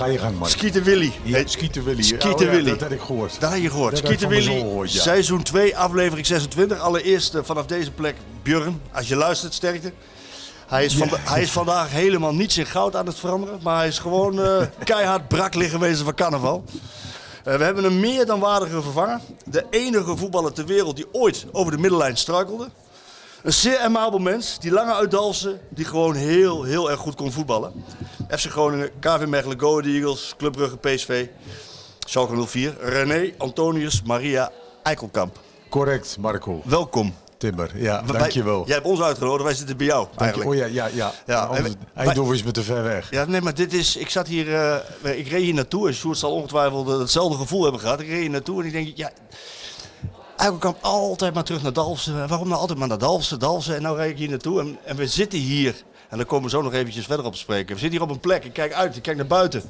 Ga je gang, Mark. Skieten Willy. Ja, Skieten Willy. Skieten Oh ja, Willy. Dat had ik gehoord. Dat had je gehoord. Skieten van Willy, zoon gehoord, ja. seizoen 2, aflevering 26. Allereerst eh, vanaf deze plek Björn, als je luistert, sterkte. Hij is, vanda- hij is vandaag helemaal niets in goud aan het veranderen. Maar hij is gewoon eh, keihard brak liggen wezen van carnaval. Eh, we hebben een meer dan waardige vervanger. De enige voetballer ter wereld die ooit over de middellijn struikelde. Een zeer amabel mens, die lange uit Dalfsen, die gewoon heel, heel erg goed kon voetballen. FC Groningen, KV Mechelen, Go Ahead Eagles, Club Brugge, PSV, Schalke 04. René Antonius Maria Eikelkamp. Correct, Marco. Welkom. Timber, ja, Wij- dankjewel. Jij hebt ons uitgenodigd, wij zitten bij jou Dank je. eigenlijk. Oh ja, ja, ja. Ja, Anders- Eindhoven is me te ver weg. Ja, nee, maar dit is. Ik zat hier. eh, ik reed hier naartoe. En Sjoerd zal ongetwijfeld hetzelfde gevoel hebben gehad. Ik reed hier naartoe en ik denk. Ja. Eikelkamp altijd maar terug naar Dalfsen. Waarom nou altijd maar naar Dalfsen, Dalfsen? En nou rijd ik hier naartoe en, en we zitten hier. En dan komen we zo nog eventjes verder op te spreken. We zitten hier op een plek. Ik kijk uit, ik kijk naar buiten.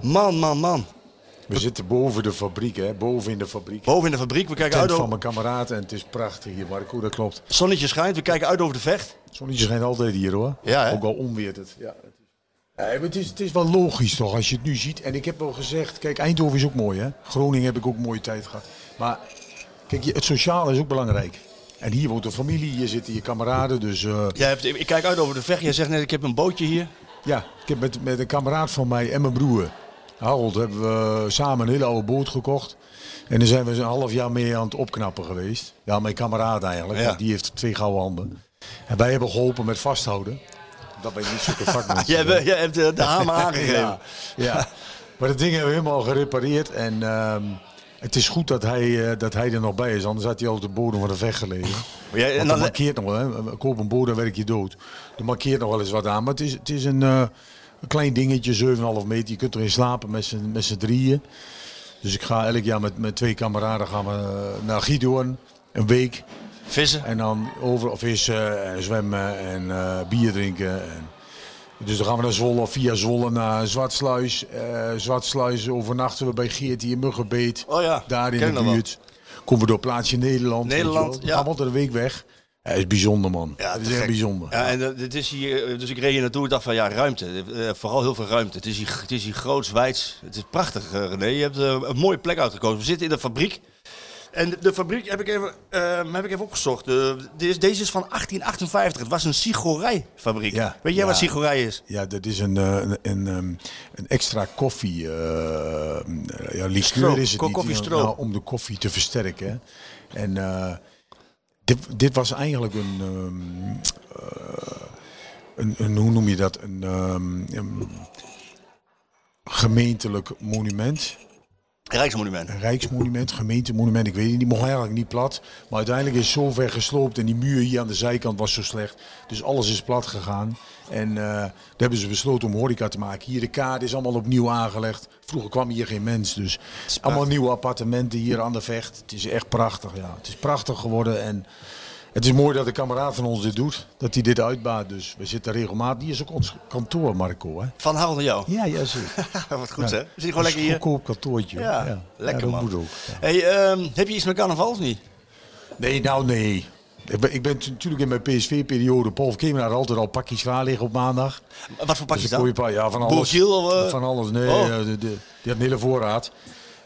Man, man, man. We zitten boven de fabriek, hè? Boven in de fabriek. Boven in de fabriek. We kijken Tent uit van over. mijn kameraad en het is prachtig hier, Marco, dat klopt. Zonnetje schijnt. We kijken uit over de vecht. Zonnetje schijnt altijd hier, hoor. Ja, hè? Ook al onweert het. Ja, het is... Ja, het, is, het is wel logisch toch, als je het nu ziet. En ik heb wel gezegd, kijk, Eindhoven is ook mooi, hè? Groningen heb ik ook een mooie tijd gehad. Maar kijk, je- het sociale is ook belangrijk. En hier woont een familie, hier zitten je kameraden, dus... eh, Jij hebt, ik kijk uit over de vecht. Jij zegt net, ik heb een bootje hier. Ja, ik heb met, met een kameraad van mij en mijn broer, Harold, hebben we samen een hele oude boot gekocht. En daar zijn we een half jaar mee aan het opknappen geweest. Ja, mijn kameraad eigenlijk, Ja. die heeft twee gouden handen. En wij hebben geholpen met vasthouden. Dat ben je niet zulke vakmensen. Jij, hebt- jij hebt de, de hamer aangegeven. ja, ja. Maar dat ding hebben we helemaal gerepareerd. En ehm, het is goed dat hij, eh, dat hij er nog bij is, anders had hij al op de bodem van de vecht gelegen. En dat markeert nog wel, hè. koop een dan werk je dood. Er markeert nog wel eens wat aan, maar het is, het is een, eh, een klein dingetje, 7,5 meter. Je kunt erin slapen met z'n met z'n drieën. Dus ik ga elk jaar met, met twee kameraden gaan we eh, naar Gidoorn, een week. Vissen. En dan overal vissen en zwemmen en bier drinken. En, dus dan gaan we naar Zwolle, via Zwolle naar Zwartsluis. Eh Zwartsluis overnachten we bij Geert hier in Muggenbeet. Oh ja, Daar in de buurt. Komen we door plaatsje Nederland. Nederland, ja. gaan altijd een week weg. Ja, het is bijzonder man. Ja, het is echt bijzonder. Ja, en eh, dit is hier, eh, dus ik reed hier naartoe en dacht van ja, ruimte. Vooral heel veel ruimte. Het is hier, het is hier groots, wijds. Het is prachtig, eh, René. Je hebt een mooie plek uitgekozen. We zitten in de fabriek. En de, de fabriek heb ik even, eh, heb ik even opgezocht. Deze, deze is van 1858. Het was een sigorijfabriek. Ja, Weet jij ja. wat sigorij is? Ja, dat is een, eh, een, een, ehm, een extra koffie. eh, ja, liqueur is het niet. koffiestroop. Nou, om de koffie te versterken. En dit, dit was eigenlijk een, ehm, eh, een, een. Hoe noem je dat? Een, een gemeentelijk monument. Rijksmonument. Een rijksmonument, gemeentemonument, ik weet het niet, mocht eigenlijk niet plat. Maar uiteindelijk is zo ver gesloopt en die muur hier aan de zijkant was zo slecht. Dus alles is plat gegaan. En eh daar hebben ze besloten om horeca te maken. Hier de kaart is allemaal opnieuw aangelegd. Vroeger kwam hier geen mens, dus allemaal nieuwe appartementen hier aan de vecht. Het is echt prachtig, ja. Het is prachtig geworden en het is mooi dat een kameraad van ons dit doet. Dat hij dit uitbaat, dus we zitten regelmatig. Hier is ook ons kantoor, Marco, hè. Van Harold en jou. Ja, ja, zeker. Wat goed Ja. hè? We zitten gewoon lekker Een hier. goedkoop kantoortje. Ja, lekker dat man. moet ook. Hey, ehm, heb je iets met carnaval of niet? Nee, nou nee. Ik ben, ik ben t- natuurlijk in mijn PSV-periode. Paul Kemer had altijd al pakjes klaar liggen op maandag. Wat voor pakjes Dus dan? pa- ja, van alles. Eh? Van alles, nee. Oh. eh, de, de- die had een hele voorraad.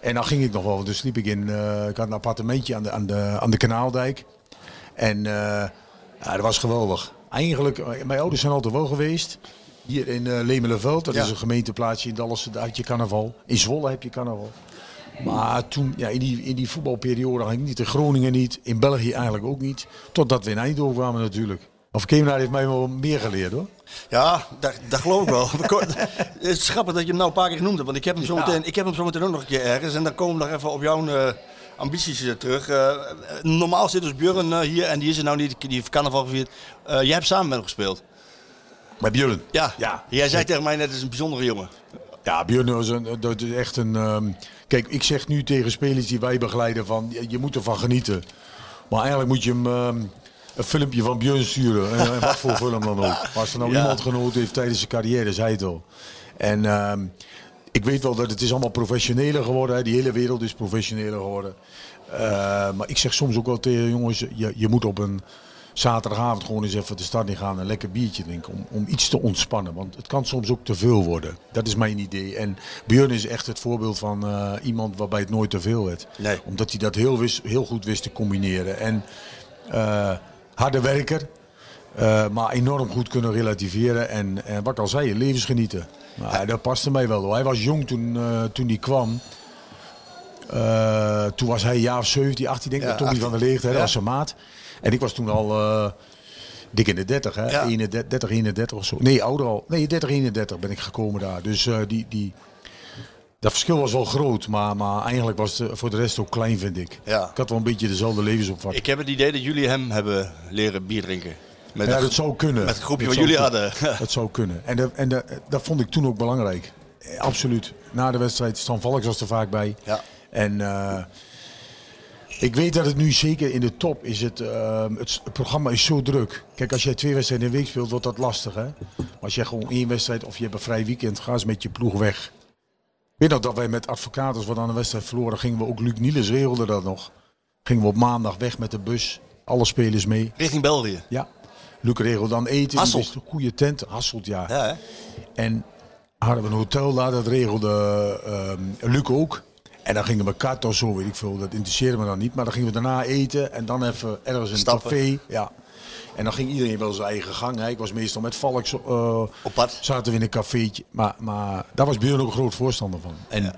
En dan ging ik nog wel, toen sliep ik in... eh, ik had een appartementje aan de, aan de, aan de Kanaaldijk. En eh, ja, dat was geweldig. Eigenlijk, eh, mijn ouders zijn altijd wel geweest. Hier in Lemelenveld, dat Ja. is een gemeenteplaatsje in Dallas, daar heb je carnaval. In Zwolle heb je carnaval. Maar toen, ja, in die, in die voetbalperiode ging ik niet. In Groningen niet. In België eigenlijk ook niet. Totdat we in Eindhoven kwamen natuurlijk. Of Kemenaar heeft mij wel meer geleerd hoor. Ja, dat, dat geloof ik wel. Het is grappig dat je hem nou een paar keer genoemd hebt. Want ik heb hem zo meteen, ik heb hem zo meteen ook nog een keer ergens. En dan komen we nog even op jouw ambities eh, terug. Eh, normaal zit dus Björn eh, hier en die is er nou niet. Die heeft carnaval gevierd. Eh, jij hebt samen met hem gespeeld. Bij Björn. Ja. Ja. Jij zei tegen mij net, het is een bijzondere jongen. Ja, Björn was een, dat is echt een... ehm, kijk, ik zeg nu tegen spelers die wij begeleiden van... Je, moet ervan genieten. Maar eigenlijk moet je hem ehm, een filmpje van Björn sturen. En, wat voor film dan ook. Maar als er nou Ja. iemand genoten heeft tijdens zijn carrière, zei het al. En ehm, ik weet wel dat het is allemaal professioneler geworden. Hè. Die hele wereld is professioneler geworden. Eh, maar ik zeg soms ook wel tegen jongens, je, je moet op een zaterdagavond gewoon eens even de stad in gaan en een lekker biertje drinken. Om, om iets te ontspannen. Want het kan soms ook te veel worden. Dat is mijn idee. En Björn is echt het voorbeeld van eh, iemand waarbij het nooit te veel werd. Nee. Omdat hij dat heel, wist, heel goed wist te combineren. En eh, harde werker. maar enorm goed kunnen relativeren. En, en wat ik al zei, levensgenieten. Nou, dat paste mij wel. hoor. Hij was jong toen, eh, toen hij kwam. Eh, toen was hij een jaar of 17, 18 denk ik. Ja, Tommy 18. van der Leegte, hè, dat Ja. was zijn maat. En ik was toen al eh, dik in de 30, hè? Ja. 31, 30, 31 of zo. Nee, ouder al. Nee, 30, 31 ben ik gekomen daar. Dus eh, die, die, dat verschil was wel groot. Maar, maar eigenlijk was het voor de rest ook klein, vind ik. Ja. Ik had wel een beetje dezelfde levensopvatting. Ik heb het idee dat jullie hem hebben leren bier drinken. Met ja, dat zou kunnen. met het groepje Dat wat jullie kunnen. hadden. Dat zou kunnen. En, dat, en dat, dat vond ik toen ook belangrijk. Eh, Absoluut. Na de wedstrijd, Stan Valks was er vaak bij. Ja. En eh, ik weet dat het nu zeker in de top is. Het, eh, het, het programma is zo druk. Kijk, als jij twee wedstrijden in de week speelt, wordt dat lastig. Hè? Maar als jij gewoon één wedstrijd of je hebt een vrij weekend, ga eens met je ploeg weg. Ik weet nog dat wij met advocaten, we dan een wedstrijd verloren, gingen we ook, Luc Niels regelde dat nog. Gingen we op maandag weg met de bus, alle spelers mee. Richting België. Ja. Luc regelde dan eten. Hasselt. Wist een goede tent. Hasselt, ja. Ja, hè? En hadden we een hotel daar, dat regelde ehm Luc ook. En dan gingen we kat of zo, weet ik veel. Dat interesseerde me dan niet. Maar dan gingen we daarna eten en dan even ergens in een café. Ja. En dan ging iedereen wel zijn eigen gang. Hè. Ik was meestal met Valks. eh Op pad. zaten we in een cafeetje. Maar, maar daar was Björn ook een groot voorstander van. En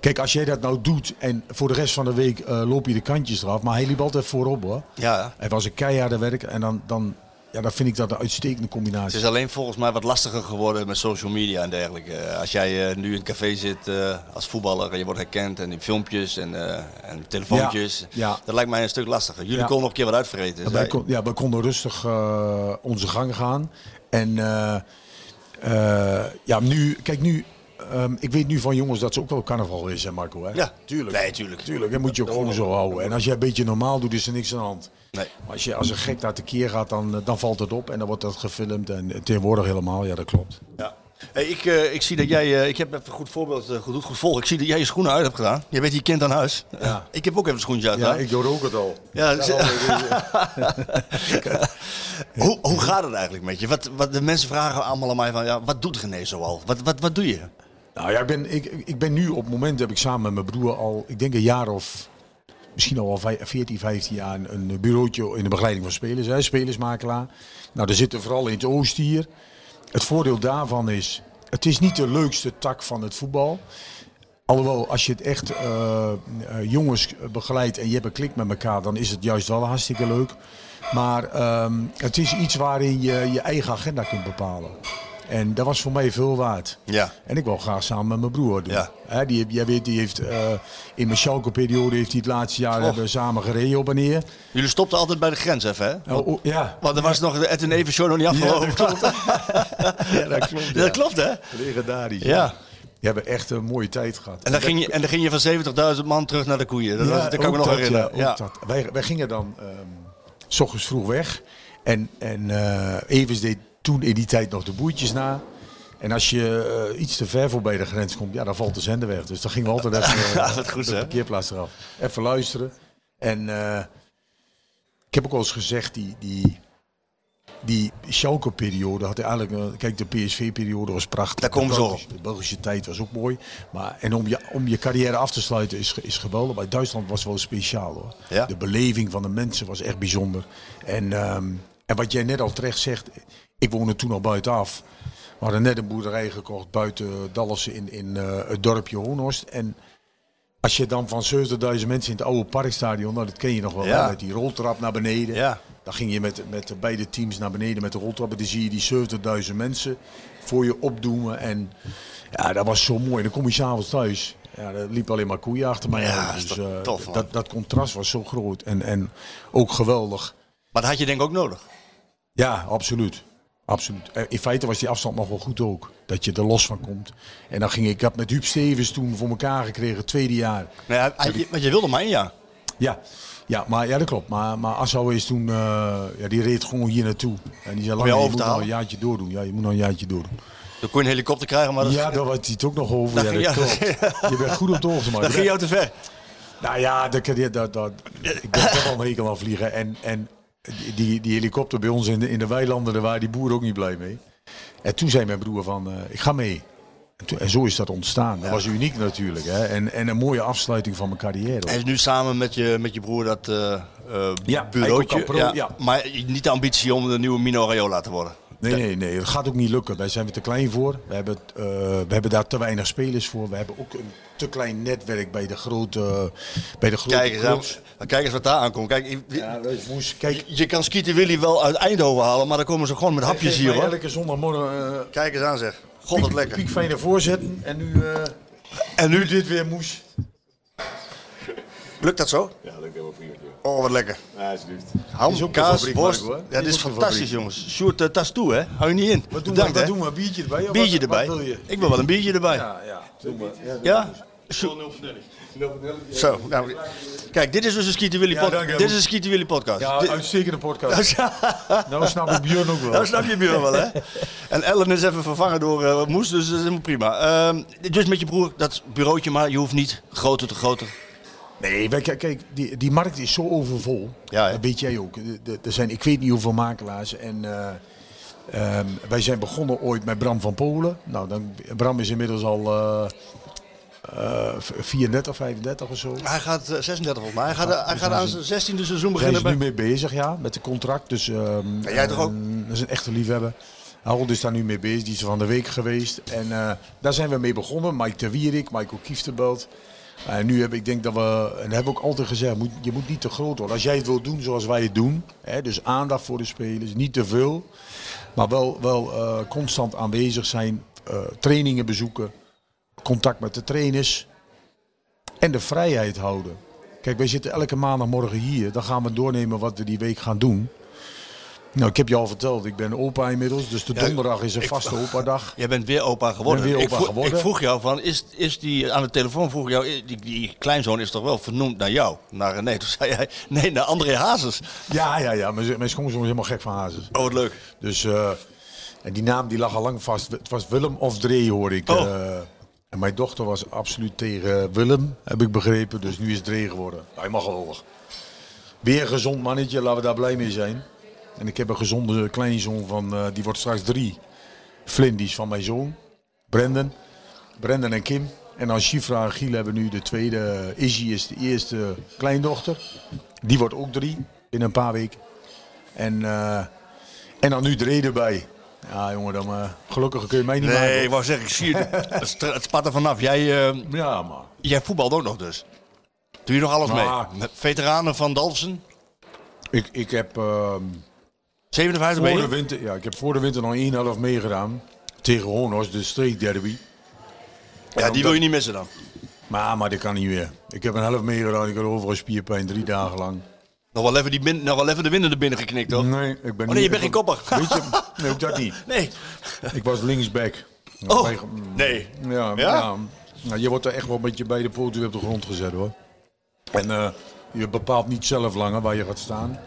kijk, als jij dat nou doet en voor de rest van de week eh, loop je de kantjes eraf. Maar hij liep altijd voorop hoor. Ja. Hij was een keiharde werk en dan, dan, ja, dan vind ik dat een uitstekende Het combinatie. is alleen volgens mij wat lastiger geworden met social media en dergelijke. Eh, Als jij eh, nu in een café zit eh, als voetballer en je wordt herkend en die filmpjes en, en telefoontjes. Ja, ja. Dat lijkt mij een stuk lastiger. Jullie Ja. konden nog een keer wat uitvreten. wij, Zij- kon, ja, wij konden rustig onze gang gaan. En ja, nu, kijk nu, ehm, ik weet nu van jongens dat ze ook wel carnaval is, hè Marco? Hè? Ja, tuurlijk. Nee, tuurlijk. Tuurlijk, dat moet je ook gewoon zo houden. En als jij een beetje normaal doet, is er niks aan de hand. Nee. Maar als je als een gek naar tekeer gaat, dan, eh, dan valt het op en dan wordt dat gefilmd. En tegenwoordig helemaal, ja dat klopt. Ja. Hey, ik, eh, ik zie dat jij, eh, ik heb even een goed voorbeeld, eh, goed, goed volgen. Ik zie dat jij je schoenen uit hebt gedaan. Je bent hier kind aan huis. Ja. ik heb ook even schoentjes uit. Ja, ik doe ook het al. Ja, hoe, hoe gaat het eigenlijk met je? Wat, wat de mensen vragen allemaal aan mij van, ja, wat doet René zoal? Wat, wat, wat doe je? Nou ja, ik ben, ik, ben nu op het moment heb ik samen met mijn broer al, ik denk een jaar of misschien al wel vij- 14, 15 jaar een, een bureautje in de begeleiding van spelers, hè, spelersmakelaar. Nou, daar zitten vooral in het oosten hier. Het voordeel daarvan is, het is niet de leukste tak van het voetbal. Alhoewel, als je het echt eh, eh, jongens begeleidt en je hebt een klik met elkaar, dan is het juist wel hartstikke leuk. Maar ehm, het is iets waarin je je eigen agenda kunt bepalen. En dat was voor mij veel waard. Ja. En ik wil graag samen met mijn broer doen. Ja. Hè, die, jij weet, die heeft eh, in mijn Schalke-periode heeft hij het laatste jaar hebben samen gereden op en neer. Jullie stopten altijd bij de grens even, hè? Oh, oh, ja. Want er was nog de Ed en Even show nog niet afgelopen. Ja, dat klopt. ja, dat klopt. Ja, dat klopt, hè? Legendarisch. Ja. Die hebben echt een mooie tijd gehad. En dan ging je, en dan ging je van 70.000 man terug naar de koeien. Dat, was, dat kan ik me nog dat, herinneren. ja. Wij, wij gingen dan ehm, s ochtends vroeg weg. En, en eh, Evers deed toen in die tijd nog de boertjes na. En als je eh, iets te ver voorbij de grens komt, ja, dan valt de zender weg. Dus dan gingen we altijd even Ja, wat goed, de hè? parkeerplaats eraf. Even luisteren. En eh, ik heb ook al eens gezegd, die, die, die Schalke-periode had eigenlijk... eh, kijk, de PSV-periode was prachtig. Daar komen ze op. De Belgische tijd was ook mooi. Maar, en om je, om je carrière af te sluiten is, is geweldig. Maar Duitsland was wel speciaal hoor. Ja. De beleving van de mensen was echt bijzonder. En, ehm, en wat jij net al terecht zegt, ik woonde toen al buitenaf. We hadden net een boerderij gekocht buiten Dallassen in, in eh, het dorpje Hoornhorst. En als je dan van 70.000 mensen in het oude parkstadion, nou, dat ken je nog wel, Ja. hè, met die roltrap naar beneden. Ja. Dan ging je met, met de beide teams naar beneden met de roltrap. En dan zie je die 70.000 mensen voor je opdoemen. En ja, dat was zo mooi. En dan kom je s'avonds thuis. Ja, er liep alleen maar koeien achter mij. Ja, dus, eh, tof, man. dat, dat contrast was zo groot. En, en ook geweldig. Maar dat had je denk ik ook nodig. Ja, absoluut. Absoluut. Eh, In feite was die afstand nog wel goed ook. Dat je er los van komt. En dan ging ik, ik had met Huub Stevens toen voor elkaar gekregen, het tweede jaar. Nou ja, want je wilde maar één jaar. Ja, ja, maar, ja dat klopt. Maar, maar Assau is toen, eh, ja, die reed gewoon hier naartoe. En die zei, je lang, je, over moet nog een jaartje doordoen. Ja, je moet nog een jaartje doordoen. Dan kon je een helikopter krijgen, maar dat, Ja, daar had hij het ook nog over. Dat Ja, dat klopt. Je bent goed op de hoogte, man. dat ging jou te ver. Nou ja, dat, dat, dat, dat, ik ben toch wel een hekel aan vliegen. En, en die, die helikopter bij ons in de, in de weilanden, daar waren die boeren ook niet blij mee. En toen zei mijn broer van, eh, ik ga mee. En, toen- en zo is dat ontstaan. Dat was uniek natuurlijk. Hè? En, en een mooie afsluiting van mijn carrière. Hij is nu samen met je, met je broer dat eh, Ja, bureautje. Capro, ja. Maar niet de ambitie om de nieuwe Mino Raiola te worden. Nee, nee, nee, dat gaat ook niet lukken. Daar zijn we te klein voor. We hebben, we hebben daar te weinig spelers voor. We hebben ook een te klein netwerk bij de grote, bij de grote Kijk eens, kijk eens wat daar aankomt. Kijk, Ja, moes. Kijk, je kan Skeeter Willy wel uit Eindhoven halen, maar dan komen ze gewoon met hapjes hier hoor. elke zondagmorgen eh, Kijk eens aan zeg. God wat lekker. piekfijne voorzetten. En nu, eh, En nu dit weer moes. lukt dat zo? Ja, dat helemaal prima. Oh, wat lekker. Ja, alsjeblieft. Ham, kaas, fabriek, worst. Ja, dit Is fantastisch jongens. Sjoerd, uh, tas toe hè. Hou je niet in. Wat doen Bedankt we? Wat doen we? Biertje erbij? Biertje wat, erbij. Wat wil je? Ik wil wel een biertje erbij. Ja, ja. Doe maar. Ja, Ja? Zo, nou, kijk, dit is dus een Skeeter Willy Ja, podcast. dank je. dit is een Skeeter Willy podcast. Ja, uitstekende podcast. nou snap ik Björn ook wel. Nou snap je Björn wel, hè? En Ellen is even vervangen door eh, Moes, dus dat is helemaal prima. Ehm, dus met je broer, dat bureautje maar, je hoeft niet groter te groter. Nee, kijk, kijk die, die markt is zo overvol. Ja, hè? dat weet jij ook. Er zijn, ik weet niet hoeveel makelaars. En eh, ehm, wij zijn begonnen ooit met Bram van Polen. Nou, dan, Bram is inmiddels al eh, eh, 34, 35 of zo. Hij gaat eh, 36 volgens mij. Hij gaat, Ja, hij dus gaat hij aan is- zijn 16e seizoen Daar is beginnen. nu mee bezig, ja, met de contract. Dus, En jij toch ook? ehm, dat is een echte liefhebber. Harold is daar nu mee bezig, die is van de week geweest. En eh, daar zijn we mee begonnen. Mike de Wierik, Michael Kieftenbelt. En nu heb ik denk dat we, en dat hebben we ook altijd gezegd, moet, je moet niet te groot worden. Als jij het wil doen zoals wij het doen, hè, dus aandacht voor de spelers, niet te veel. Maar wel, wel eh, constant aanwezig zijn, eh, trainingen bezoeken, contact met de trainers en de vrijheid houden. Kijk, wij zitten elke maandagmorgen hier. Dan gaan we doornemen wat we die week gaan doen. Nou, ik heb je al verteld, ik ben opa inmiddels. Dus de Ja, donderdag is een vaste opa-dag. Jij bent weer opa geworden. Ben weer ik, vroeg, geworden. ik vroeg jou van, is, is die aan de telefoon vroeg jou, die, die kleinzoon is toch wel vernoemd naar jou? Naar René. Toen zei hij, nee, naar André Hazes. Ja, ja, ja. Mijn, mijn schoonzoon is helemaal gek van hazes. Oh, wat leuk. Dus, eh, en die naam die lag al lang vast. Het was Willem of Dree, hoor ik. Oh. eh. En mijn dochter was absoluut tegen Willem, heb ik begrepen. Dus nu is het Dree geworden. Nou, Helemaal geweldig. Weer een gezond mannetje, laten we daar blij mee zijn. En ik heb een gezonde kleinzoon van, eh, die wordt straks drie. Flynn, die is van mijn zoon. Brendan. Brendan en Kim. En dan Shifra en Giel hebben nu de tweede. Izzy is de eerste kleindochter. Die wordt ook drie in een paar weken. En, eh, en dan nu Dree erbij. Ja, jongen, dan, eh, gelukkig kun je mij niet Nee, maken. ik wou zeggen, ik zie het. Het spat er vanaf. Jij, eh, Ja, jij voetbalt ook nog dus. Doe je nog alles Nou. mee? Met veteranen van Dalsen? Ik, ik heb ehm, 57 ben voor de winter, ja, ik heb voor de winter nog één helft meegedaan. Tegen Honos, de streekderby. Ja, die wil je niet missen dan. Maar, maar dat kan niet meer. Ik heb een helft meegedaan. Ik had overal spierpijn drie dagen lang. Nog wel even, die bin, nog wel even de wind er binnen geknikt, toch? Nee, ik ben Oh nee, je bent geen kopper. Weet je? Nee, ook dat niet. Nee. Ik was linksback. Oh, Bij- nee. Ja, Ja? ja? Nou, je wordt er echt wel met je beide poten weer op de grond gezet hoor. En eh, je bepaalt niet zelf langer waar je gaat staan.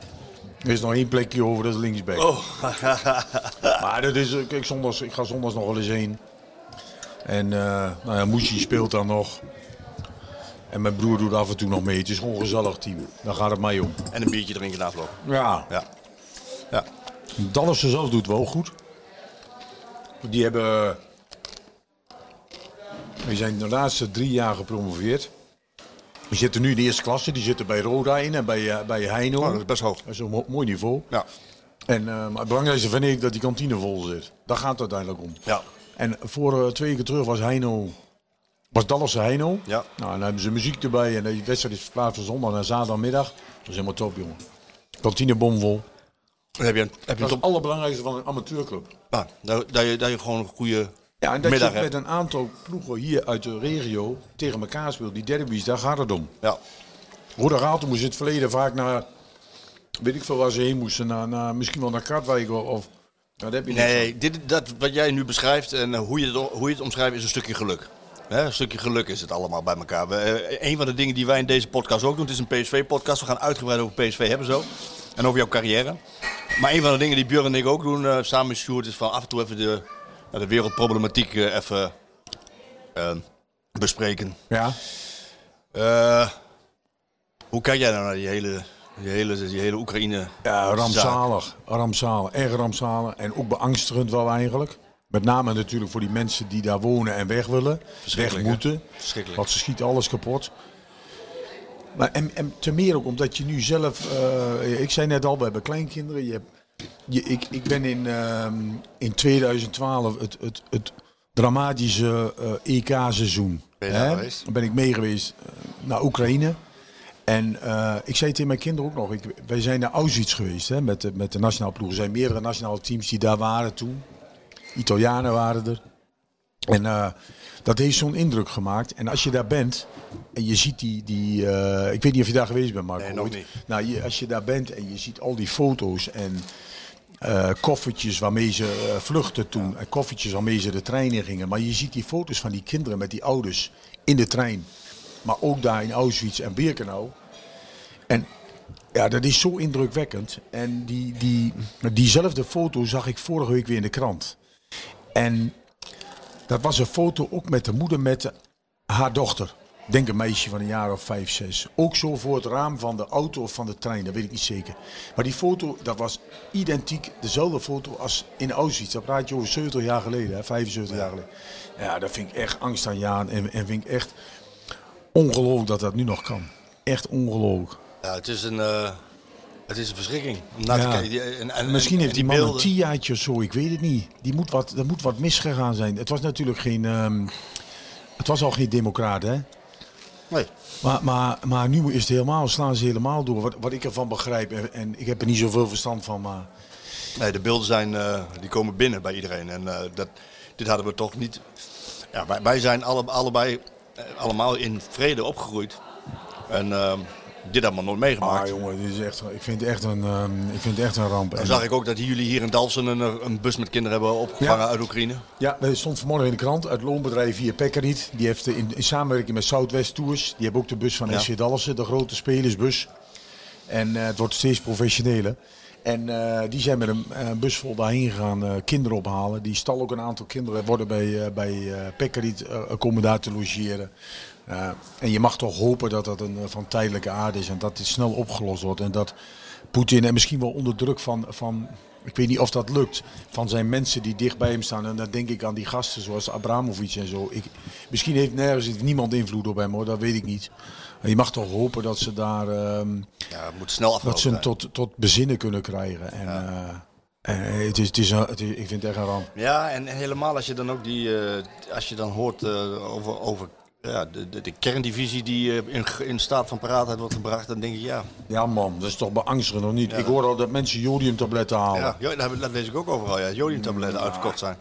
Er is nog één plekje over, dat is linksback. Oh. maar dat is, eh, zondags, ik ga zondags nog wel eens heen. En eh nou ja, speelt dan nog. En mijn broer doet af en toe nog mee. Het is gewoon een gezellig team. Daar gaat het mij om. En een biertje drinken na afloop. Ja. Ja. Ja. Dallas zelf doet wel goed. Die hebben. We zijn de laatste drie jaar gepromoveerd. We zitten nu in de eerste klasse. Die zitten bij Roda in en bij, eh, bij Heino. Oh, dat is best hoog. Dat is een mo- mooi niveau. Ja. En, eh, maar het belangrijkste vind ik dat die kantine vol zit. Daar gaat het uiteindelijk om. Ja. En voor eh, twee keer terug was Heino. Was Dallas Heino. Ja. Nou, dan hebben ze muziek erbij. En die wedstrijd is verplaatst van zondag naar zaterdagmiddag. Dat is helemaal top, jongen. Kantine bomvol. Dan heb je een, heb je Dat is het allerbelangrijkste van een amateurclub. Ah, dat, dat, je, dat je gewoon een goede Ja, en dat middag je hebt. met een aantal ploegen hier uit de regio tegen elkaar speelt. Die derbies, daar gaat het om. Ja. Roda Raalte moest in het verleden vaak naar, weet ik veel waar ze heen moesten. Naar, naar, misschien wel naar Katwijk of dat heb je niet. Nee, dit, dat, wat jij nu beschrijft en eh, hoe, je het, hoe je het omschrijft is een stukje geluk. Hè, een stukje geluk is het allemaal bij elkaar. We, eh, een van de dingen die wij in deze podcast ook doen, het is een PSV-podcast. We gaan uitgebreid over PSV hebben zo. En over jouw carrière. Maar een van de dingen die Björn en ik ook doen, eh, samen met Sjoerd, is van af en toe even de, de wereldproblematiek eh, even bespreken. Ja. Hoe kijk jij nou naar die hele, die hele, die hele Oekraïne? Ja, zaak? rampzalig. Rampzalig. Erg rampzalig. En ook beangstigend wel eigenlijk. Met name natuurlijk voor die mensen die daar wonen en weg willen. Weg moeten. Verschrikkelijk. Want ze schieten alles kapot. Maar en, en te meer ook omdat je nu zelf... eh, ik zei net al, we hebben kleinkinderen. Je hebt, je, ik, ik ben in, ehm, in 2012 het, het, het dramatische eh, EK-seizoen. Ben je daar geweest? ben ik mee geweest eh, naar Oekraïne. En eh, ik zei tegen mijn kinderen ook nog, ik, wij zijn naar Auschwitz geweest hè, met, de, met de nationale ploeg. Er zijn meerdere nationale teams die daar waren toen. Italianen waren er. En eh, dat heeft zo'n indruk gemaakt. En als je daar bent en je ziet die... die eh, ik weet niet of je daar geweest bent, Marco. Nee, nog niet. Nou, je, als je daar bent en je ziet al die foto's en eh, koffertjes waarmee ze vluchten toen. En koffertjes waarmee ze de trein in gingen. Maar je ziet die foto's van die kinderen met die ouders in de trein. Maar ook daar in Auschwitz en Birkenau. En ja, dat is zo indrukwekkend. En die, die, diezelfde foto zag ik vorige week weer in de krant. En dat was een foto ook met de moeder met haar dochter. Denk een meisje van een jaar of vijf, zes. Ook zo voor het raam van de auto of van de trein, dat weet ik niet zeker. Maar die foto, dat was identiek dezelfde foto als in Auschwitz. Dat praat je over 70 jaar geleden, hè, 75 jaar geleden. Ja, dat vind ik echt angst aan Jaan. En, en vind ik echt ongelooflijk dat dat nu nog kan. Echt ongelooflijk. Ja, het is een, eh, het is een verschrikking. Om naar te Ja. kijken. Die- En, en, Misschien en heeft die die man een tiaatje of zo, ik weet het niet. Die moet wat, er moet wat misgegaan zijn. Het was natuurlijk geen... ehm, het was al geen democraat, hè? Nee. Maar, maar, maar nu is het helemaal, slaan ze helemaal door. Wat, wat ik ervan begrijp, en, en ik heb er niet zoveel verstand van, maar... Nee, de beelden zijn, eh, die komen binnen bij iedereen. En eh, dat, dit hadden we toch niet. Ja, wij, wij zijn alle, allebei eh, allemaal in vrede opgegroeid. En eh, dit we nooit meegemaakt. Ah jongen, dit is echt, ik vind het echt een, ehm, ik vind het echt een ramp. Dan En- zag ik ook dat jullie hier in Dalfsen een, eh, een bus met kinderen hebben opgevangen Ja. uit Oekraïne. Ja, dat stond vanmorgen in de krant. Het loonbedrijf via Pekkerit. Die heeft in, in samenwerking met Southwest Tours. Die hebben ook de bus van Ja. SC Dalfsen, de grote spelersbus. En eh, het wordt steeds professioneler. En eh, die zijn met een, eh, bus vol daarheen gegaan kinderen ophalen. Die stal ook een aantal kinderen worden bij, bij Pekkerit te logeren. Eh, en je mag toch hopen dat dat een eh, van tijdelijke aard is en dat dit snel opgelost wordt. En dat Poetin en misschien wel onder druk van, van, ik weet niet of dat lukt, van zijn mensen die dicht bij hem staan. En dan denk ik aan die gasten zoals Abramovic en zo. Ik, misschien heeft nergens heeft niemand invloed op hem hoor, dat weet ik niet. Maar je mag toch hopen dat ze daar ehm, Ja, het moet snel dat ze hem tot, tot bezinnen kunnen krijgen. En, eh, en het is, het is, een- het is, ik vind het echt een ramp. Ja, en helemaal als je dan ook die, eh, als je dan hoort eh, over, over ja, de, de, de kerndivisie die eh, in, in staat van paraatheid wordt gebracht, dan denk ik ja, Ja man, dat is toch beangstigend of niet? Ik hoor al dat mensen jodiumtabletten halen. ja, ja dat, dat lees ik ook overal, ja, jodiumtabletten uitverkocht zijn.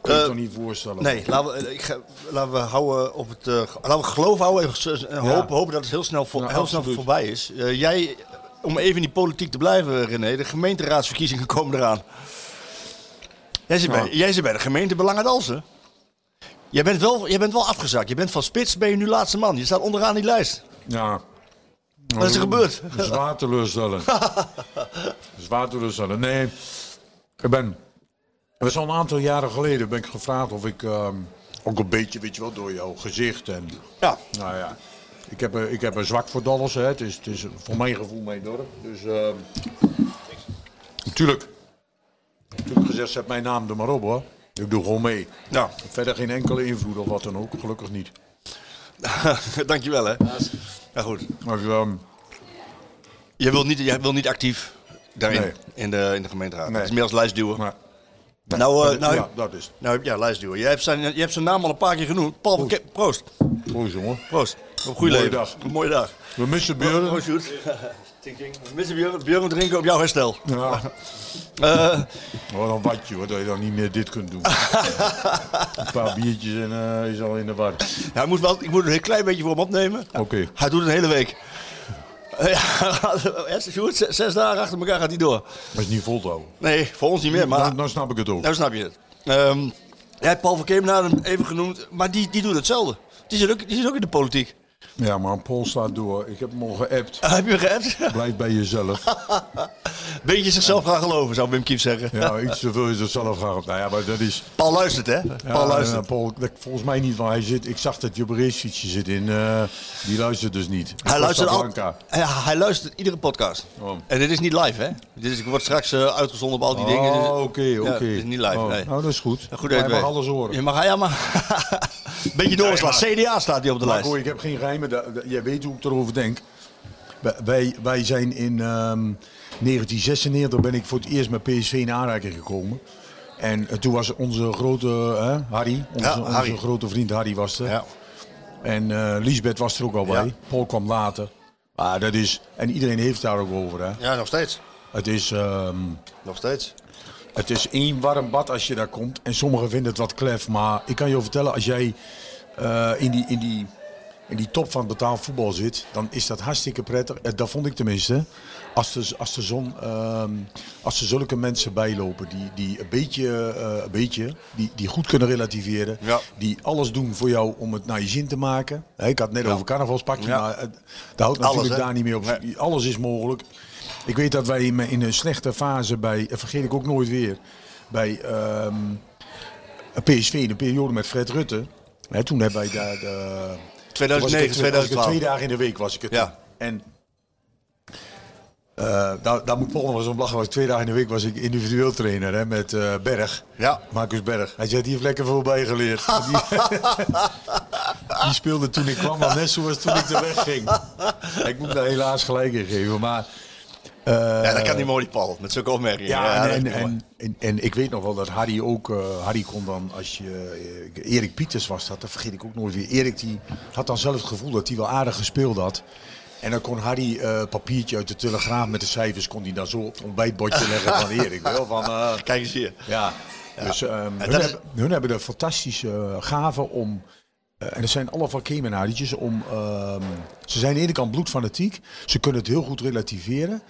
kan je eh, toch niet voorstellen? Nee, laten we, eh, ik laten we houden op het, laten we geloof houden en en hopen, hopen dat het heel snel, voor, Ja, heel snel voorbij is. Jij, om even in die politiek te blijven, René, de gemeenteraadsverkiezingen komen eraan. Jij zit, bij, jij zit bij de gemeente Belangen Dalsen. Jij bent, wel, jij bent wel afgezakt. Je bent van spits, ben je nu laatste man. Je staat onderaan die lijst. Ja. Wat is er gebeurd? Zwaar teleurstellend. Zwaar teleurstellend. Nee, ik ben... Dat is al een aantal jaren geleden ben ik gevraagd of ik... ehm, ook een beetje, weet je wel, door jouw gezicht en... Ja. Nou ja, ik heb, een- ik heb een zwak voor Dallas. Hè. Het, is, het is voor mijn gevoel mijn dorp. Dus ehm natuurlijk. Natuurlijk gezegd, zet mijn naam er maar op hoor. Ik doe gewoon mee. Nou, Verder geen enkele invloed of wat dan ook. Gelukkig niet. dankjewel hè. Ja goed. Maar ehm, Je wilt niet, jij wil niet actief daarin, Nee. in, de, in de gemeenteraad. Nee. Het is meer als lijstduwer. maar, nou, eh, nou, ja, dat is. nou, ja, lijstduwer. Je hebt, zijn, je hebt zijn naam al een paar keer genoemd. Paul van Ke- Proost. Mooi jongen. Proost. Een goede Mooie leven. dag. Een mooie dag. We missen. Proost, Sjoerd. We missen Björn, Björn drinken op jouw herstel. Ja. Eh, Wat een watje hoor, dat je dan niet meer dit kunt doen. een paar biertjes en eh is al in de war. hij moet wel, ik moet een heel klein beetje voor hem opnemen. Oké. Hij doet het een hele week. Ja, Sjoerd, zes, zes dagen achter elkaar gaat hij door. Dat is niet vol te houden. Nee, voor ons niet meer, maar nou snap ik het ook. nou snap je het. Ehm jij hebt Paul van Kemenaar hem even genoemd, maar die, die doet hetzelfde. Die zit, ook, die zit ook in de politiek. Ja, maar Paul staat door. Ik heb hem al geappt. Ah, heb je geappt? Blijf bij jezelf. Beetje zichzelf gaan geloven, zou Wim Kiep zeggen. Ja, iets te veel is het zelf gaan. Nou ja, maar dat is... Paul luistert, hè? Ja, Paul luistert. ja, Paul, volgens mij niet, want hij zit... Ik zag dat Jubbereesfietsje zit in. eh, die luistert dus niet. Hij luistert, al, Blanca. hij, hij luistert iedere podcast. Oh. En dit is niet live, hè? Dit is, wordt straks eh, uitgezonden op al die dingen. Oh, oké, Ja, oké. dit is niet live, Oh, nee. Nou, dat is goed. Goed Hij mag alles horen. Je mag, ja, maar... Beetje doorslaan. CDA staat hier op de lijst. Marco, ik heb geen geheimen. Jij weet hoe ik erover denk. Wij- Wij, zijn in ehm 1996 ben ik voor het eerst met PSV in aanraking gekomen. En eh, toen was onze grote eh, Harry, onze, Ja, Harry. onze grote vriend Harry was er. Ja. En eh Lisbeth was er ook al bij. Ja. Paul kwam later. Maar dat is, en iedereen heeft daar ook over. Hè. ja, nog steeds. Het is, ehm, Nog steeds. het is één warm bad als je daar komt. En sommigen vinden het wat klef. Maar ik kan je vertellen, als jij in, die, in, die, in die top van betaald voetbal zit, dan is dat hartstikke prettig. Eh, Dat vond ik tenminste. Als de, als de zon, ehm, als er zulke mensen bijlopen die, die een beetje, eh, een beetje die, die goed kunnen relativeren. Ja. Die alles doen voor jou om het naar je zin te maken. Ik had het net over carnavalspakje, Ja. maar het, dat houdt Alles, natuurlijk daar niet meer op. Alles is mogelijk. Ik weet dat wij in een slechte fase bij, vergeet ik ook nooit weer, bij ehm, PSV in de periode met Fred Rutte. Hè, toen hebben wij daar de, 2009, was ik het- was ik het 2012. twee dagen in de week was ik het. Ja. En eh, daar, daar moet Paul nog eens om lachen. Was twee dagen in de week was ik individueel trainer hè, met eh, Berg. Ja. Marcus Berg. Hij zei, die heeft lekker veel bijgeleerd. die, die speelde toen ik kwam al net zoals toen ik er wegging. Ik moet daar helaas gelijk in geven. Maar Ja, dat kan niet mooi, Paul. Met zulke opmerkingen. ja, en, en, en, en, en ik weet nog wel dat Harry ook, eh, Harry kon dan, als je, eh, Erik Pieters was dat, dat vergeet ik ook nooit weer. Erik die had dan zelf het gevoel dat hij wel aardig gespeeld had. En dan kon Harry eh papiertje uit de telegraaf met de cijfers, kon hij dan zo op het ontbijtbordje leggen van Erik. Wel, van, eh, Kijk eens hier. ja. Dus ehm, hun, is- hebben, hun hebben de fantastische eh, gave om. Eh, en dat zijn alle van Kemenadetjes om. ehm, ze zijn aan de ene kant bloedfanatiek. Ze kunnen het heel goed relativeren.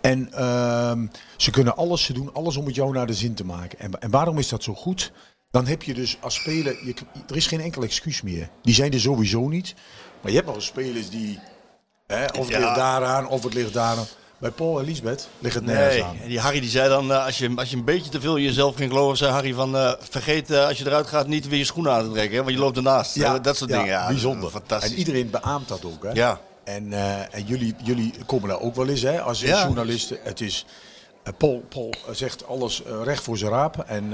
En ehm, ze kunnen alles, ze doen alles om het jou naar de zin te maken. En, en waarom is dat zo goed? Dan heb je dus als speler, je, er is geen enkel excuus meer. Die zijn er sowieso niet. Maar je hebt nog spelers die, hè, of het Ja. ligt daaraan, of het ligt daaraan. Bij Paul en Lisbeth ligt het nergens Nee, aan. en die Harry die zei dan, eh, als, je, als je een beetje te veel in jezelf ging geloven, zei Harry van, eh, vergeet eh, als je eruit gaat niet weer je schoenen aan te trekken, hè, want je loopt ernaast. Eh, dat soort dingen. Ja, bijzonder. Fantastisch. En iedereen beaamt dat ook. Hè? Ja. En, en jullie, jullie komen daar ook wel eens hè, als Ja. journalisten. Het is, Paul, Paul zegt alles recht voor zijn raap. En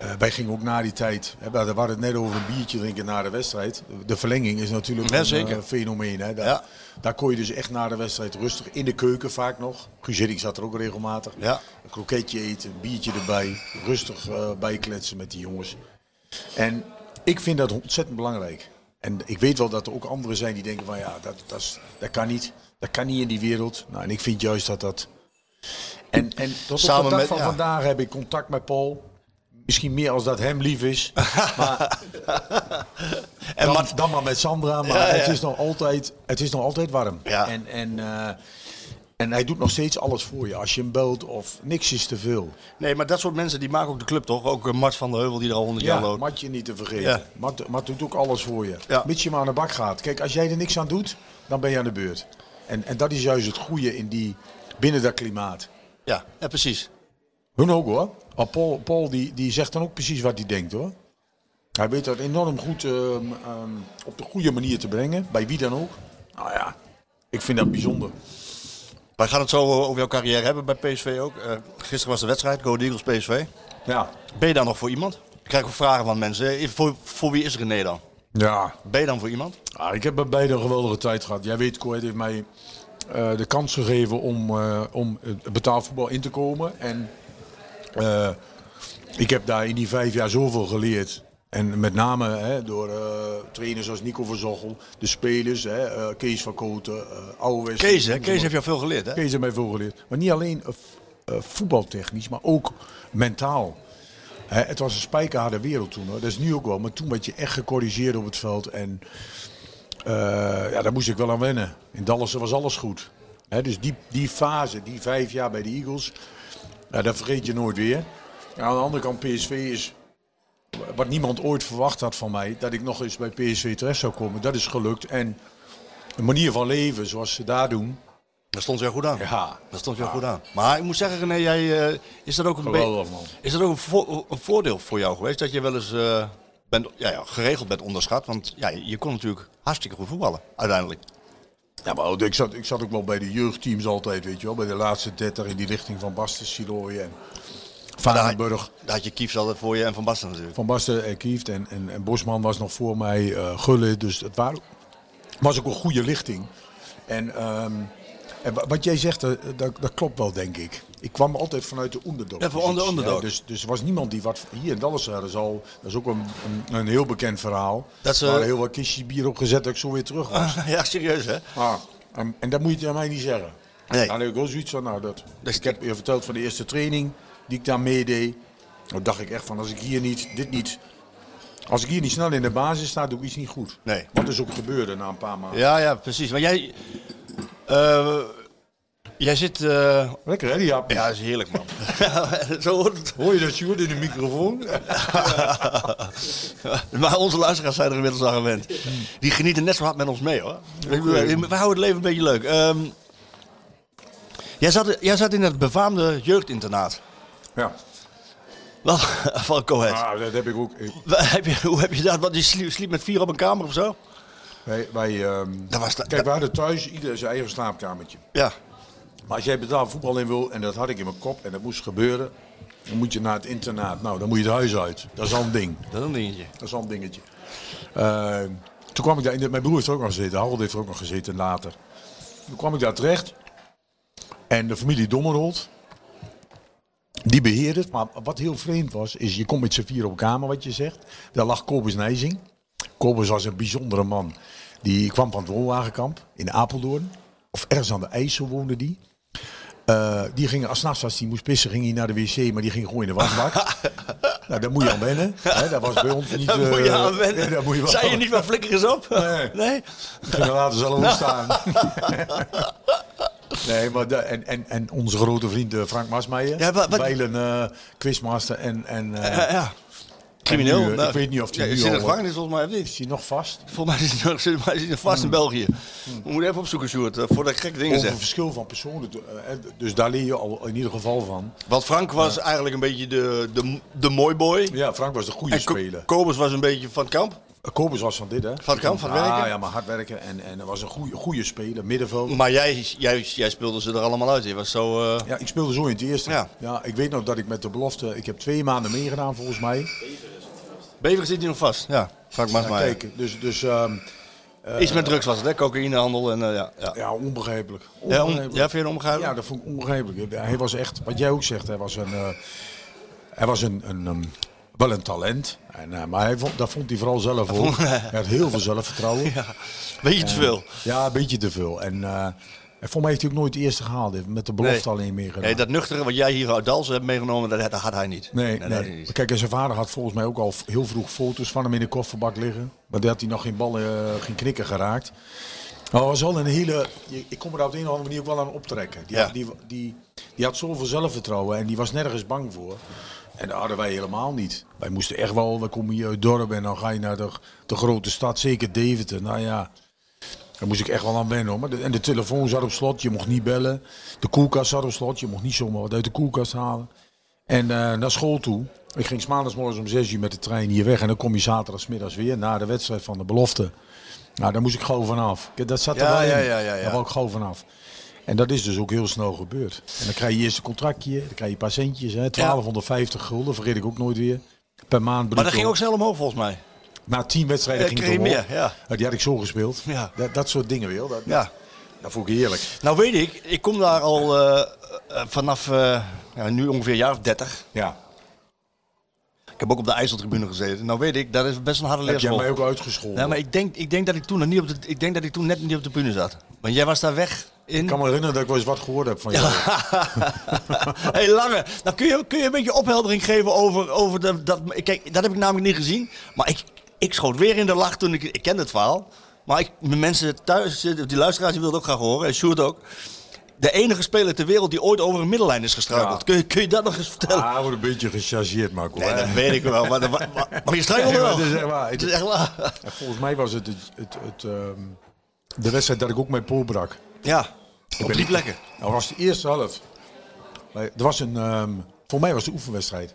eh, wij gingen ook na die tijd, hè, we hadden het net over een biertje drinken na de wedstrijd. De verlenging is natuurlijk Ja, een zeker. eh, fenomeen. Hè? Daar, Ja. daar kon je dus echt na de wedstrijd rustig in de keuken vaak nog. Hiddink zat er ook regelmatig. Ja. Een kroketje eten, een biertje erbij. Rustig eh, bijkletsen met die jongens. En ik vind dat ontzettend belangrijk. En ik weet wel dat er ook anderen zijn die denken van ja, dat, dat, is, dat kan niet. Dat kan niet in die wereld. Nou, en ik vind juist dat dat... En, en tot Samen op de dag met- van vandaag heb ik contact met Paul. Misschien meer als dat hem lief is. maar En dan, Mart- dan maar met Sandra. Maar Ja, ja. Het, is nog altijd, het is nog altijd warm. Ja. En, en, eh, en hij doet nog steeds alles voor je. Als je hem belt of niks is te veel. Nee, maar dat soort mensen die maken ook de club toch? Ook eh, Mart van der Heuvel die er al 100 jaar Ja, loopt. Matje niet te vergeten. Ja. Mat doet ook alles voor je. Ja. Mits je maar aan de bak gaat. Kijk, als jij er niks aan doet, dan ben je aan de beurt. En, en dat is juist het goede in die, binnen dat klimaat. Ja, ja, precies. Hun ook hoor. Maar Paul, Paul die, die zegt dan ook precies wat hij denkt hoor. Hij weet dat enorm goed ehm, ehm, op de goede manier te brengen. Bij wie dan ook. Nou ja, ik vind dat bijzonder. Wij gaan het zo over jouw carrière hebben bij PSV ook. Eh, gisteren was de wedstrijd, Go Eagles PSV. Ja. Ben je dan nog voor iemand? Ik krijg ook vragen van mensen. Eh, Voor, voor wie is René dan? Ja, Ben je dan voor iemand? Ah, ik heb bij beide een geweldige tijd gehad. Jij weet, Koet heeft mij eh, de kans gegeven om, eh, om het betaalvoetbal in te komen. En eh, ik heb daar in die vijf jaar zoveel geleerd. En met name hè, door eh, trainers als Nico van Zochel, de spelers, hè, eh, Kees van Koten, uh. Kees, hè? Kees heeft jou veel geleerd, hè? Kees heeft mij veel geleerd. Maar niet alleen voetbaltechnisch, maar ook mentaal. Hè, het was een spijkerharde wereld toen. Hoor. Dat is nu ook wel. Maar toen werd je echt gecorrigeerd op het veld. En ja, daar moest ik wel aan wennen. In Dallas was alles goed. Hè, dus die, die fase, die vijf jaar bij de Eagles, ja, dat vergeet je nooit weer. Aan de andere kant, PSV is wat niemand ooit verwacht had van mij, dat ik nog eens bij PSV terecht zou komen. Dat is gelukt. En een manier van leven zoals ze daar doen. Dat stond jou goed aan. Ja, Dat stond jou goed aan. Maar ik moet zeggen, René, jij, eh, is dat ook een, be- geweldig man. is dat ook een, vo- een voordeel voor jou geweest? Dat je wel eens eh, bent, ja, ja, geregeld bent onderschat? Want ja, je kon natuurlijk hartstikke goed voetballen, uiteindelijk. Ja, maar ik zat, ik zat ook wel bij de jeugdteams altijd, weet je wel. Bij de laatste 30 in die richting van Basten, Siloy en Varenburg. Daar had je Kiefs altijd voor je en Van Basten natuurlijk. Van Basten en Kieft en, en, en Bosman was nog voor mij, eh Gulle. Dus het waren, was ook een goede lichting. En, ehm, en wa- wat jij zegt, eh, dat, dat klopt wel, denk ik. Ik kwam altijd vanuit de underdog. Ja, van de underdog. dus, dus er was niemand die wat... Hier in Dallas hadden ze al... Dat is ook een, een, een heel bekend verhaal. Dat ze- Er heel wat kistjes bier opgezet dat ik zo weer terug was. ja, serieus hè? Ah, en, en dat moet je aan mij niet zeggen. Nee. Dan heb ik wel zoiets van, nou, dat, Dus- ik heb je verteld van de eerste training die ik daar meedeed. Dan dacht ik echt van, als ik hier niet, dit niet, als ik hier niet snel in de basis sta, doe ik iets niet goed. Nee. Wat dus ook gebeurde na een paar maanden. Ja, ja, precies. Maar jij, eh, jij zit... eh, Lekker hè, die hap. ja, dat is heerlijk man. Zo hoort het. Hoor je dat, Sjoerd, in de microfoon? maar onze luisteraars zijn er inmiddels aan gewend. Die genieten net zo hard met ons mee hoor. We, houden het leven een beetje leuk. Ehm, jij, zat, jij zat in het befaamde jeugdinternaat. ja. Wat, van Coët. Ah, dat heb ik ook. Ik- Heb je, hoe heb je dat? Want je sliep, sliep met vier op een kamer of zo? Wij, wij, ehm, Dat was kijk, we hadden thuis ieder zijn eigen slaapkamertje. Ja. Maar als jij betaald voetbal in wil, en dat had ik in mijn kop, en dat moest gebeuren, dan moet je naar het internaat. Nou, dan moet je het huis uit. Dat is al een ding. Dat is een dingetje. Dat is wel een dingetje. Eh, toen kwam ik daar, mijn broer heeft er ook nog gezeten, Harold heeft er ook nog gezeten later. Toen kwam ik daar terecht. En de familie Dommerold, die beheerde het. Maar wat heel vreemd was, is je komt met z'n vier op kamer, wat je zegt. Daar lag Kobus Nijzing. Kobus was een bijzondere man. Die kwam van het woonwagenkamp in Apeldoorn. Of ergens aan de IJssel woonde die. Eh, die ging, als nachts als hij moest pissen, ging hij naar de wc, maar die ging gewoon in de wasbak. nou, daar moet je aan wennen. Hè? Dat was bij ons niet... Daar moet je eh, aan wennen. nee, daar moet je wel Zei je niet maar flikker eens op? Nee. Nee? Ging er later zelf staan. nee, maar de, en, en, en onze grote vriend eh, Frank Masmeijer. Ja, wat- wat- Bijlen quizmaster en... en Ja, ja. Crimineel. nu, eh, Nou, ik weet niet of hij ja, nu zit in de gevangenis volgens mij of niet? Is hij nog vast? Volgens mij is hij nog, volgens mij is hij nog vast in België. We moeten even opzoeken, Sjoerd, eh, voordat ik gekke dingen Over zeg. verschil van personen. eh, Dus daar leer je al in ieder geval van. Want Frank was eigenlijk een beetje de, de, de mooi boy. Ja, Frank was de goede En speler. Kobus was een beetje van het kamp. Kobus was van dit, hè? Van het kamp, van Ah, werken. ja, maar hard werken. En, en was een goede, goede speler, middenveld. Maar jij, jij, jij speelde ze er allemaal uit. Je was zo... eh, Ja, ik speelde zo in het eerste. Ja. Ja. ik weet nog dat ik met de belofte... Ik heb twee maanden meegedaan, volgens mij. Bever zit hier nog vast. Ja, Frank Ja, Masmaier. kijk, dus... dus ehm, Iets met drugs was het, hè? Cocaïnehandel en eh, ja. ja. ja, onbegrijpelijk. Ja, Onbegrijpelijk. ja, vind je onbegrijpelijk? Ja, dat vond ik onbegrijpelijk. Hij was echt, wat jij ook zegt, hij was een, eh, hij was een, een, wel een talent. En, maar hij vond, dat vond hij vooral zelf ook. Hij had heel veel zelfvertrouwen. Ja, Beetje te veel. een beetje te veel. En, en voor mij heeft hij ook nooit de eerste gehaald. Met de belofte Nee. alleen meegedaan. Nee, dat nuchtere wat jij hier uit Dalsen hebt meegenomen, dat, dat had hij niet. Nee, nee. niet. Kijk, en zijn vader had volgens mij ook al heel vroeg foto's van hem in de kofferbak liggen. Maar daar had hij nog geen ballen, eh, geen knikken geraakt. Maar het was wel een hele... je- Ik kom er op de een of andere manier ook wel aan optrekken. Die, Ja. had, die, die, die had zoveel zelfvertrouwen en die was nergens bang voor. En dat hadden wij helemaal niet. Wij moesten echt wel... We komen hier uit dorp en dan ga je naar de, de grote stad. Zeker Deventer. Nou ja... Daar moest ik echt wel aan wennen hoor. En de telefoon zat op slot, je mocht niet bellen. De koelkast zat op slot, je mocht niet zomaar wat uit de koelkast halen. En eh, naar school toe. Ik ging 's maandags morgens om 6 uur met de trein hier weg. En dan kom je zaterdagsmiddags weer na de wedstrijd van de belofte. Nou, daar moest ik gauw vanaf. Dat zat er Ja, wel in. ja, ja, ja, ja. Daar wou ik gauw vanaf. En dat is dus ook heel snel gebeurd. En dan krijg je eerst een contractje, dan krijg je een paar centjes. Hè, 1250 gulden, vergeet ik ook nooit weer. Per maand Maar dat bruto. ging ook snel omhoog volgens mij. Na tien wedstrijden Eh, ging het meer, ja. Nou, Die had ik zo gespeeld. Ja. Dat, dat soort dingen wil. Dat, Ja. dat vond ik heerlijk. Nou weet ik, ik kom daar al eh, eh, vanaf eh, ja, nu ongeveer een jaar of 30. Ja. Ik heb ook op de IJsseltribune gezeten. Nou weet ik, dat is best een harde Heb jij leerschool. mij ook uitgescholden? Ja, maar ik denk, ik denk dat ik toen nog niet op de, ik denk dat ik toen net niet op de bühne zat. Want jij was daar weg in. Ik kan me herinneren dat ik wel eens wat gehoord heb van jou. hey, Lange, nou kun je, kun je een beetje opheldering geven over, over de, dat... Kijk, dat heb ik namelijk niet gezien. Maar ik, ik schoot weer in de lach toen ik... Ik ken het verhaal. Maar ik, de mensen thuis, zitten, die luisteraars, die willen het ook graag horen. En Sjoerd ook. De enige speler ter wereld die ooit over een middellijn is gestruikeld. Ja. Kun, je, kun je dat nog eens vertellen? Ah, wordt een beetje gechargeerd, Marco. nee, dat weet ik wel. Maar, maar, maar, maar je struikelde wel. het is echt waar. Het is echt waar. En Volgens mij was het, het, het, het, ehm, de wedstrijd dat ik ook mijn pool brak. Ja, op ben- drie plekken. Dat was de eerste helft. Er was een, ehm, voor mij was het een oefenwedstrijd.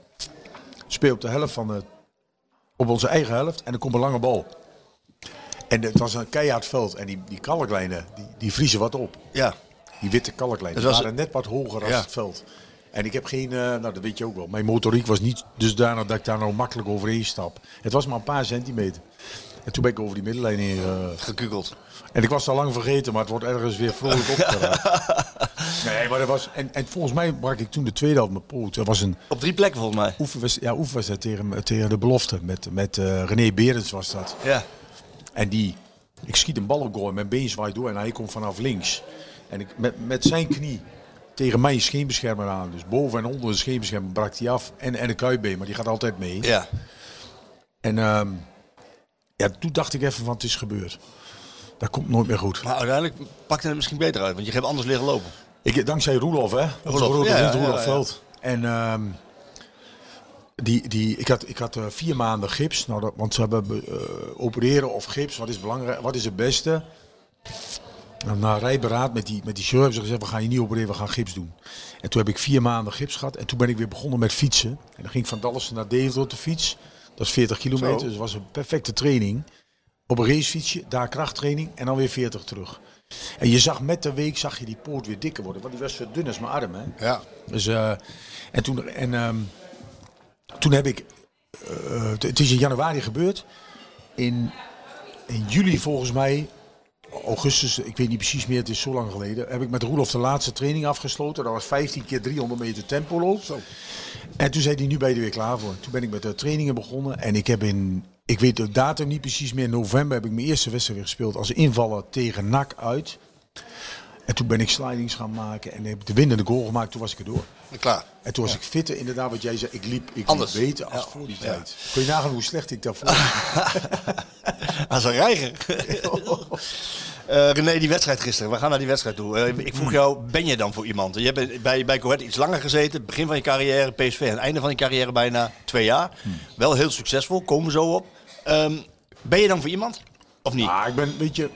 Speel op de helft van het, op onze eigen helft en er komt een lange bal. En het was een keihard veld en die, die kalklijnen die, die vriezen wat op. Ja. Die witte kalklijnen waren net wat hoger dan Ja. het veld. En ik heb geen, eh, nou dat weet je ook wel, mijn motoriek was niet dusdanig dat ik daar nou makkelijk overheen stap. Het was maar een paar centimeter. En toen ben ik over die middenlijn heen. eh, Gekukeld. En ik was al lang vergeten, maar het wordt ergens weer vrolijk opgeraakt. nee, maar dat was. En, en volgens mij brak ik toen de tweede helft mijn poot. Dat was een Op drie plekken volgens mij. oefenwedstrijd, ja, oefenwedstrijd tegen, tegen de belofte. Met, met eh, René Berends was dat. Ja. En die, ik schiet een bal op goal en mijn been zwaait door en hij komt vanaf links. En ik, met, met zijn knie tegen mijn scheenbeschermer aan. Dus boven en onder de scheenbeschermer brak hij af. En, en de kuitbeen, maar die gaat altijd mee. Ja. En ehm, ja, toen dacht ik even van het is gebeurd. Dat komt nooit meer goed. Maar uiteindelijk pakte het misschien beter uit. Want je hebt anders liggen lopen. Ik, dankzij Roelof, hè? Roelof, ja, ja. Veld. En ehm, die, die, ik had, ik had eh, vier maanden gips. Nou, dat, want ze hebben eh, opereren of gips. Wat is belangrijk? Wat is het beste? En na rijberaad met die, met die chirurg hebben ze gezegd, we gaan je niet opereren, we gaan gips doen. En toen heb ik vier maanden gips gehad. En toen ben ik weer begonnen met fietsen. En dan ging ik van Dallas naar Deventer op de fiets. Dat is 40 kilometer, Zo. dus het was een perfecte training. Op een racefietsje, daar krachttraining en dan weer 40 terug. En je zag met de week zag je die poort weer dikker worden. Want die was zo dun als mijn arm. Hè? Ja. Dus, eh, en toen, en, ehm, toen heb ik, eh, het- het is in januari gebeurd. In, in juli volgens mij, augustus, ik weet niet precies meer, het is zo lang geleden, heb ik met Roelof de laatste training afgesloten. Dat was 15 keer 300 meter tempo loop. En toen zei hij, nu ben je er weer klaar voor. Toen ben ik met de trainingen begonnen en ik heb in, ik weet de datum niet precies meer, november heb ik mijn eerste wedstrijd weer gespeeld als invaller tegen NAC uit. En toen ben ik slidings gaan maken en heb de winnende goal gemaakt, toen was ik er door. Klaar. En toen was ik fitter, inderdaad, wat jij zei. Ik liep, ik Anders. liep beter als Ja. voor die Ja. tijd. Kun je nagaan hoe slecht ik daarvoor Als een reiger. Eh, René, die wedstrijd gisteren. We gaan naar die wedstrijd toe. Eh, ik vroeg jou, ben je dan voor iemand? Je hebt bij, bij Coët iets langer gezeten. Begin van je carrière, PSV. En het einde van je carrière bijna twee jaar. Wel heel succesvol, komen we zo op. Ehm, ben je dan voor iemand? Of niet? Ah, ik ben, weet je,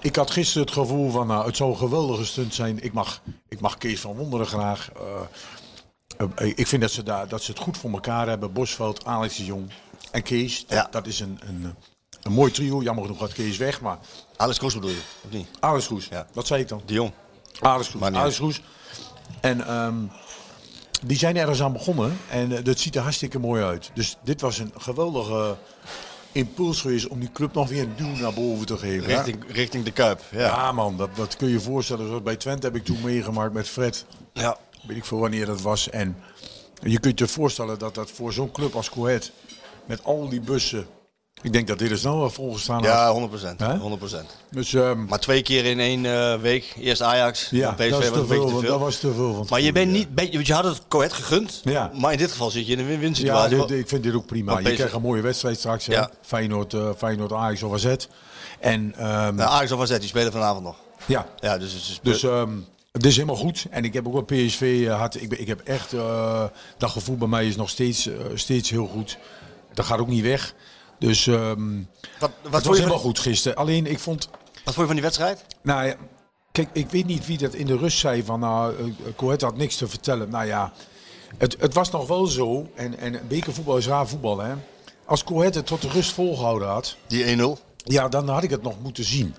ik had gisteren het gevoel van, nou, het zou een geweldige stunt zijn. Ik mag, ik mag Kees van Wonderen graag. Eh, eh, ik vind dat ze, daar, dat ze het goed voor elkaar hebben. Bosveld, Alex de Jong en Kees. Dat, Ja. dat is een, een, een mooi trio. Jammer genoeg gaat Kees weg, maar Alex Kroes bedoel je, of niet? Alex Roes. Ja. Dat zei ik dan. De Jong. Alex niet Alex Roes. En ehm, die zijn ergens aan begonnen. En eh, dat ziet er hartstikke mooi uit. Dus dit was een geweldige impuls geweest om die club nog weer een duw naar boven te geven. Richting, richting de Kuip. Ja. Ja, man, dat, dat kun je je voorstellen. Zoals bij Twente heb ik toen meegemaakt met Fred. ja. Weet ik veel wanneer dat was. En je kunt je voorstellen dat dat voor zo'n club als Coët, met al die bussen. Ik denk dat dit is nou wel volgestaan. Ja, 100 procent. Hè? 100 procent. Dus ehm, Maar twee keer in één eh, week. Eerst Ajax, ja, PSV dat, was te veel, te want veel. dat was te veel. Van Maar je bent niet, ben- je had het Coët gegund. Ja. Maar in dit geval zit je in een win-win Ja, situatie. dit- ik vind dit ook prima. Je krijgt een mooie wedstrijd straks. Ja. Feyenoord, eh Feyenoord, Ajax of AZ. En Nou, Ajax of AZ, die spelen vanavond nog. ja, Ja, dus, het is- Dus ehm, het is helemaal goed. En ik heb ook wel PSV eh, had. Ik, ik heb echt dat gevoel bij mij is nog steeds, steeds heel goed. Dat gaat ook niet weg. Dus ehm wat, wat, het was van, goed gisteren. Alleen ik vond. wat vond je van die wedstrijd? Nou ja, kijk, ik weet niet wie dat in de rust zei van. Nou, uh, Coët had niks te vertellen. Nou ja, het, het was nog wel zo. En, en bekervoetbal is raar voetbal, hè? Als Coët het tot de rust volgehouden had. Die 1-0. Ja, dan had ik het nog moeten zien.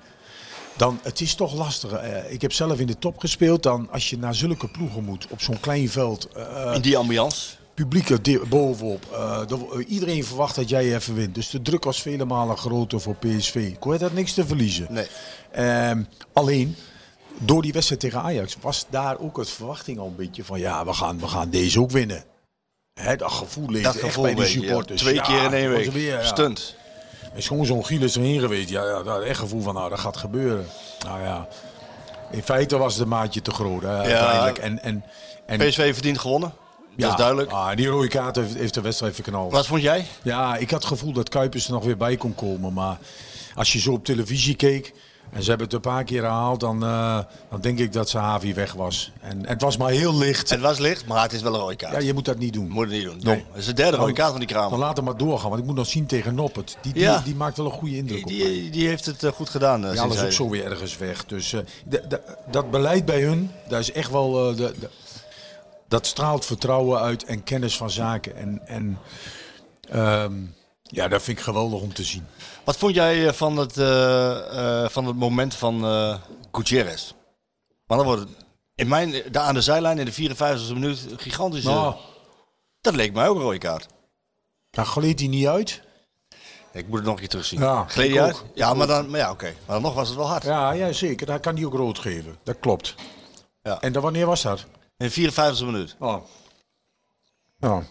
Dan, het is toch lastig. Eh, ik heb zelf in de top gespeeld. Dan als je naar zulke ploegen moet, op zo'n klein veld, In die ambiance. Publiek er bovenop. eh, de- eh, iedereen verwacht dat jij even wint. Dus de druk was vele malen groter voor PSV. Coët had niks te verliezen. Nee. Ehm, alleen, door die wedstrijd tegen Ajax was daar ook het verwachting al een beetje van... ja, we gaan, we gaan deze ook winnen. Hè, dat gevoel leefde Dat echt gevoel bij de ja. supporters. Twee keer in één week. er weer, ja. Stunt. Er is gewoon zo'n Gielis erheen geweest. Ja, ja, dat echt gevoel van, nou, dat gaat gebeuren. Nou ja, in feite was de maatje te groot, hè, uiteindelijk. En, en, en, PSV verdient gewonnen. Dat is duidelijk. Ah, die rode kaart heeft, heeft de wedstrijd verknald. Wat vond jij? Ja, ik had het gevoel dat Kuipers er nog weer bij kon komen. Maar als je zo op televisie keek en ze hebben het een paar keer herhaald, dan, eh, dan denk ik dat Sahavi weg was. En het was maar heel licht. Het was licht, maar het is wel een rode kaart. Ja, je moet dat niet doen. Moet het niet doen. Dom. Het is de derde rode kaart van die Dan Kramer. laat hem maar doorgaan, want ik moet nog zien tegen Noppert. Die, die, Ja. die maakt wel een goede indruk Die, op die, die heeft het eh, goed gedaan. eh, Ja, dat is ook zo weer ergens weg. Dus dat beleid bij hun, daar is echt wel. de, de- dat straalt vertrouwen uit en kennis van zaken. En, en ehm, ja, dat vind ik geweldig om te zien. Wat vond jij eh, van het, eh, eh, van het moment van eh Gutierrez? Maar dan wordt het in mijn, daar aan de zijlijn in de 54e minuut een gigantische... Nou, Dat leek mij ook een rode kaart. daar gleed hij niet uit. Ik moet het nog een keer terugzien. Ja, Gleed hij uit? ook. Ja, maar dan, maar ja, oké. Maar dan nog was het wel hard. Ja, ja, zeker. Daar kan hij ook rood geven. Dat klopt. Ja. En dan, wanneer was dat? In de 54e minuut. Oh. Ja.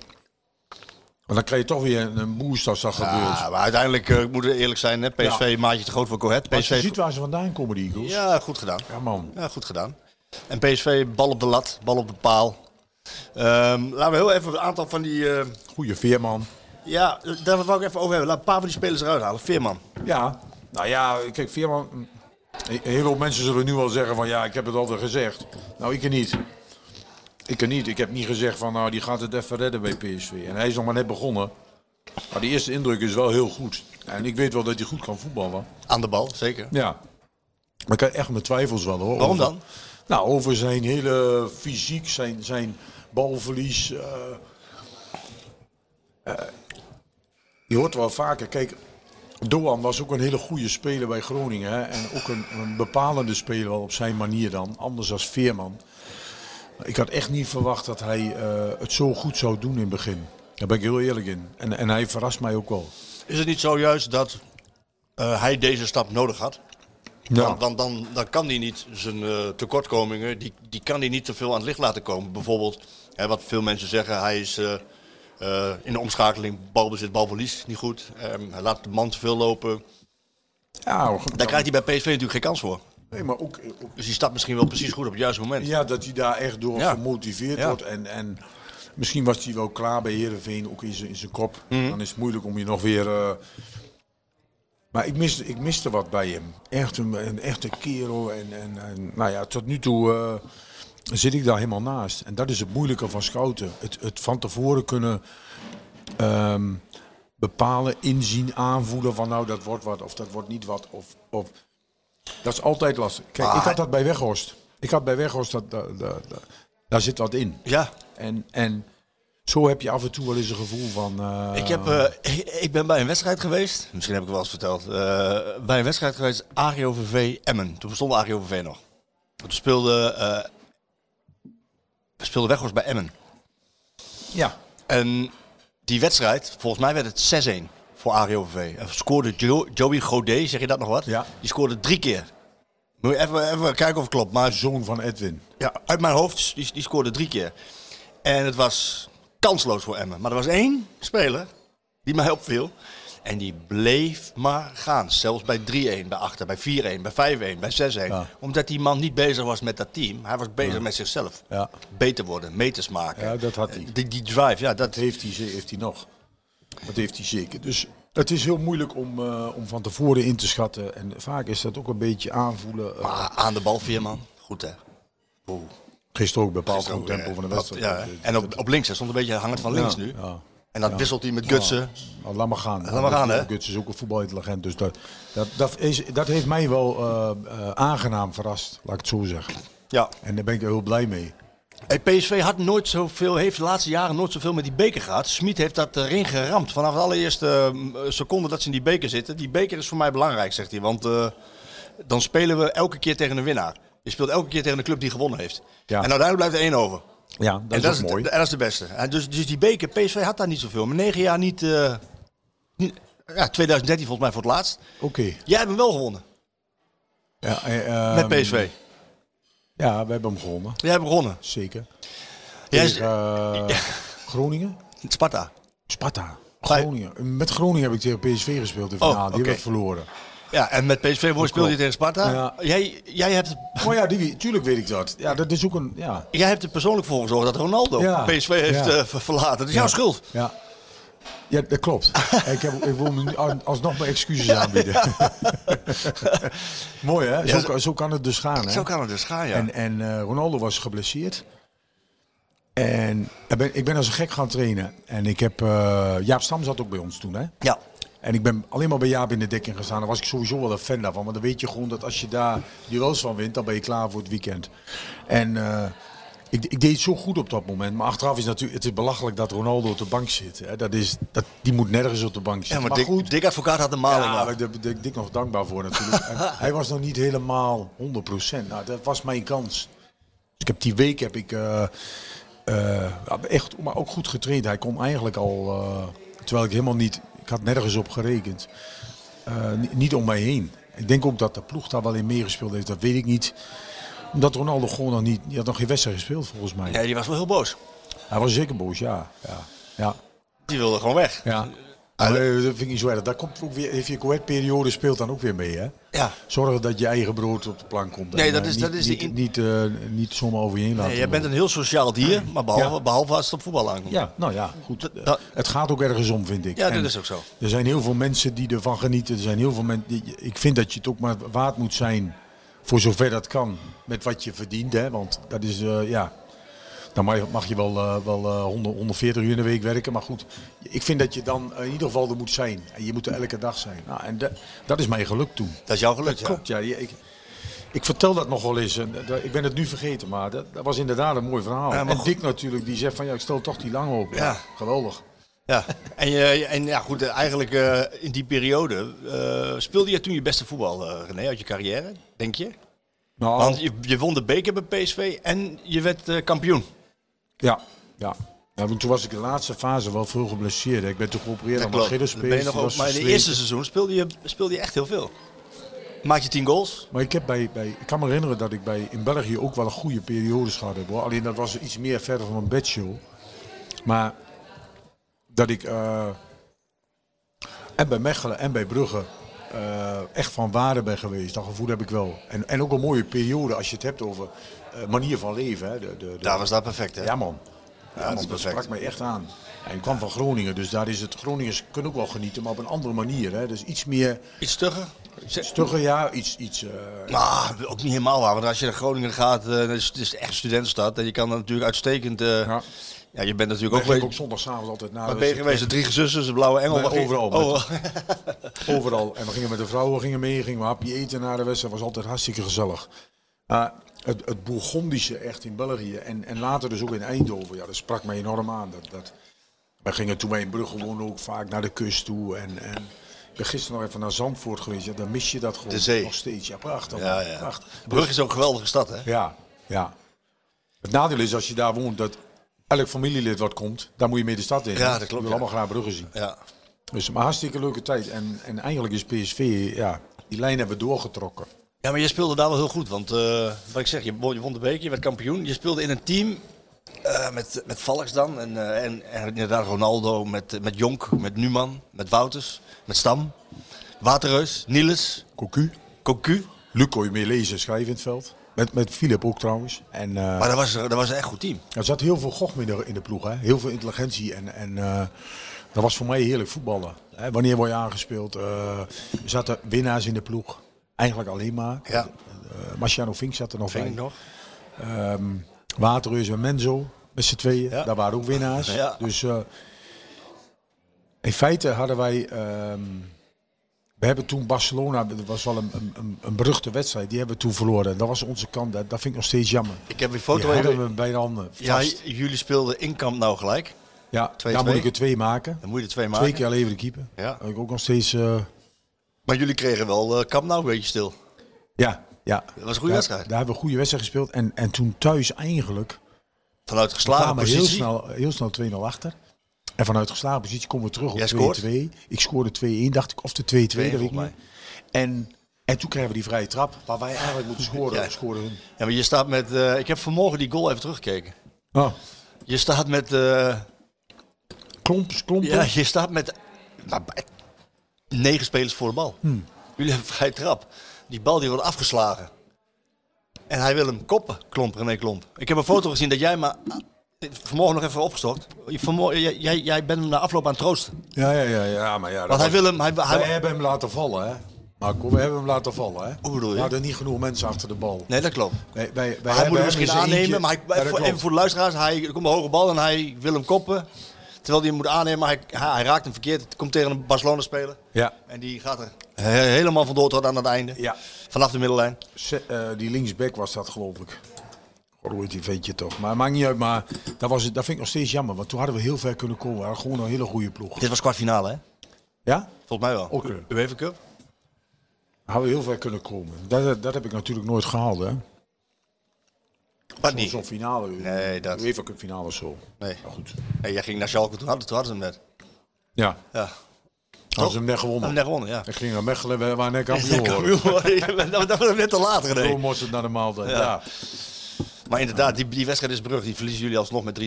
Maar dan krijg je toch weer een- een boost als dat gebeurt. Ja, maar uiteindelijk eh, moeten we eerlijk zijn. Hè? PSV maatje te groot voor Cohet. Als je PSV... ziet waar ze vandaan komen, die Eagles. Ja, goed gedaan. Ja, man. Ja, goed gedaan. En PSV, bal op de lat, bal op de paal. Ehm, laten we heel even een aantal van die... eh, Goeie veerman. ja, daar wou ik even over hebben. Laat een paar van die spelers eruit halen. Veerman. Ja, nou ja, kijk, Veerman. Een heleboel mensen zullen nu wel zeggen van ja, ik heb het altijd gezegd. Nou, ik er niet. Ik er niet. Ik heb niet gezegd van nou, die gaat het even redden bij PSV. En hij is nog maar net begonnen. Maar die eerste indruk is wel heel goed. En ik weet wel dat hij goed kan voetballen. Aan de bal, zeker. Ja. Maar ik heb echt mijn twijfels wel hoor. Waarom Over- dan? Nou, over zijn hele fysiek, zijn, zijn balverlies. eh, eh, je hoort wel vaker, kijk, Doan was ook een hele goede speler bij Groningen. Hè? En ook een, een bepalende speler op zijn manier dan. Anders als Veerman. Ik had echt niet verwacht dat hij eh, het zo goed zou doen in het begin. Daar ben ik heel eerlijk in. En, en hij verrast mij ook wel. Is het niet zo juist dat eh, hij deze stap nodig had? Want dan, dan, dan kan hij niet zijn eh, tekortkomingen, die, die kan hij niet te veel aan het licht laten komen. Bijvoorbeeld, hè, wat veel mensen zeggen, hij is in de omschakeling balbezit, balverlies niet goed. Ehm, hij laat de man te veel lopen. Ja, Daar krijgt hij bij PSV natuurlijk geen kans voor. Nee, maar ook, ook Dus die stapt misschien wel precies goed op het juiste moment. Ja, dat hij daar echt door Ja. gemotiveerd Ja. wordt. En, en misschien was hij wel klaar bij Heerenveen, ook in zijn, in zijn kop. Mhm. Dan is het moeilijk om je nog weer... eh, Maar ik miste, ik miste wat bij hem. Echt een, een echte kerel. En, en, en nou ja, tot nu toe eh, zit ik daar helemaal naast. En dat is het moeilijke van scouten. Het, het van tevoren kunnen ehm, bepalen, inzien, aanvoelen van nou dat wordt wat of dat wordt niet wat. Of, of, dat is altijd lastig. Kijk, Ah, ik had dat bij Weghorst. Ik had bij Weghorst, dat, dat, dat- dat- daar zit wat in. Ja, En, en zo heb je af en toe wel eens een gevoel van... eh, ik, heb, eh, ik, ik ben bij een wedstrijd geweest, misschien heb ik het wel eens verteld, eh, bij een wedstrijd geweest, AGOVV Emmen. Toen bestond AGOVV nog. Toen speelde, eh speelde Weghorst bij Emmen. ja, En die wedstrijd, volgens mij werd het 6-1 voor AGOVV. En scoorde Jo- Joey Godet, zeg je dat nog wat? Ja. Die scoorde drie keer. Moet je even, even kijken of het klopt. Maar zoon van Edwin. ja, uit mijn hoofd, die, die scoorde drie keer. En het was kansloos voor Emmen. Maar er was één speler die mij opviel. En die bleef maar gaan. Zelfs bij 3-1, bij 8, bij 4-1, bij 5-1, bij 6-1. Ja. Omdat die man niet bezig was met dat team. Hij was bezig met zichzelf. Ja. Beter worden, meters maken. Ja, dat had hij. Die, die drive, ja, dat Dat heeft hij, heeft hij nog. Dat heeft hij zeker. Dus het is heel moeilijk om, eh, om van tevoren in te schatten. En vaak is dat ook een beetje aanvoelen. eh, Maar aan de bal, Veerman. Goed hè. Oeh. gisteren ook bepaald ook, tempo van de wedstrijd. Ja, Dat- en op, op links, hij stond een beetje hangend van links ja, nu. Ja. En dan Ja. wisselt hij met Gutsen. Nou, laat maar gaan. Laat maar gaan, hè? Guts is ook een voetbalintelligent. Dus dat, dat, dat, is, dat heeft mij wel eh, aangenaam verrast, laat ik het zo zeggen. Ja. En daar ben ik heel blij mee. Hey, PSV had nooit zoveel, heeft de laatste jaren nooit zoveel met die beker gehad. Smit heeft dat erin geramd. Vanaf de allereerste eh, seconde dat ze in die beker zitten. Die beker is voor mij belangrijk, zegt hij. Want eh, dan spelen we elke keer tegen een winnaar. Je speelt elke keer tegen een club die gewonnen heeft. Ja. En uiteindelijk blijft er één over. Ja, dat en is dat is, mooi. En dat is de beste. En dus, dus die beker, PSV had daar niet zoveel. Maar negen jaar niet, eh, niet- Ja, 2013 volgens mij voor het laatst. Oké. Jij hebt hem wel gewonnen. Ja, eh, Met ehm, PSV. Ja, we hebben hem gewonnen. Jij hebt gewonnen. Zeker. Jij Tegen, eh, Groningen? Sparta. Sparta. Ga je- Groningen. Met Groningen heb ik tegen PSV gespeeld in de Oh, finale. Die oké. hebben we verloren. Ja, en met PSV speelde je tegen Sparta. Ja. Jij, jij, hebt, Oh ja, die, tuurlijk weet ik dat. Ja, dat is ook een... Ja. jij hebt er persoonlijk voor gezorgd dat Ronaldo Ja. PSV heeft Ja. eh, ver- verlaten. Dat is jouw schuld. Ja. Ja, dat klopt. ik, heb, ik wil nu alsnog mijn excuses aanbieden. Mooi hè? Zo, zo- zo kan het dus gaan. Hè? Zo kan het dus gaan, ja. En, en eh, Ronaldo was geblesseerd. En ik ben, ik ben als een gek gaan trainen. En ik heb... eh, Jaap Stam zat ook bij ons toen hè? ja. En ik ben alleen maar bij Jaap in de dekking gestaan. Daar was ik sowieso wel een fan daarvan. Maar dan weet je gewoon dat als je daar duels van wint, dan ben je klaar voor het weekend. En eh, ik, ik deed het zo goed op dat moment. Maar achteraf is natuurlijk, het is belachelijk dat Ronaldo op de bank zit. Hè. Dat is, dat, die moet nergens op de bank zitten. ja, maar, maar Dick, goed, Dick Advocaat had de maling. ja, daar ben ik dik nog dankbaar voor natuurlijk. Hij was nog niet helemaal 100%. Nou, dat was mijn kans. Dus ik heb die week heb ik eh, eh, echt, maar ook goed getraind. Hij kon eigenlijk al, eh, terwijl ik helemaal niet, ik had nergens op gerekend, ni- niet om mij heen. Ik denk ook dat de ploeg daar wel in meegespeeld heeft. Dat weet ik niet. Omdat Ronaldo gewoon nog niet, die had nog geen wedstrijd gespeeld volgens mij. Nee, die was wel heel boos. Hij was zeker boos, ja. ja, ja. Die wilde gewoon weg. Ja. Dat vind ik niet zo erg. Daar komt ook weer, heeft je COVID-periode speelt dan ook weer mee, hè? Ja. Zorgen dat je eigen brood op de plank komt. Nee, En, dat eh, is- niet, dat is niet, de in- niet, eh, niet zomaar over je heen laten. Nee, jij bent een heel sociaal dier, maar behalve, Ja. behalve als het op voetbal aankomt. Ja, nou ja, goed. Dat- dat- het gaat ook ergens om, vind ik. Ja, En dat is ook zo. Er zijn heel veel mensen die ervan genieten. Er zijn heel veel mensen. Die, ik vind dat je het ook maar waard moet zijn. Voor zover dat kan. Met wat je verdient. Hè? Want dat is, eh, ja. Dan mag je, mag je wel, eh, wel eh, 100, 140 uur in de week werken. Maar goed, ik vind dat je dan in ieder geval er moet zijn. En je moet er elke dag zijn. Nou, en dat, dat is mijn geluk toen. Dat is jouw geluk, ja. Klopt, ja. Ik, ik vertel dat nog wel eens. En dat- ik ben het nu vergeten, maar dat, dat was inderdaad een mooi verhaal. Ja, en. Dick natuurlijk, die zegt van ja, ik stel toch die lang op. Ja. Geweldig. Ja, en, je, en ja, goed, eh, eigenlijk eh, in die periode eh, speelde je toen je beste voetbal, eh, René, uit je carrière, denk je? Nou, Want je, je won de beker bij PSV en je werd eh, kampioen. Ja, ja. ja want toen was ik in de laatste fase wel veel geblesseerd. Ik ben toen geopereerd aan mijn Achillespees. maar in de versleten. eerste seizoen speelde je, speelde je echt heel veel. Maak je tien goals? Maar ik, heb bij, bij, ik kan me herinneren dat ik bij, in België ook wel een goede periodes gehad heb. Hoor. Alleen dat was iets meer verder van mijn bedshow. Maar dat ik eh, en bij Mechelen en bij Brugge eh, echt van waarde ben geweest. Dat gevoel heb ik wel. En, en ook een mooie periode als je het hebt over eh, manier van leven. Hè. De, de, de, Daar was dat perfect, hè? Ja man. Ja, man, dat perfect. sprak mij echt aan. En ik kwam van Groningen, dus daar is het. Groningers kunnen ook wel genieten, maar op een andere manier. Hè. Dus iets meer Iets stugger? stugger, ja, iets. iets eh, Nou, ook niet helemaal waar. Want als je naar Groningen gaat, eh, het is het echt een studentenstad. En je kan natuurlijk uitstekend... ja. Ja. je bent natuurlijk ook... gingen Ook zondagavond altijd naar. waar ben je geweest? De drie gezussen, de blauwe engel. Ging- overal. Oh, Overal. En we gingen met de vrouwen gingen mee, gingen we hapje eten na de wedstrijd. was altijd hartstikke gezellig. Uh, het, het Bourgondische echt in België. En, en later dus ook in Eindhoven. Ja, dat sprak mij enorm aan. Dat, dat, wij gingen toen wij in Brugge woonden ook vaak naar de kust toe. En, en ik ben gisteren nog even naar Zandvoort geweest. Ja, dan mis je dat gewoon De zee. nog steeds. Ja, prachtig. ja, ja. Prachtig. Brugge is ook een geweldige stad, hè? Ja, ja. Het nadeel is als je daar woont dat elk familielid wat komt, daar moet je mee de stad in. Ja, dat klopt, Je wil ja. allemaal graag Brugge zien. Ja. Dus, maar hartstikke leuke tijd. En, en eigenlijk is PSV, ja, die lijn hebben we doorgetrokken. Ja, maar je speelde daar wel heel goed. Want eh, wat ik zeg, je, won- je won de beker, je werd kampioen. Je speelde in een team eh, met, met Valks dan. En, eh, en, en inderdaad Ronaldo, met, met Jonk, met Numan, met Wouters, met Stam. Waterreus, Niels, Cocu. Cocu. Luc kon je mee lezen, schrijven in het veld. Met, met Philip ook trouwens. En eh, Maar dat was, dat was een echt goed team. er zat heel veel goch in de, in de ploeg. Hè? Heel veel intelligentie. En, en eh, dat was voor mij heerlijk voetballen. Hè? Wanneer word je aangespeeld? Eh, er zaten winnaars in de ploeg. Eigenlijk alleen maar. Ja. Marciano Vink zat er nog bij. ik nog. Ehm Waterreus en Menzo, met z'n tweeën. Ja. Daar waren ook winnaars. Ja. Dus in feite hadden wij... ehm, we hebben toen Barcelona, dat was wel een, een, een, beruchte wedstrijd, die hebben we toen verloren. Dat was onze kant, dat, dat vind ik nog steeds jammer. Ik heb een Die foto hadden even. we bij de handen Ja, vast. jullie speelden in kamp nou gelijk. Ja, twee, daar twee. moet ik er twee maken. Dan moet je er twee maken. Twee keer leven de keeper. Ja. Dat ik ook nog steeds... eh, Maar jullie kregen wel eh kamp nou een beetje stil. ja, ja. Dat was een goede Daar- wedstrijd. Daar hebben we een goede wedstrijd gespeeld. En, en toen thuis eigenlijk Vanuit We geslagen kwamen heel positie. snel, heel snel 2-0 achter. En vanuit geslagen positie komen we terug op scoort? 2-2. Ik scoorde 2-1, dacht ik. Of de 2-2, dat weet ik niet. En, en toen kregen we die vrije trap. Waar wij eigenlijk moeten scoren. Ja. scoorden hun. Ja, maar je staat met. eh, ik heb vanmorgen die goal even teruggekeken. Oh, Je staat met. eh, klomps, klompen. ja, je staat met. nou, negen spelers voor de bal. Hmm. Jullie hebben vrij trap. Die bal die wordt afgeslagen. En hij wil hem koppen, klomp, René Klomp. Ik heb een foto gezien dat jij maar vanmorgen nog even opgestokt. Vanmorgen, jij, jij, bent hem na afloop aan het troosten. Ja, ja, ja, ja, maar ja. Want hij wil hem... Hij, hij, Wij hebben hem laten vallen, hè? Marco, we hebben hem laten vallen, hè? Hoe bedoel je? We hadden niet genoeg mensen achter de bal. nee, dat klopt. Wij, wij, wij hij moet hem misschien aannemen, eentje- maar hij, Ja, dat voor, even voor de luisteraars. Hij er komt een hoge bal en hij wil hem koppen. Terwijl hij hem moet aannemen, maar hij, hij, raakt hem verkeerd. Het komt tegen een Barcelona-speler. Ja. En die gaat er he- helemaal vandoor tot aan het einde. Ja. Vanaf de middellijn. Se- eh, die linksback was dat, geloof ik. Heet die ventje toch. Maar maakt niet uit, maar dat, was, het- dat vind ik nog steeds jammer. Want toen hadden we heel ver kunnen komen. We hadden gewoon een hele goede ploeg. Dit was kwartfinale, hè? Ja? Volgens mij wel. Oké. UEFA Cup. Hadden we heel ver kunnen komen. Dat, dat heb ik natuurlijk nooit gehaald, hè? Zo'n niet. zo'n finale. Nee, dat- UEFA Cup finale zo. Nee. Maar goed. Nee, jij ging naar Schalke, toen hadden, toen hadden ze hem net. Ja. Ja. Hadden ze hem net gewonnen. hem net gewonnen, ja. Ik ging naar Mechelen, we waren net kampioen. geworden. Dat dat was net te laat Zo gereden. moest het naar de maaltijd. Ja. Ja. Maar inderdaad, die, die wedstrijd is brug. Die verliezen jullie alsnog met 3-2.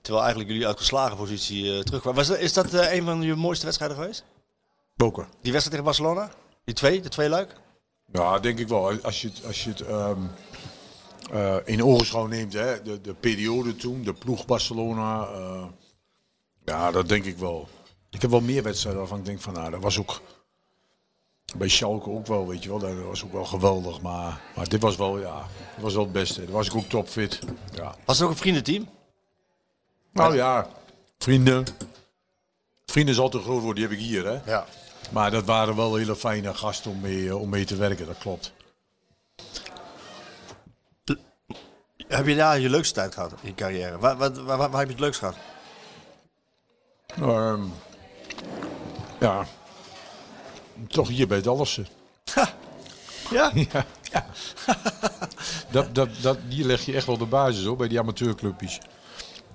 Terwijl eigenlijk jullie uit geslagen positie eh terugkwamen. Was, is dat eh, een van je mooiste wedstrijden geweest? Boker. Die wedstrijd tegen Barcelona? Die twee, de twee luik? Ja, denk ik wel. Als je het, als je het ehm, eh, in ogenschouw neemt, hè, de, de periode toen, de ploeg Barcelona. ja, dat denk ik wel. Ik heb wel meer wedstrijden waarvan ik denk van, nou, dat was ook bij Schalke ook wel, weet je wel. Dat was ook wel geweldig, maar, maar dit was wel, ja, dit was wel het beste. Daar was ik ook topfit. Ja. Was het ook een vriendenteam? Nou ja, vrienden. Vrienden is altijd groot woord, die heb ik hier, hè. Ja. Maar dat waren wel hele fijne gasten om mee, eh, om mee te werken, dat klopt. Heb je daar je leukste tijd gehad in je carrière? Waar, waar, waar, waar heb je het leukst gehad? Ehm, ja, toch hier bij Dallassen. Ja? Ja, ja. dat, dat, dat, hier leg je echt wel de basis hoor, bij die amateurclubjes.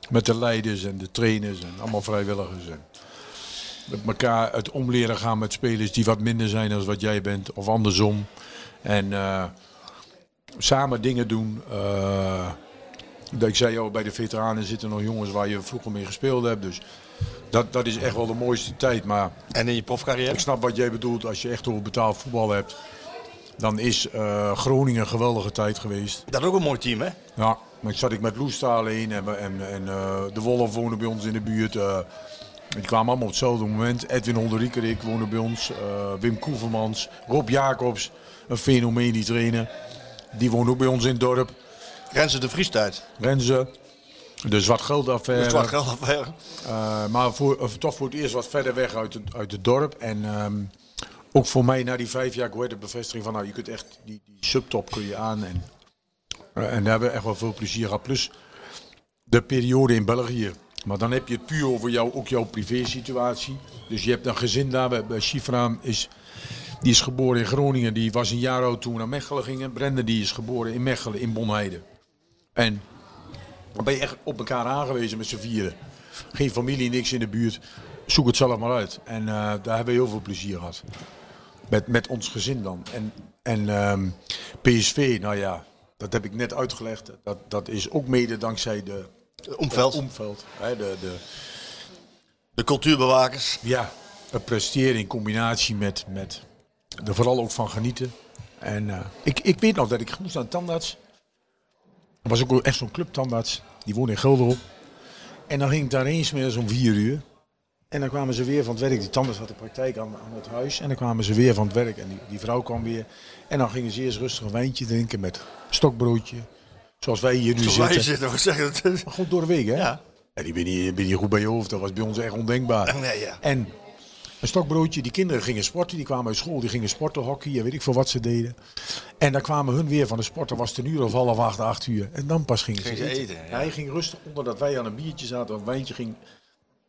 Met de leiders en de trainers en allemaal vrijwilligers. En met elkaar het omleren gaan met spelers die wat minder zijn dan wat jij bent, of andersom. En eh, samen dingen doen. eh, dat ik zei, oh, bij de veteranen zitten nog jongens waar je vroeger mee gespeeld hebt. Dus dat, dat is echt wel de mooiste tijd. Maar En in je profcarrière? ik snap wat jij bedoelt. Als je echt over betaald voetbal hebt, dan is eh, Groningen een geweldige tijd geweest. Dat is ook een mooi team, hè? Ja, maar ik zat ik met Loes alleen en, en, en eh, de Wolf woonde bij ons in de buurt. eh, die kwamen allemaal op hetzelfde moment. Edwin Holderiekerik woonde bij ons. Wim Koevermans, Rob Jacobs, een fenomeen die trainer. Die woonde ook bij ons in het dorp. Renze de Vries tijd. Renze, de zwart geld affaire. De zwart geld affaire. Eh, maar voor, of toch voor het eerst wat verder weg uit het, uit het dorp. En ehm, ook voor mij na die vijf jaar hoorde de bevestiging van nou, je kunt echt die, die subtop kun je aan. En, eh, en daar hebben we echt wel veel plezier gehad. Plus de periode in België. Maar dan heb je het puur over jou, ook jouw privésituatie. Dus je hebt een gezin daar. Bij Shifra is, die is geboren in Groningen. Die was een jaar oud toen we naar Mechelen gingen. Brenda die is geboren in Mechelen, in Bonheide. En dan ben je echt op elkaar aangewezen met z'n vieren. Geen familie, niks in de buurt. Zoek het zelf maar uit. En eh, daar hebben we heel veel plezier gehad. Met, met ons gezin dan. En, en ehm, PSV, nou ja, dat heb ik net uitgelegd. Dat, dat is ook mede dankzij de Omveld. omveld. Hè, de, de, De cultuurbewakers. ja, het presteren in combinatie met, met er vooral ook van genieten. En eh, ik, ik weet nog dat ik moest een tandarts. Er was ook echt zo'n clubtandarts. Die woonde in Gelderop. En dan ging ik daarheen smiddags om vier uur. En dan kwamen ze weer van het werk. Die tandarts had de praktijk aan, aan het huis. En dan kwamen ze weer van het werk. En die, die vrouw kwam weer. En dan gingen ze eerst rustig een wijntje drinken met stokbroodje. Zoals wij hier nu Waar zitten. je zit, we zeggen. Maar Goed door de week, hè? Ja. Ja, die ben je, ben je goed bij je hoofd. Dat was bij ons echt ondenkbaar. Nee, ja. En een stokbroodje, die kinderen gingen sporten. Die kwamen uit school, die gingen sporten, hockey en weet ik veel wat ze deden. En dan kwamen hun weer van de sport. Dan was het een uur of half acht, acht uur. En dan pas gingen, Gingen ze eten. eten, ja. Hij ging rustig, onder dat wij aan een biertje zaten, een wijntje ging...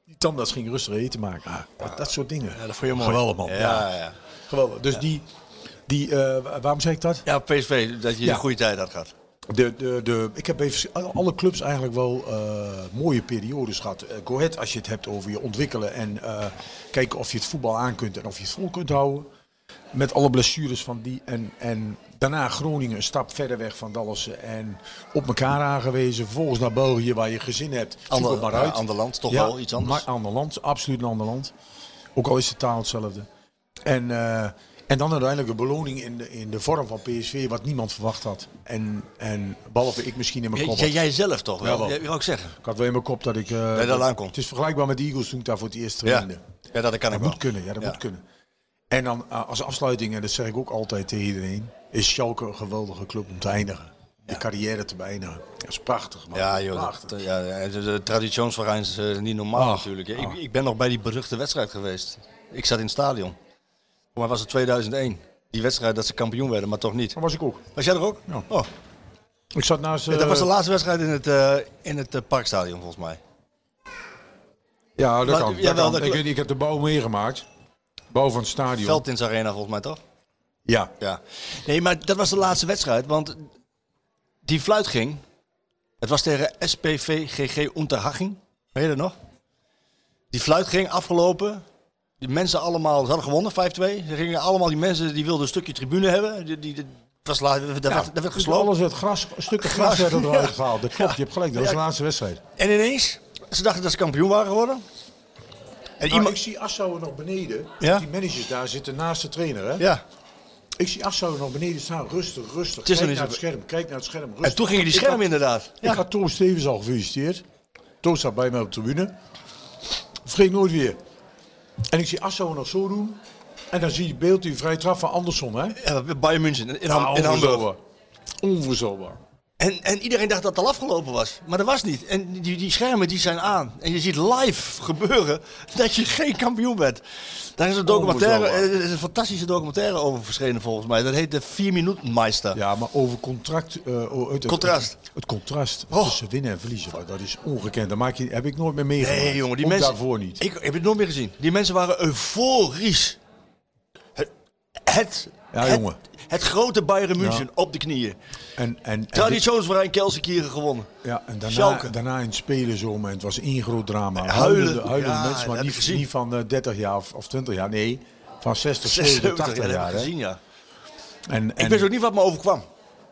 Die tandarts ging rustig eten maken. Ah, dat, dat soort dingen. Ja, dat vond je mooi. Geweldig, man. Ja, Ja. ja. Geweldig. Dus die... die eh, waarom zeg ik dat? Ja, PSV, dat je Ja. een goede tijd had gehad. De, de, de, ik heb even alle clubs eigenlijk wel eh, mooie periodes gehad. Uh, Go Ahead, als je het hebt over je ontwikkelen en eh, kijken of je het voetbal aan kunt en of je het vol kunt houden. Met alle blessures van die. En, en daarna Groningen een stap verder weg van Dallassen en op elkaar aangewezen. Vervolgens naar België waar je gezin hebt. Ander, maar uit. ander land, toch Ja, wel iets anders. Maar ander land, absoluut een ander land. Ook al is de taal hetzelfde. En En dan uiteindelijk een beloning in de, in de vorm van PSV, wat niemand verwacht had. En, en behalve ik misschien in mijn kop. Jij, jij zelf toch wel? Ja, wil ik zeggen. Ik had wel in mijn kop dat ik... eh, dat. Het is vergelijkbaar met de Eagles toen ik daar voor het eerst Ja. trainde. ja, dat kan ik Dat wel. moet kunnen, ja, dat Ja. moet kunnen. En dan eh, als afsluiting, en dat zeg ik ook altijd tegen iedereen, is Schalke een geweldige club om te eindigen. Je carrière te beëindigen. Dat is prachtig, man. Ja, joh. Prachtig. Dat, ja, ja, de, de traditionsverein is eh, niet normaal natuurlijk. Ik, ik ben nog bij die beruchte wedstrijd geweest. Ik zat in het stadion. Mij was het 2001. Die wedstrijd dat ze kampioen werden, maar toch niet. Dat was ik ook. Was jij er ook? Ja. Oh, Ik zat naast... dat was de eh, laatste wedstrijd in het, eh, in het eh, Parkstadion volgens mij. Ja, dat Maar- kan. jawel, dat kan. ik heb de bouw meegemaakt. Bouw van het stadion. Veldins Arena volgens mij toch? Ja. Ja. Nee, maar dat was de laatste wedstrijd, want die fluit ging. Het was tegen SPV GG Unterhaching. Weet je dat nog? Die fluit ging afgelopen. Die mensen allemaal, ze hadden gewonnen, 5-2. Ze gingen allemaal, die mensen die wilden een stukje tribune hebben. Die, die, het was dat, werd, dat werd gesloten. Alles werd gras, stukken gras werden eruit gehaald. Dat klopt, je hebt gelijk. Dat was de laatste wedstrijd. En ineens, ze dachten dat ze kampioen waren geworden. En Nou, iemand, ik zie Assauer nog beneden. Ja? Die managers daar zitten naast de trainer. Hè? ja. Ik zie Assauer nog beneden staan. Rustig, rustig. Het Kijk naar het scherm. Kijk naar het scherm. Rustig. En toen gingen die Ik had- inderdaad. Ik had Toon Stevens al gefeliciteerd. Toon staat bij mij op de tribune. Vergeet nooit weer. En ik zie Assauer nog zo doen. En dan zie je beeld, die vrije trap van Andersson. Hè? Ja, Bayern München in, Ham- in Hamburg. onvoorstelbaar. En, en iedereen dacht dat het al afgelopen was. Maar dat was niet. En die, die schermen die zijn aan. En je ziet live gebeuren dat je geen kampioen bent. Daar is een documentaire, Onvoorstelbaar. er is een fantastische documentaire over verschenen volgens mij. Dat heet de 4 minuten Meister. Ja, maar over contract... eh, oh, het, Contrast. Het, het contrast Oh. tussen winnen en verliezen, dat is ongekend. Dat maak je, heb ik nooit meer meegemaakt. Nee jongen, die Ook mensen... daarvoor niet. Ik heb het nooit meer gezien. Die mensen waren euforisch. Het, het, Ja, het, jongen. het grote Bayern München Ja. op de knieën. En, en, Traditionsverein Kelsenkirchen gewonnen. ja, en daarna, Schalke. daarna in het spelen zo, maar het was één groot drama. Huilen. Huilende, huilende Ja, mensen, maar niet, ik niet van eh, 30 jaar of, of 20 jaar, nee. Van 60, 70, 76 80 dat heb jaar. ik gezien, ja. En, Ik en, wist ook niet wat me overkwam.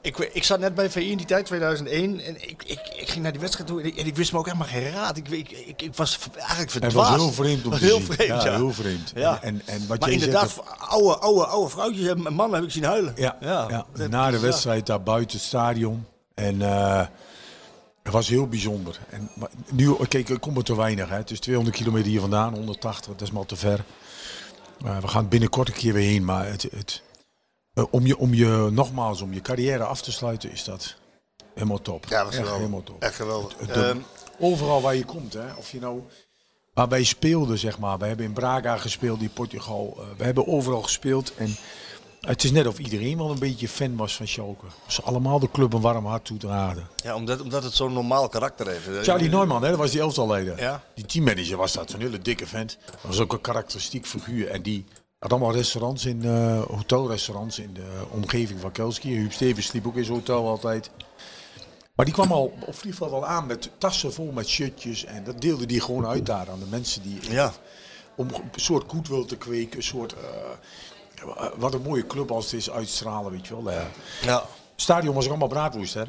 Ik, ik zat net bij VI in die tijd, 2001. En ik, ik, ik ging naar die wedstrijd toe en ik, en ik wist me ook helemaal geen raad. Ik, ik, ik, ik was eigenlijk het verdwaasd. was heel vreemd om te heel zien. vreemd, ja. ja, heel vreemd. Ja. En, en wat maar jij inderdaad, zegt, oude, oude, oude vrouwtjes en mannen heb ik zien huilen. Ja, ja, dat- na de wedstrijd daar buiten het stadion. En eh het was heel bijzonder. En, maar nu, kijk, ik kom er te weinig. Hè. Het is 200 kilometer hier vandaan, 180, dat is maar te ver. Eh, we gaan binnenkort een keer weer heen. Maar het, het, eh, om, je, om je, nogmaals, om je carrière af te sluiten, is dat helemaal top. Ja, dat Echt geweldig. helemaal top. Echt geweldig. De- Ehm, Overal waar je komt, hè, of je nou waar wij speelden, zeg maar. We hebben in Braga gespeeld, in Portugal. Eh, we hebben overal gespeeld. En het is net of iedereen wel een beetje fan was van Schalke. Ze allemaal de club een warm hart toedragen. ja, omdat, omdat het zo'n normaal karakter heeft. Charlie Neumann, hè, dat was die elftalleider. Ja. Die teammanager was dat, een hele dikke vent. Dat was ook een karakteristiek figuur. En die allemaal restaurants, in, eh, hotelrestaurants in de omgeving van Kelski. Huub Stevens sliep ook in zijn hotel altijd. Maar die kwam al op vliegveld al aan met tassen vol met shirtjes. En dat deelde die gewoon uit daar aan de mensen die... Ja. Om een soort goodwill te kweken, een soort... eh, wat een mooie club als het is uitstralen, weet je wel. Eh, ja. stadion was ook allemaal braadwoest, hè.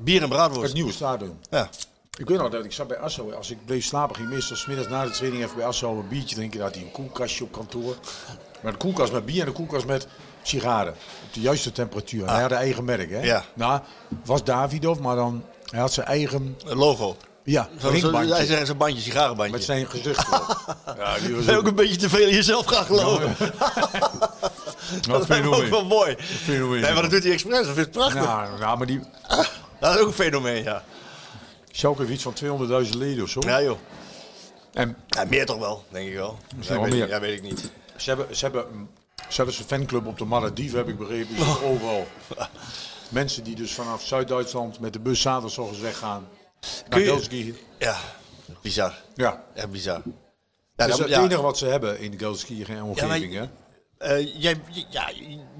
Bier en Het braadworst. nieuwe stadion. Ja. Ik weet nog dat ik zat bij Asso. Als ik bleef slapen, ging ik meestal 's middags na de training even bij Asso een biertje drinken. Dan had hij een koelkastje op kantoor. Maar een koelkast met bier en een koelkast met sigaren. Op de juiste temperatuur. Hij had een eigen merk, hè? Ja. Nou, was Davidov, maar dan... Hij had zijn eigen... Een logo. Ja, hij zegt zijn bandje, sigarenbandje. Met zijn gezicht ja, die was ook ook een beetje te veel in jezelf gaan geloven. dat lijkt me ook wel mooi. fenomeen. Nee, maar dat doet hij expres. Dat vind ik prachtig. Nou, nou, maar die... Dat is ook een fenomeen, ja. Schalke heeft iets van 200.000 leden of zo. Ja, joh. En Ja, meer toch wel, denk ik wel. Ja, weet, meer. Ik, ja, weet ik niet. Ze hebben, ze hebben zelfs een fanclub op de Malediven, heb ik begrepen. Overal. Mensen die dus vanaf Zuid-Duitsland met de bus zaterdags weggaan. Naar Gelski. Ja, bizar. Ja. Echt bizar. Ja, Dat is het ja. enige wat ze hebben in Gelski en omgeving. Ja, hè? Eh, jij, ja,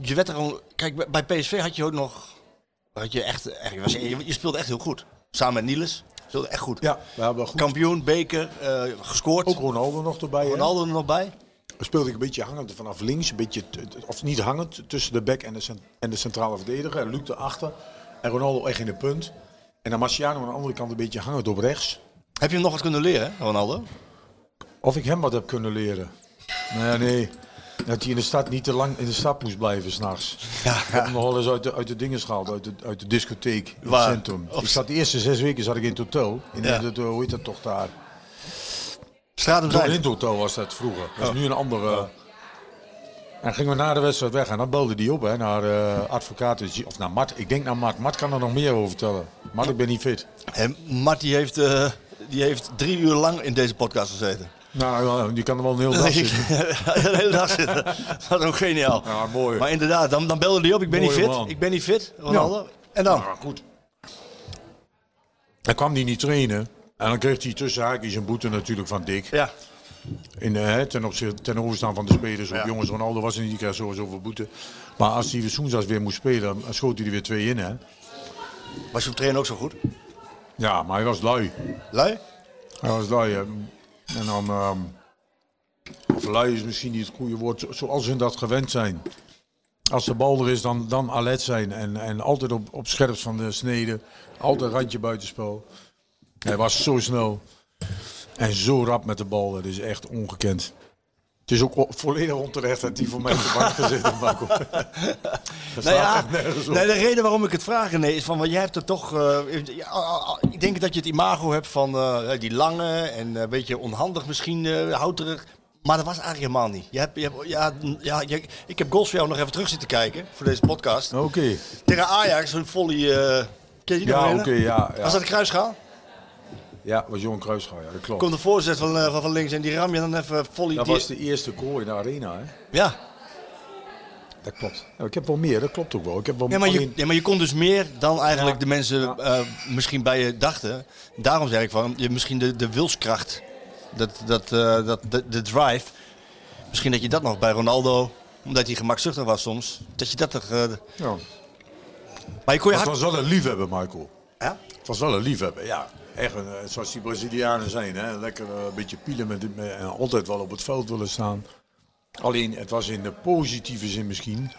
je werd er gewoon... Kijk, bij PSV had je ook nog... Had je, echt, echt, was, je, je speelde echt heel goed. Samen met Niels. Speelde echt goed. ja, we hebben goed. Kampioen, beker, eh, gescoord. Ook Ronaldo nog erbij. hè? Ronaldo er nog bij. Speelde ik een beetje hangend vanaf links. Een beetje, of niet hangend, tussen de back en de, en de centrale verdediger. En Luc erachter. En Ronaldo echt in de punt. En dan Marciano aan de andere kant een beetje hangend op rechts. Heb je hem nog wat kunnen leren, Ronaldo? Of ik hem wat heb kunnen leren. Nee, nee. Dat hij in de stad niet te lang in de stad moest blijven s'nachts. Ja, Ik heb hem nog wel eens uit de, uit de dingen gehaald, uit de, uit de discotheek in het centrum. Ik zat de eerste zes weken zat ik in het hotel. In Ja. het, eh, hoe heet dat toch daar? Zo in het hotel was dat vroeger. Dat is Oh. nu een andere. En gingen we na de wedstrijd weg en dan belde die op hè, naar eh advocaat. Of naar Mart. Ik denk naar Mart. Mart kan er nog meer over vertellen. Mart, ik ben niet fit. En Mart die heeft, eh, die heeft drie uur lang in deze podcast gezeten. Nou, ja, die kan er wel een hele dag zitten. de hele dag zitten. Dat is ook geniaal. Ja, mooi. Maar inderdaad, dan, dan belde hij op. Ik ben Mooie niet fit. man. Ik ben niet fit, Ronaldo. En dan? Nou, goed. Dan kwam hij niet trainen. En dan kreeg hij tussen haakjes een boete natuurlijk van Dick. Ja. In, eh, hè, ten, opzichte, ten overstaan van de spelers. Op Ja. jongens, Ronaldo was er niet, die kreeg sowieso veel boete. Maar als hij Soensas weer moest spelen, schoot hij er weer twee in. Hè? Was je op trainen ook zo goed? Ja, maar hij was lui. Lui? Hij was lui. hè. En dan... ehm, of lui is misschien niet het goede woord, zo- zoals hun dat gewend zijn. Als de bal er is, dan, dan alert zijn. En, en altijd op, op scherp van de snede. Altijd randje buitenspel. Hij was zo snel. En zo rap met de bal. Dat is echt ongekend. Het is ook volledig onterecht dat hij voor mij op de bank gezet heeft. Marco. Nou ja, nee, de reden waarom ik het vraag René, is van, want jij hebt er toch, eh, ik denk dat je het imago hebt van eh, die lange en een beetje onhandig misschien, eh houterig. Maar dat was eigenlijk helemaal niet. Je hebt, je hebt, ja, ja, je- ik heb goals voor jou nog even terug zitten kijken voor deze podcast. Oké. Tegen Ajax, een volley, eh ken je die Ja, oké, ja, ja. Was dat een kruisschaal? Ja, was Johan Kruisgaard, ja, dat klopt. Komt de voorzet van, eh, van, van links en die ram je dan even volley. Dat die- was de eerste goal in de arena, hè? Ja. Dat klopt. Ja, ik heb wel meer, dat klopt ook wel. Ik heb wel Ja maar, je, ja, maar je kon dus meer dan eigenlijk Ja. de mensen eh, misschien bij je dachten. Daarom zeg ik van, je, misschien de, de wilskracht, dat, dat, eh, dat, de, de drive. Misschien dat je dat nog bij Ronaldo, omdat hij gemakzuchtig was soms, dat je dat toch... Ja. maar je kon je Het hard... was wel een liefhebber, Michael. Ja? Het was wel een liefhebber, ja. Echt een, eh, zoals die Brazilianen zijn, hè. Lekker eh, een beetje pielen met, met, en altijd wel op het veld willen staan. Alleen, het was in de positieve zin misschien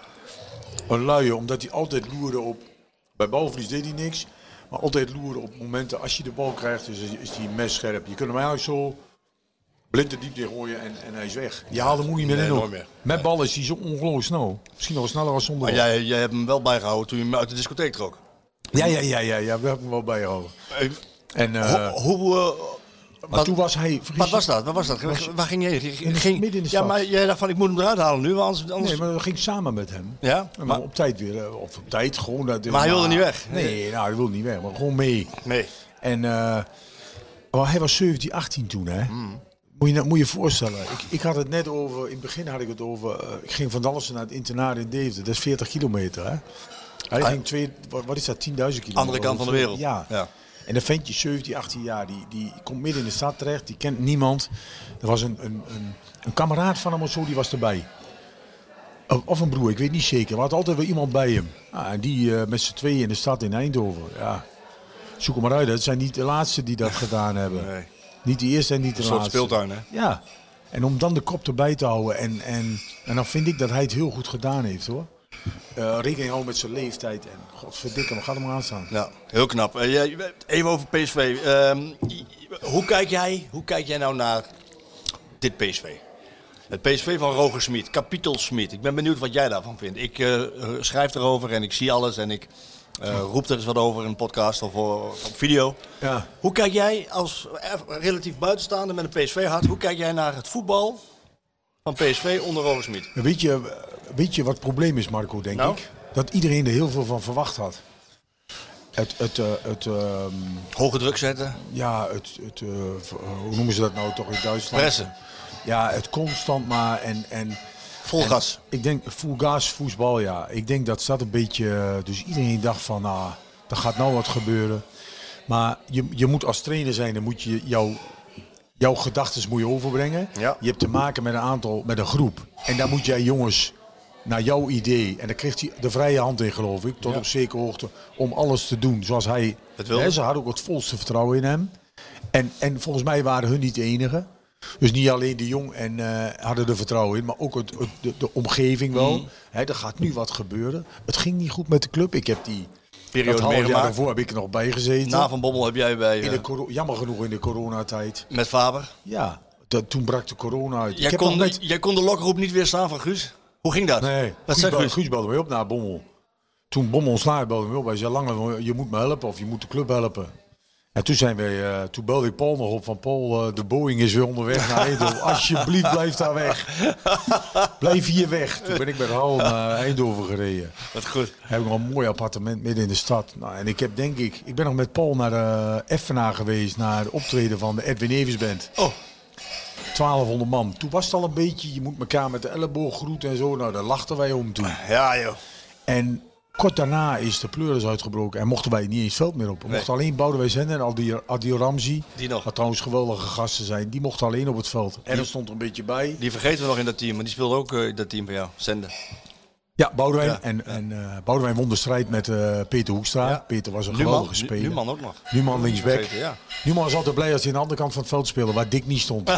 een luie, omdat hij altijd loerde op... Bij balverlies deed hij niks, maar altijd loerde op momenten als je de bal krijgt, is, is hij mes scherp. Je kunt hem eigenlijk zo blind de diepte gooien en, en hij is weg. Je haalt hem ook niet meer in. Met bal is hij zo ongelooflijk snel. Misschien nog sneller als zonder Maar jij, jij hebt hem wel bijgehouden toen je hem uit de discotheek trok. Ja, ja, ja, ja, ja, we hebben hem wel bijgehouden. En, eh, Hoe... hoe eh, maar wat- toen was hij... wat was dat? Wat was dat? Waar ging je heen? In de- Ging, midden in de ja, stad. maar jij dacht van, ik moet hem eruit halen nu, want anders... anders Nee, maar dat ging samen met hem. ja? En Maar, maar op tijd weer, eh, of op tijd gewoon. Dat, Maar hij wilde niet weg? Nee, nou, hij wilde niet weg, maar gewoon mee. nee. En eh, maar hij was 17, 18 toen, hè. Hmm. Moet je nou- moet je voorstellen. Ik, ik had het net over, in het begin had ik het over, eh, ik ging van Dallas naar het internaat in Deventer. Dat is 40 kilometer, hè. Hij Ah. ging twee, wat, wat is dat, 10.000 kilometer? Andere kant van de wereld. Ja. Ja. En dan ventje 17, 18 jaar, die, die komt midden in de stad terecht, die kent niemand. Er was een, een, een, een kameraad van hem of zo, die was erbij. Of, of een broer, ik weet niet zeker. Er had altijd wel iemand bij hem. Ah, en die eh, met z'n tweeën in de stad in Eindhoven. Ja. Zoek hem maar uit. Het zijn niet de laatste die dat gedaan hebben. Nee. Niet de eerste en niet de Een soort laatste. speeltuin, hè? Ja. En om dan de kop erbij te houden. En, en, en dan vind ik dat hij het heel goed gedaan heeft hoor. Eh rekening houden met zijn leeftijd. En godverdikke, wat gaat hem aan staan? Ja, heel knap. Eh, even over PSV. Ehm, hoe, kijk jij, hoe kijk jij nou naar dit PSV? Het PSV van Roger Smit, Kapitel Smit. Ik ben benieuwd wat jij daarvan vindt. Ik eh, schrijf erover en ik zie alles en ik eh, roep er eens wat over in een podcast of op video. Ja. Hoe kijk jij als relatief buitenstaander met een PSV-hart, hoe kijk jij naar het voetbal van PSV onder Roger Smit? Weet je, weet je wat het probleem is, Marco, denk Nou? ik? Dat iedereen er heel veel van verwacht had. Het, het, eh, het, ehm, Hoge druk zetten, ja, het, het eh, eh, hoe noemen ze dat nou toch in Duitsland? pressen, Ja, het constant maar en... en vol gas. Ik denk, full gas, voetbal, ja. Ik denk dat dat een beetje... Dus iedereen dacht van, nou, er gaat nou wat gebeuren. Maar je, je moet als trainer zijn, dan moet je jouw, jouw gedachten moet je overbrengen. Ja. Je hebt te maken met een aantal, met een groep. En daar moet jij jongens naar jouw idee. En daar kreeg hij de vrije hand in, geloof ik, tot Ja. op zekere hoogte, om alles te doen zoals hij... Het wilde. Hè, ze hadden ook het volste vertrouwen in hem. En, en volgens mij waren hun niet de enige. Dus niet alleen de jong en eh, hadden er vertrouwen in, maar ook het, het- de, de omgeving wel. Mm. Hè, er gaat nu wat gebeuren. Het ging niet goed met de club. Ik heb die Periode dat meegemaakt. daarvoor heb ik er nog bij gezeten. Na Van Bommel heb jij bij, in eh, de coro- jammer genoeg in de coronatijd. met Faber. Ja, dat, toen brak de corona uit. Jij ik kon, nog net... jij kon de lokroep niet weerstaan van Guus? Hoe ging dat? Nee, Wat Guus, Guus? Guus belde mij op naar Bommel. Toen Bommel ontslagen belde mij op. Hij zei, Lange, je moet me helpen of je moet de club helpen. En toen, zijn wij, eh, toen belde ik Paul nog op van Paul, eh, de Boeing is weer onderweg naar Eindhoven. Alsjeblieft, blijf daar weg. blijf hier weg. Toen ben ik met Raul naar Eindhoven gereden. Wat goed. Heb ik nog een mooi appartement midden in de stad. Nou, en ik heb denk ik, ik ben nog met Paul naar de Effenaar geweest, naar het optreden van de Edwin Evers Band. Oh, 1200 man. Toen was het al een beetje, je moet elkaar met de elleboog groeten en zo. Nou, daar lachten wij om toen. ja joh. En kort daarna is de pleuris uitgebroken en mochten wij niet eens het veld meer op. We Nee. mochten alleen Boudewijn Zender en Adil Ramzi, Die nog. wat trouwens geweldige gasten zijn, die mochten alleen op het veld. En er stond er een beetje bij. Die vergeten we nog in dat team, maar die speelde ook eh, in dat team van jou, Zenden. Ja, Boudewijn. Ja. En, en eh, Boudewijn won de strijd met eh, Peter Hoekstra. Ja. Peter was een Numan, geweldige speler. Numan ook nog. Numan linksback. Ja. Numan was altijd blij als hij aan de andere kant van het veld speelde, waar Dick niet stond.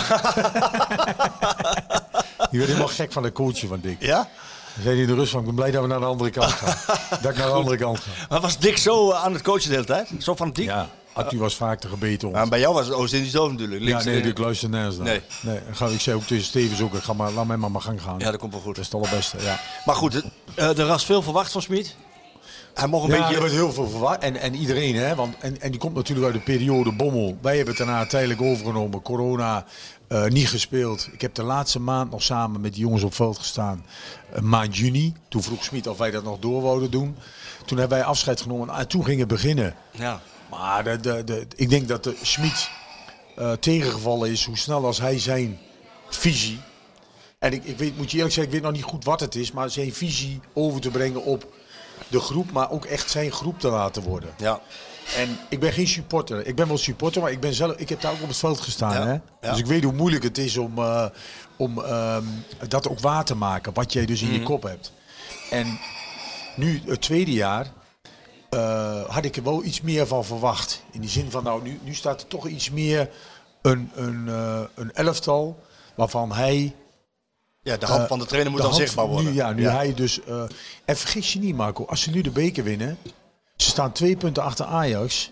die werd helemaal gek van de coach van Dick. Ja? Zei hij de rust van, ik ben blij dat we naar de andere kant gaan. dat ik naar de andere kant ga. Maar was Dick zo eh, aan het coachen de hele tijd? Zo fanatiek? Ja, Arthur was vaak te gebeten om. Maar bij jou was het Oost-Indisch ook natuurlijk. Ja, nee, en- ik luister nergens naar. Nee. nee en ga, ik zei ook tegen Stevens ook, ik ga maar, laat mij maar mijn gang gaan. Ja, dat komt wel goed. Dat is het allerbeste, ja. Maar goed, eh, er was veel verwacht van Smit. Hij mocht een ja, beetje... er wordt heel veel verwacht. En, en iedereen, hè. Want, en, en die komt natuurlijk uit de periode Bommel. Wij hebben het daarna tijdelijk overgenomen. Corona, eh, niet gespeeld. Ik heb de laatste maand nog samen met die jongens op veld gestaan. Maand juni. Toen vroeg Smit of wij dat nog door wouden doen. Toen hebben wij afscheid genomen. En toen ging het beginnen. Ja. Maar de, de, de, ik denk dat de Smit eh, tegengevallen is hoe snel als hij zijn visie. En ik, ik weet, moet je eerlijk zeggen, ik weet nog niet goed wat het is, maar zijn visie over te brengen op de groep, maar ook echt zijn groep te laten worden. Ja. En ik ben geen supporter. Ik ben wel supporter, maar ik ben zelf, ik heb daar ook op het veld gestaan. Ja, Hè? ja. Dus ik weet hoe moeilijk het is om, eh, om ehm, dat ook waar te maken, wat jij dus in Mhm. je kop hebt. En nu, het tweede jaar, eh, had ik er wel iets meer van verwacht. In die zin van, nou, nu, nu staat er toch iets meer een, een, eh, een elftal waarvan hij ja, de hand van de trainer moet de dan zichtbaar worden. Nu, ja, nu hij dus. en vergis je niet, Marco, als ze nu de beker winnen, ze staan twee punten achter Ajax.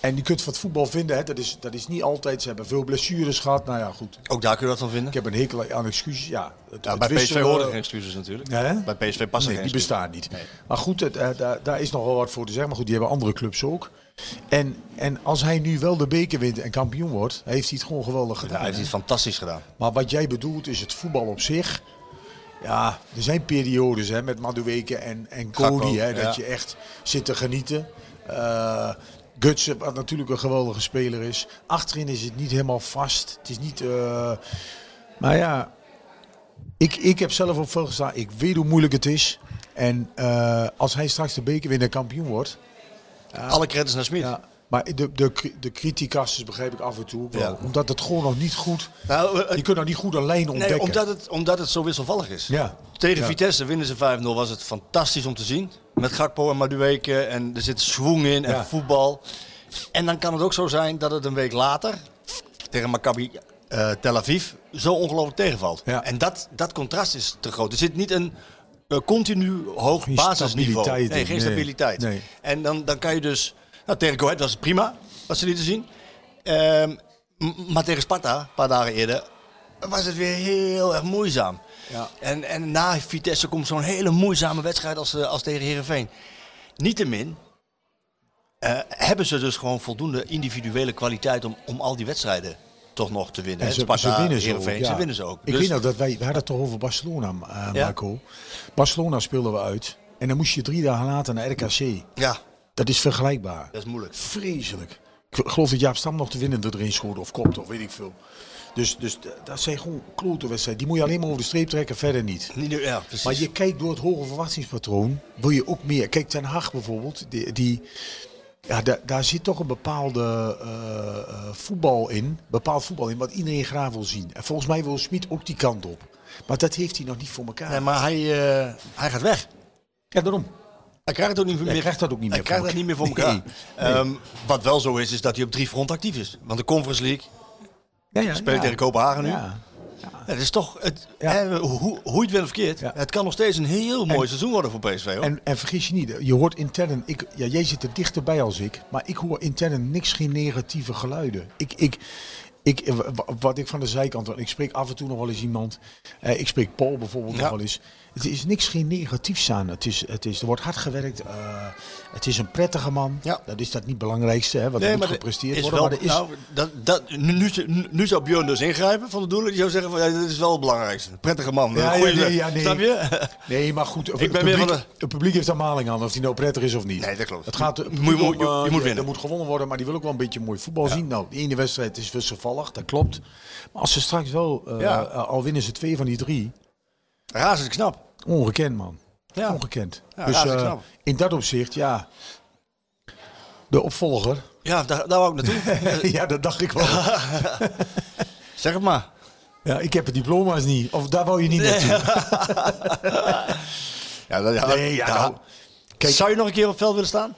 En je kunt van het voetbal vinden, hè, dat, is, dat is niet altijd. Ze hebben veel blessures gehad. Nou ja, goed. Ook daar kun je wat van vinden. Ik heb een hekel aan excuses. Ja, het, Ja, het bij PSV horen geen excuses natuurlijk. Hè? Bij PSV passen Nee, geen die bestaan niet. Maar goed, het, eh, daar, daar is nog wel wat voor te zeggen. Maar goed, die hebben andere clubs ook. En, en als hij nu wel de beker wint en kampioen wordt, heeft hij het gewoon geweldig Ja, gedaan. hij heeft hè? iets fantastisch gedaan. Maar wat jij bedoelt is het voetbal op zich. Ja, er zijn periodes hè, met Madueke en, en Cody. Hè, dat je echt zit te genieten. Eh Gutsen, wat natuurlijk een geweldige speler is. Achterin is het niet helemaal vast. Het is niet... eh, maar ja, ik, ik heb zelf op veel gestaan. Ik weet hoe moeilijk het is. En eh, als hij straks de beker weer kampioen wordt... Alle credits naar Smit. Ja, maar de, de, de begrijp ik af en toe wel. Ja. Omdat het gewoon nog niet goed... Nou, eh, Je kunt nog niet goed een lijn ontdekken. nee, omdat het, omdat het zo wisselvallig is. Ja. Tegen Ja. Vitesse winnen ze 5-0 was het fantastisch om te zien. Met Gakpo en Madueke en er zit schwung in en Ja. voetbal. En dan kan het ook zo zijn dat het een week later tegen Maccabi eh, Tel Aviv zo ongelooflijk tegenvalt. En dat, dat contrast is te groot. Er zit niet een eh, continu hoog Geen basisniveau. Nee, geen nee. stabiliteit. Nee. En dan, dan kan je dus... Nou, tegen Go Ahead was het prima, wat ze lieten zien. Ehm, m- maar tegen Sparta, een paar dagen eerder, was het weer heel erg moeizaam. Ja. En, en na Vitesse komt zo'n hele moeizame wedstrijd als, eh, als tegen Herenveen. Niettemin eh hebben ze dus gewoon voldoende individuele kwaliteit om, om al die wedstrijden toch nog te winnen. Ze, Sparta, ze winnen ze ook. Ja. ze winnen ze ook. Ik Dus- weet nog dat wij, we hadden het toch over Barcelona, eh, Ja. Marco. Barcelona speelden we uit. En dan moest je drie dagen later naar RKC. ja, Dat is vergelijkbaar. dat is moeilijk. Vreselijk. Ik geloof dat Jaap Stam nog de winnende erin schoot of kopte of weet ik veel. Dus, dus dat zijn gewoon klote wedstrijden. Die moet je alleen maar over de streep trekken, verder niet. Ja, precies. Maar je kijkt door het hoge verwachtingspatroon, wil je ook meer. Kijk, Ten Hag bijvoorbeeld, die, die, ja, daar, daar zit toch een bepaalde eh, eh, voetbal in, bepaald voetbal in, wat iedereen graag wil zien. En volgens mij wil Smit ook die kant op. Maar dat heeft hij nog niet voor elkaar. Nee, maar hij, eh, hij gaat weg. Ja, daarom. Hij krijgt het ook niet meer, Hij krijgt dat ook niet hij meer krijgt voor dat niet meer voor elkaar. Nee, Ehm, wat wel zo is, is dat hij op drie fronten actief is. Want de Conference League Ja, ja, speelt ja. tegen Kopenhagen nu. Ja. Het is toch, het, hè, hoe, hoe je het of verkeerd, het kan nog steeds een heel mooi seizoen worden voor PSV. Hoor. En, en vergis je niet, je hoort intern, ik, ja, jij zit er dichterbij als ik, maar ik hoor intern niks, geen negatieve geluiden. Ik, ik, ik, wa- wat ik van de zijkant, want ik spreek af en toe nog wel eens iemand. eh, ik spreek Paul bijvoorbeeld Ja. nog wel eens. Het is niks geen negatiefs aan. Het is, het is, er wordt hard gewerkt. eh, het is een prettige man. Ja. Dat is dat niet het belangrijkste, hè, wat Nee, moet gepresteerd is worden. wel, maar is, nou, dat, dat, nu, nu, nu zou Björn dus ingrijpen van de doelen. Die zou zeggen van ja, dit is wel het belangrijkste. Een prettige man. Ja, ja, nee, ja, nee. Snap je? Nee, maar goed. ben het, publiek, van de- het publiek heeft daar maling aan of die nou prettig is of niet. Nee, dat klopt. Het gaat, het Moet- om, je- eh, je moet winnen. Er moet gewonnen worden, maar die wil ook wel een beetje mooi voetbal zien. Nou, de ene wedstrijd is wisselvallig, dat klopt. Maar als ze straks wel, eh, al winnen ze twee van die drie, Razend knap. Ongekend man. Ja. Ongekend. Ja, dus eh, in dat opzicht, ja. De opvolger. Ja, daar, daar wou ik naartoe. ja, dat dacht ik wel. zeg het maar. ja, ik heb de diploma's niet. Of daar wou je niet naartoe. Ja, dat, ja, Nee, ja, nou, kijk- Zou je nog een keer op het veld willen staan?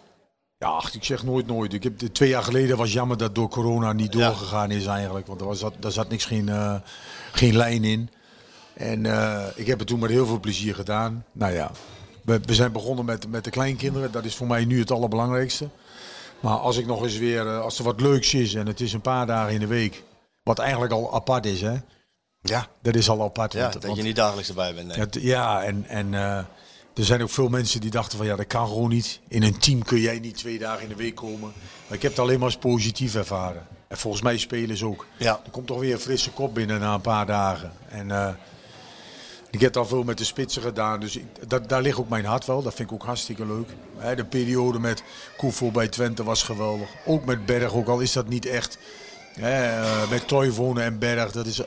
Ja, ach, ik zeg nooit nooit. Ik heb, twee jaar geleden was jammer dat door corona niet doorgegaan is eigenlijk. Want er was, dat- daar zat niks geen, eh, geen lijn in. En eh, ik heb het toen met heel veel plezier gedaan. Nou ja, we, we zijn begonnen met, met de kleinkinderen. Dat is voor mij nu het allerbelangrijkste. Maar als ik nog eens weer, eh, als er wat leuks is en het is een paar dagen in de week. Wat eigenlijk al apart is, hè. Ja. Dat is al apart. ja want- dat want- je niet dagelijks erbij bent. Nee. ja, en, en eh, er zijn ook veel mensen die dachten van ja, dat kan gewoon niet. In een team kun jij niet twee dagen in de week komen. Maar ik heb het alleen maar als positief ervaren. En volgens mij spelen ze ook. Ja. Er komt toch weer een frisse kop binnen na een paar dagen. En ik heb al veel met de spitsen gedaan. Dus ik, dat, daar ligt ook mijn hart wel. Dat vind ik ook hartstikke leuk. De periode met Koevo bij Twente was geweldig. Ook met Berg, ook al is dat niet echt... eh, met Toivonen en Berg, dat is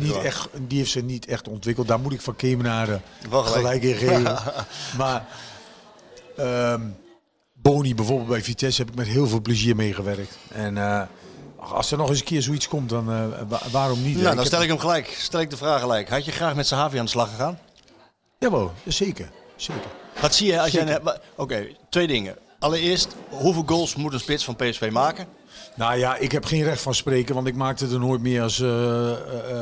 Niet echt, die heeft ze niet echt ontwikkeld. Daar moet ik van Kemenaren gelijk. gelijk in geven. maar ehm, Boni bijvoorbeeld bij Vitesse heb ik met heel veel plezier meegewerkt. En eh, als er nog eens een keer zoiets komt, dan eh, wa- waarom niet? hè? Nou, dan stel ik hem gelijk. Stel ik de vraag gelijk. Had je graag met Sahavi aan de slag gegaan? Jawel, zeker. zeker. Wat zie je als jij... Zeker. Oké, twee dingen. Allereerst, hoeveel goals moet een spits van PSV maken? Nou ja, ik heb geen recht van spreken, want ik maakte er nooit meer als eh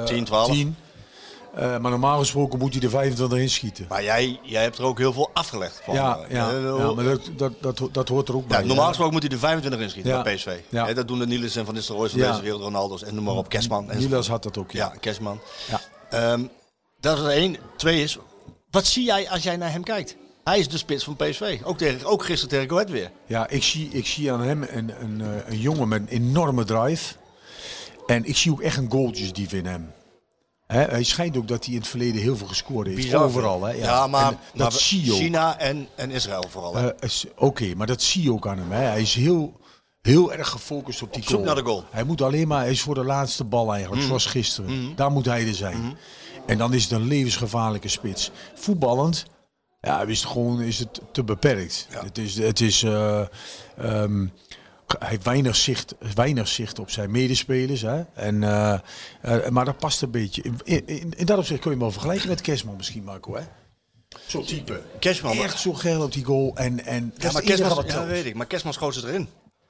eh, 10, 12. 10. Eh, maar normaal gesproken moet hij er 25 in schieten. Maar jij, jij hebt er ook heel veel afgelegd. Van. Ja, Eh, ja, ja, maar dat, dat, dat, dat hoort er ook Ja, bij. normaal hè. gesproken moet hij er 25 in schieten Ja. bij PSV. Ja. Hè, dat doen de Niels en Van Nistelrooy van Ja. deze wereld, Ronaldo's en noem maar op, Kerstman. Niels had dat ook, ja. Ja, Kerstman. Ja. Ehm, dat is er één. Twee is, wat zie jij als jij naar hem kijkt? Hij is de spits van PSV. Ook, tegen, ook gisteren tegen Go Ahead weer. Ja, ik zie, ik zie aan hem een, een, eh, een jongen met een enorme drive. En ik zie ook echt een goaltjesdief in hem. Hè, hij schijnt ook dat hij in het verleden heel veel gescoord heeft. Bizar Overal, hè? Ja, maar, En dat maar zie je ook. China en, en Israël vooral. hè. Eh, Oké, maar dat zie je ook aan hem. Hè. Hij is heel, heel erg gefocust op die Op zoek goal. naar de goal. Hij moet alleen maar, hij is voor de laatste bal eigenlijk, zoals gisteren. Daar moet hij er zijn. En dan is het een levensgevaarlijke spits. Voetballend, ja, is het gewoon is het te beperkt. Het is, het is eh, ehm, hij heeft weinig zicht, weinig zicht op zijn medespelers. Hè? En, eh, eh, maar dat past een beetje. In, in, in dat opzicht kun je hem wel vergelijken met Kerstman misschien, Marco. Hè? Zo'n type. Kerstman. Echt zo geil op die goal. En, en ja, maar Kerstman, ja, telt. weet ik. Maar Kerstman schoot ze erin.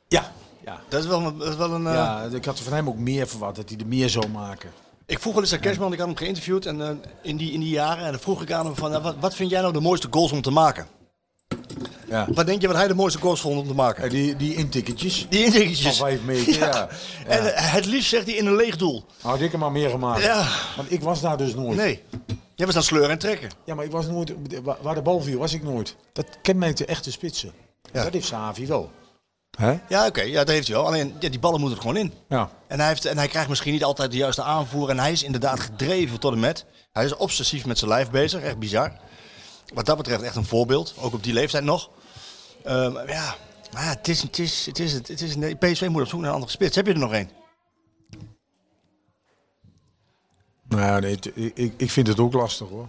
Ja, ja. Dat is wel een... Dat is wel een eh, ja, ik had er van hem ook meer verwacht, dat hij er meer zou maken. Ik vroeg wel eens aan Kerstman, ik had hem geïnterviewd en, in, die, in die jaren. En dan vroeg ik aan hem van, wat, wat vind jij nou de mooiste goals om te maken? Ja. Wat denk je wat hij de mooiste goals vond om te maken? En die, die intikkertjes Die van indrukjes. vijf meter. Ja. ja. En eh, het liefst zegt hij in een leeg doel. Had ik hem maar meer gemaakt. Ja. Want ik was daar dus nooit. Nee. Jij was aan sleuren en trekken. Ja, maar ik was nooit, waar- de bal viel, was ik nooit. Dat kenmerkte echte spitsen. Ja. Dat heeft Savi wel. Hè? Ja, oké. ja, dat heeft hij wel. Alleen, ja, die ballen moeten er gewoon in. Ja. En hij, heeft, en hij krijgt misschien niet altijd de juiste aanvoer. En hij is inderdaad gedreven tot en met. Hij is obsessief met zijn lijf bezig. Echt bizar. Wat dat betreft echt een voorbeeld. Ook op die leeftijd nog. Ehm, ja, maar ja, het is, het is, het is, het is, nee, PSV moet op zoek naar een andere spits. Heb je er nog één? Nou nee, ik, ik- vind het ook lastig hoor.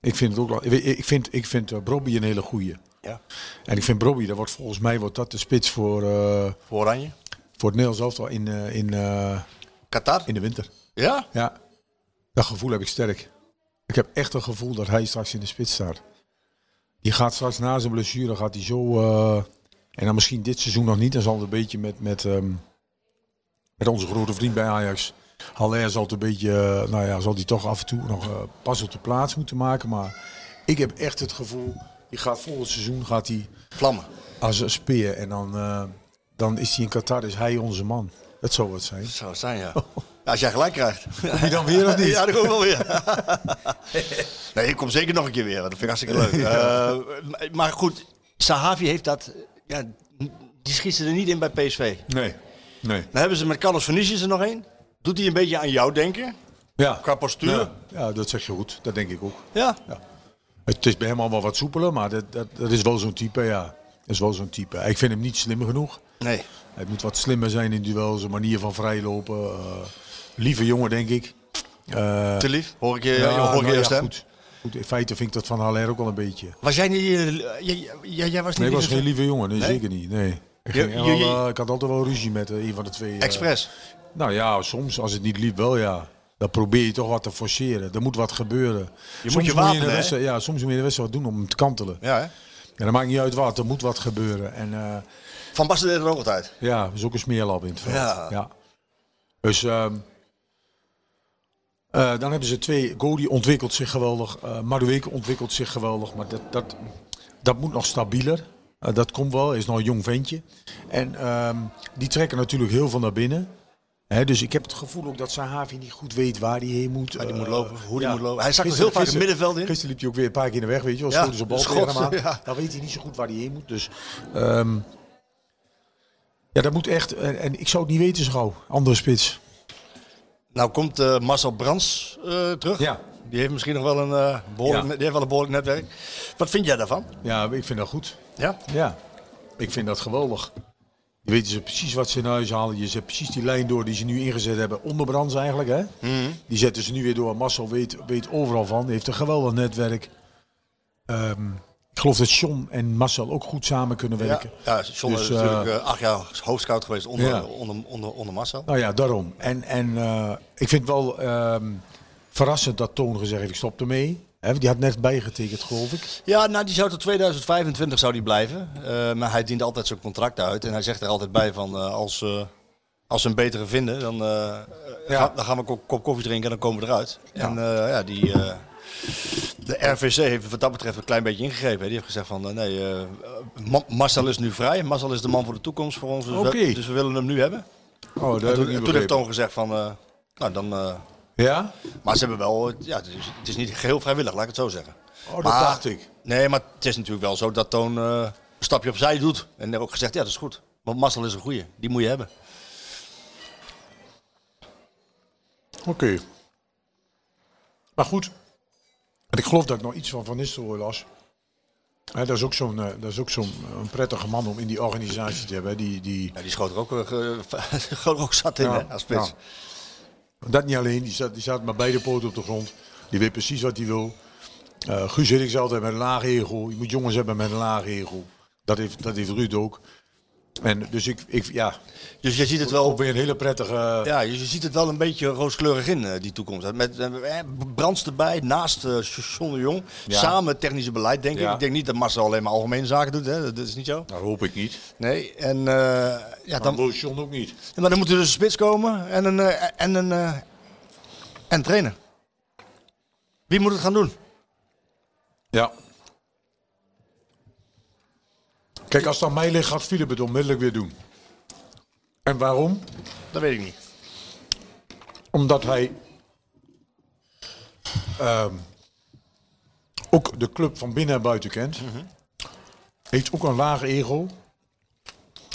Ik vind het ook lastig. Ik, vind, ik vind uh, Brobby een hele goeie. Ja. En ik vind Brobby, dat wordt volgens mij wordt dat de spits voor, eh, Voor Oranje? voor het Nederlands elftal in, eh, in, Qatar? in de winter. Ja? Ja, dat gevoel heb ik sterk. Ik heb echt een gevoel dat hij straks in de spits staat. Die gaat straks na zijn blessure, gaat hij zo... eh, en dan misschien dit seizoen nog niet. Dan zal het een beetje met, met, ehm, met onze grote vriend bij Ajax. Haller zal het een beetje, eh, nou ja, zal die toch af en toe nog eh, pas op de plaats moeten maken. Maar ik heb echt het gevoel, die gaat volgend seizoen gaat hij Vlammen. als een speer. En dan, dan is hij in Qatar, is hij onze man. Dat zou wat zijn. Dat zou het zijn, ja. Ja, Als jij gelijk krijgt. Kom je dan weer of niet? Ja, dat kom ik wel weer. nee, ik kom zeker nog een keer weer. Dat vind ik hartstikke leuk. Eh, maar goed, Sahavi heeft dat... Ja, die schiet ze er niet in bij PSV. Nee. Nee. Dan hebben ze met Carlos Vinicius er nog één. Doet hij een beetje aan jou denken? Ja. Qua postuur? Ja. ja, dat zeg je goed. Dat denk ik ook. Ja. Het is bij hem allemaal wat soepeler, maar dat, dat, dat is wel zo'n type, ja. Dat is wel zo'n type. Ik vind hem niet slim genoeg. Nee. Hij moet wat slimmer zijn in duels, zijn manier van vrijlopen. eh, lieve jongen, denk ik. Eh, Te lief? Hoor ik je, ja, hoor nou je ja, stem? goed. goed. In feite vind ik dat van Haller ook wel een beetje. Was jij niet... eh, jij, jij, was niet... Nee, ik was geen lieve jongen. Nee, Nee? zeker niet. Nee. Ik, Je- ging je- wel, je- eh, ik had altijd wel ruzie met een van de twee. Express. nou ja, soms als het niet liep wel ja. Dan probeer je toch wat te forceren. Er moet wat gebeuren. moet soms je wapenen, hè? wedstrijd, ja, soms moet je de wedstrijd wat doen om hem te kantelen. Ja, hè? En dat maakt niet uit wat. Er moet wat gebeuren. En Van Basten deed het ook altijd. ja, dat is ook een smeerlap in het veld. Ja. Dus ehm, eh, dan hebben ze twee. Godi ontwikkelt zich geweldig. Madueke ontwikkelt zich geweldig. Maar dat, dat, dat moet nog stabieler. Eh, dat komt wel. Is nog een jong ventje. En ehm, die trekken natuurlijk heel veel naar binnen. Hè, dus ik heb het gevoel ook dat Sahavi niet goed weet waar hij heen moet. Waar die Eh, moet lopen, hoe ja. moet lopen. Hij zakt heel vaak het gisteren- middenveld in. Gisteren liep hij ook weer een paar keer in de weg, weet je wel. Ja, Schoten ze bal schot, aan. ja. Dan weet hij niet zo goed waar hij heen moet. Dus ehm, ja, dat moet echt. En, en ik zou het niet weten zo gauw. Andere spits. Nou komt eh, Marcel Brands eh, terug. Ja. Die heeft misschien nog wel een, eh, behoorlijk, Ja. die heeft wel een behoorlijk netwerk. Wat vind jij daarvan? Ja, ik vind dat goed. Ja? Ja, ik vind dat geweldig. Je weten ze precies wat ze in huis halen. Je zet precies die lijn door die ze nu ingezet hebben. Onderbrands eigenlijk, hè? Die zetten ze nu weer door. Marcel weet, weet overal van. Hij heeft een geweldig netwerk. Ehm, ik geloof dat John en Marcel ook goed samen kunnen werken. Ja, ja John Dus, is natuurlijk eh, eh, acht jaar hoofdscout geweest onder, Ja. onder, onder, onder Marcel. Nou ja, daarom. En, en eh, ik vind wel ehm, verrassend dat Toon gezegd heeft, ik stop ermee. Hè, die had net bijgetekend, geloof ik. Ja, nou die zou tot 2025 zou die blijven. Maar hij dient altijd zijn contract uit. En hij zegt er altijd bij van als, als ze een betere vinden, dan, dan gaan we een kop, koffie drinken en dan komen we eruit. En ja, die, de RVC heeft wat dat betreft een klein beetje ingegrepen. hè. Die heeft gezegd van eh, nee, eh, Ma- Marcel is nu vrij. Marcel is de man voor de toekomst voor ons. Dus, we, dus we willen hem nu hebben. Oh, dat En toen, heeft. Toon gezegd van, eh, nou dan... Ja? maar ze hebben wel, ja, het is, het is niet geheel vrijwillig, laat ik het zo zeggen. Oh, dat Maar- dacht ik. Nee, maar het is natuurlijk wel zo dat Toon een stapje opzij doet. En er ook gezegd, ja, dat is goed. Want Marcel is een goeie. Die moet je hebben. Oké. Maar goed. En ik geloof dat ik nog iets van Van Nistelrooy las. Hè, dat is ook zo'n eh, dat is ook zo'n eh, prettige man om in die organisatie te hebben. Die, die, Ja, die schoot er ook, schoot er ook zat in, Ja, als spits. ja. Dat niet alleen, die staat, die staat met beide poten op de grond. Die weet precies wat hij wil. Eh Guus Hiddink altijd met een laag ego. Je moet jongens hebben met een laag ego. Dat heeft, dat heeft Ruud ook. En dus ik, ik ja, Dus je ziet het wel, weer een hele prettige... ja, je ziet het wel een beetje rooskleurig in, eh, die toekomst. Met eh, Brands erbij, naast eh John de Jong. Ja. Samen technische beleid, denk ik. Ja. Ik denk niet dat Marcel alleen maar algemene zaken doet. Hè. Dat is niet zo. Dat hoop ik niet. Nee, en eh, ja, Dan wil John ook niet. Maar dan moet er dus een spits komen en een, eh, en een, eh, en een trainer. Wie moet het gaan doen? Ja. Kijk, als het aan mij ligt, gaat Philip het onmiddellijk weer doen. En waarom? Dat weet ik niet. Omdat hij ehm, ook de club van binnen en buiten kent. Heeft ook een laag ego.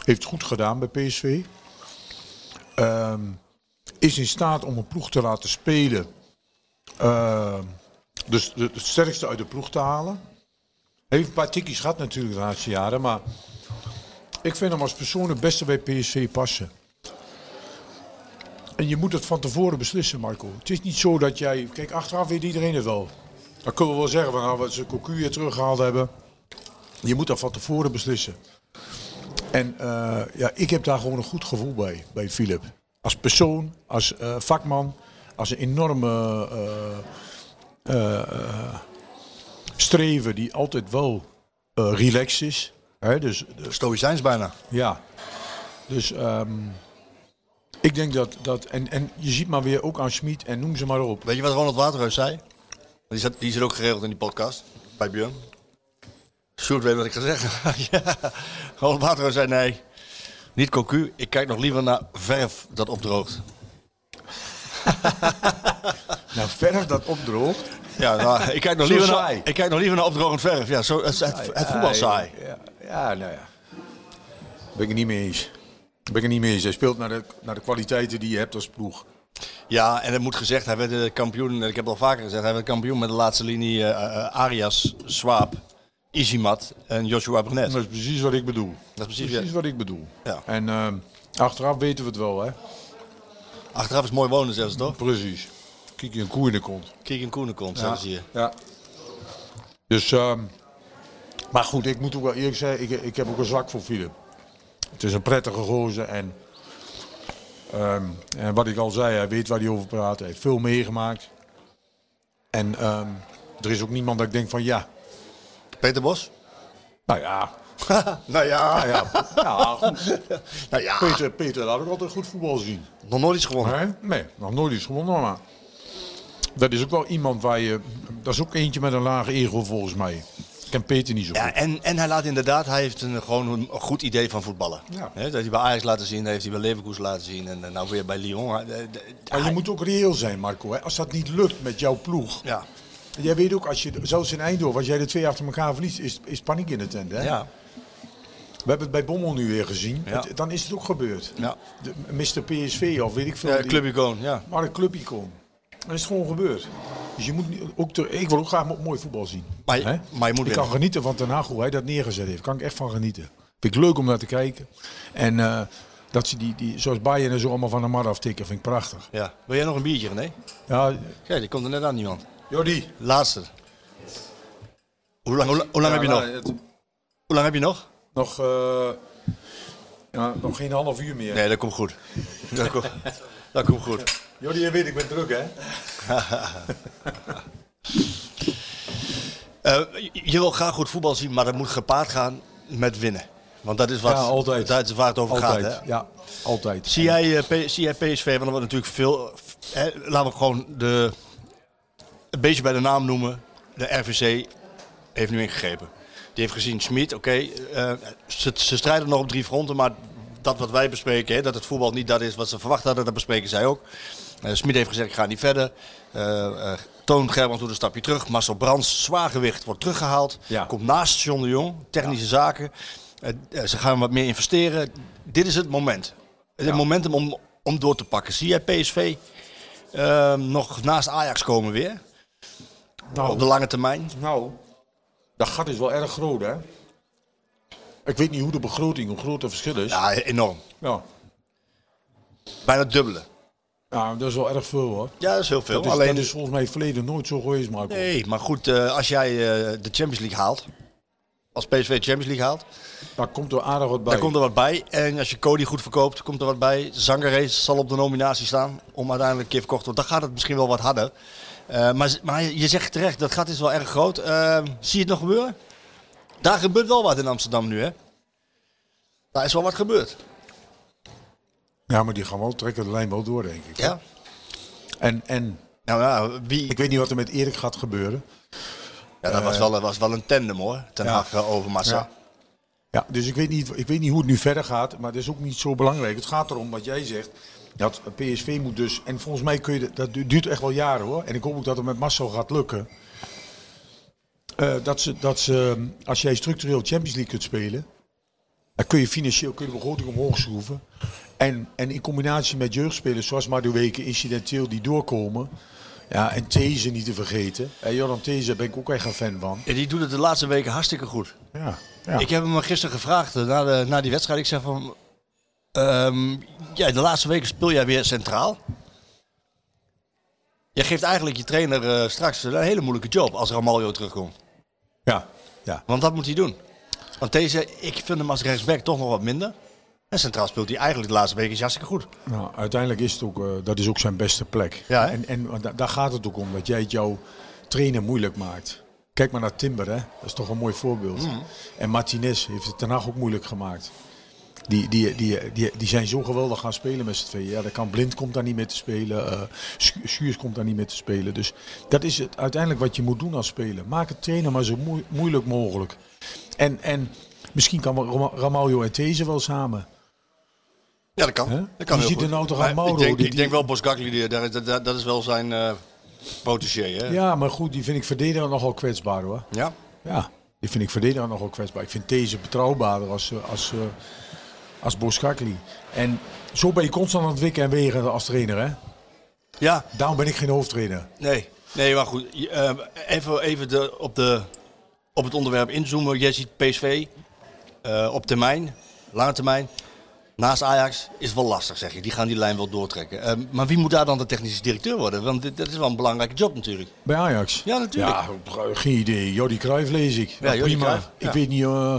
Heeft goed gedaan bij PSV. Ehm, is in staat om een ploeg te laten spelen. Ehm, dus de, het sterkste uit de ploeg te halen. Heeft een paar tikkies gehad natuurlijk de laatste jaren. Maar ik vind hem als persoon het beste bij PSV passen. En je moet het van tevoren beslissen, Marco. Het is niet zo dat jij... Kijk, achteraf weet iedereen het wel. Dan kunnen we wel zeggen, van, nou, wat ze Cocu teruggehaald hebben. Je moet dat van tevoren beslissen. En eh, ja, ik heb daar gewoon een goed gevoel bij, bij Philip. Als persoon, als eh, vakman, als een enorme eh, streven die altijd wel eh relaxed is. Hè, dus, dus Stoïcijns bijna. ja, dus ehm, ik denk dat, dat en, en je ziet maar weer ook aan Schmid en noem ze maar op. Weet je wat Ronald Waterhuis zei? Die zit, die zit ook geregeld in die podcast bij Björn. Sjoerd weet wat ik ga zeggen. ja. Ronald Waterhuis zei nee. Niet cocu, ik kijk nog liever naar verf dat opdroogt. Nou, verf dat opdroogt. Ja, nou, ik, kijk nog liever naar, ik kijk nog liever naar opdrogend verf. Ja, zo, het, het, het voetbal saai. Ja, ja, nou ja. Ben ik het niet mee eens. Ben ik het niet mee eens. Hij speelt naar de, naar de kwaliteiten die je hebt als ploeg. Ja, en het moet gezegd, hij werd de kampioen, ik heb het al vaker gezegd, hij werd kampioen met de laatste linie eh, eh, Arias, Swaap, Izimat en Joshua Brenet. Dat is precies wat ik bedoel. Dat is precies, Precies wat ik bedoel. Ja. En ehm, achteraf weten we het wel, hè? Achteraf is mooi wonen, zeggen ze toch? Precies. Kijk je een koe in de kont. Kijk in Koenenkont, zeggen ze hier. Ja. Dus, ehm, maar goed, ik moet ook wel eerlijk zeggen, ik, ik heb ook een zwak voor Philip. Het is een prettige gozer en, ehm, en wat ik al zei, hij weet waar hij over praat. Hij heeft veel meegemaakt. En ehm, er is ook niemand dat ik denk van ja, Peter Bos? nou ja, nou ja, nou ja, ja nou ja. Peter, Peter laat ook altijd goed voetbal zien. nog nooit iets gewonnen. Nee, nee nog nooit iets gewonnen, maar dat is ook wel iemand waar je, dat is ook eentje met een lage ego volgens mij. Ik ken Peter niet zo goed. Ja, en, en hij laat inderdaad, hij heeft een, gewoon een goed idee van voetballen. Ja. Hè, dat heeft hij bij Ajax laten zien, dat heeft hij bij Leverkusen laten zien en eh, nou weer bij Lyon. Hij- Maar je hij- moet ook reëel zijn, Marco. Hè? Als dat niet lukt met jouw ploeg. Ja, Jij weet ook, als je, zelfs in Eindhoven, als jij de twee achter elkaar verliest, is, is paniek in de tent. Hè? ja, We hebben het bij Bommel nu weer gezien. Ja. Het- dan is het ook gebeurd. ja. De, Mr. PSV of weet ik veel. ja die- clubicoon, ja. Maar een clubicoon. Dan is het gewoon gebeurd. Dus je moet ook te, ik wil ook graag mo- mooi voetbal zien. Maar je- maar je moet ik kan genieten van Ten Hag, hoe hij dat neergezet heeft. Kan ik echt van genieten. Vind ik leuk om naar te kijken. En eh, dat ze die, die, zoals Bayern en zo allemaal van de mar aftikken, vind ik prachtig. ja. Wil jij nog een biertje, René? Ja, Kijk, die komt er net aan, niemand. Jordi. Laatste. Hoe lang, hoe lang, hoe lang heb je nog? Hoe lang heb je nog? Nog, eh, ja, nog geen half uur meer. Nee, dat komt goed. Dat komt, dat komt goed. Jordi, je weet, ik ben druk, hè? Eh, je- wil graag goed voetbal zien, maar dat moet gepaard gaan met winnen. Want dat is wat Ja, altijd. dat is waar het over Altijd, gaat. Hè? ja. Altijd. Zie, jij, eh, P- zie jij PSV, want er wordt natuurlijk veel... Hè, laten we gewoon de, een beetje bij de naam noemen. De RVC heeft nu ingegrepen. Die heeft gezien, Schmid, oké, eh, ze, ze strijden nog op drie fronten, maar dat wat wij bespreken, hè, dat het voetbal niet dat is wat ze verwacht hadden, dat bespreken zij ook. Eh Smit heeft gezegd, ik ga niet verder. Eh eh, Toon Gerbrand doet een stapje terug. Marcel Brands, zwaargewicht, wordt teruggehaald. Ja. Komt naast John de Jong, technische zaken. Ze gaan wat meer investeren. Dit is het moment. Het momentum om, om door te pakken. Zie jij PSV eh, nog naast Ajax komen weer? Nou, Op de lange termijn? nou, dat gat is wel erg groot, hè? Ik weet niet hoe de begroting, hoe groot het verschil is. Ja, enorm. Ja. Bijna het dubbele. Ja, dat is wel erg veel, hoor. Ja, dat is heel veel. Dat is, Alleen, dat is volgens mij het verleden nooit zo geweest, Marco. Nee, maar goed, eh, als jij eh, de Champions League haalt, als PSV de Champions League haalt, Daar komt er aardig wat bij. daar komt er wat bij. En als je Cody goed verkoopt, komt er wat bij. Zangeres zal op de nominatie staan om uiteindelijk een keer verkocht te worden. Dan gaat het misschien wel wat harder. Eh, maar, maar je zegt terecht, dat gat is wel erg groot. Zie je het nog gebeuren? Daar gebeurt wel wat in Amsterdam nu, hè? Daar is wel wat gebeurd. Ja, maar die gaan wel trekken de lijn wel door, denk ik. Ja? En, en Nou ja, wie... ik weet niet wat er met Erik gaat gebeuren. Ja, dat was wel, was wel een tandem hoor. Ten Ja. Hag eh, over Massa. Ja. Ja, dus ik weet, niet, ik weet niet hoe het nu verder gaat, maar dat is ook niet zo belangrijk. Het gaat erom wat jij zegt. Dat PSV moet dus, en volgens mij kun je, dat- dat du- duurt echt wel jaren hoor. En ik hoop ook dat het met Marcel gaat lukken. Eh, dat, ze, dat ze, als jij structureel Champions League kunt spelen, dan kun je financieel kun je de begroting omhoog schroeven. En, en in combinatie met jeugdspelers zoals Madueke, incidenteel die doorkomen. Ja, en These niet te vergeten. En Jordan These ben ik ook echt een fan van. En die doet het de laatste weken hartstikke goed. Ja, ja. Ik heb hem gisteren gevraagd eh, na, de, na die wedstrijd. Ik zeg van, ehm, ja, de laatste weken speel jij weer centraal. Jij geeft eigenlijk je trainer eh, straks een hele moeilijke job als Ramaljo terugkomt. Ja, ja. Want wat moet hij doen? Want deze, ik vind hem als rechtsback toch nog wat minder. En centraal speelt hij eigenlijk de laatste weken is hartstikke goed. Nou, uiteindelijk is het ook, eh, dat is ook zijn beste plek. Ja, hè? en en da- daar gaat het ook om, dat jij het jouw trainer moeilijk maakt. Kijk maar naar Timber, hè? dat is toch een mooi voorbeeld. Mm. En Martinez heeft het daarna ook moeilijk gemaakt. Die, die, die, die, die zijn zo geweldig gaan spelen met z'n tweeën. Ja, dat kan Blind komt daar niet meer te spelen. eh Schu- Schuurs komt daar niet meer te spelen. Dus dat is het uiteindelijk wat je moet doen als speler. Maak het trainen maar zo moe- moeilijk mogelijk. En, en misschien kan Ramaljo en These wel samen. Ja, dat kan. Dat kan Je ziet goed. er nou toch aan Mauro, Ik denk, die- ik denk wel Boskakli, daar- daar- daar- dat is wel zijn protégé. Hè? Ja, maar goed, die vind ik verdediger nogal kwetsbaar hoor. Ja? Ja, die vind ik verdediger nogal kwetsbaar. Ik vind deze betrouwbaarder als, eh, als, eh, als Boskakli. En zo ben je constant aan het wikken en wegen als trainer hè. Ja, Daarom ben ik geen hoofdtrainer. nee. Nee, maar goed. je, eh, even even de, op, de, op het onderwerp inzoomen. Jij ziet PSV eh, op termijn, lange termijn. Naast Ajax is wel lastig, zeg je. Die gaan die lijn wel doortrekken. Eh, maar wie moet daar dan de technische directeur worden? Want dit, dat is wel een belangrijke job natuurlijk. Bij Ajax? Ja, natuurlijk. Ja, geen idee. Jordi Cruijff lees ik. Ja, Jordi prima. Cruijff, ja. Ik weet niet, eh,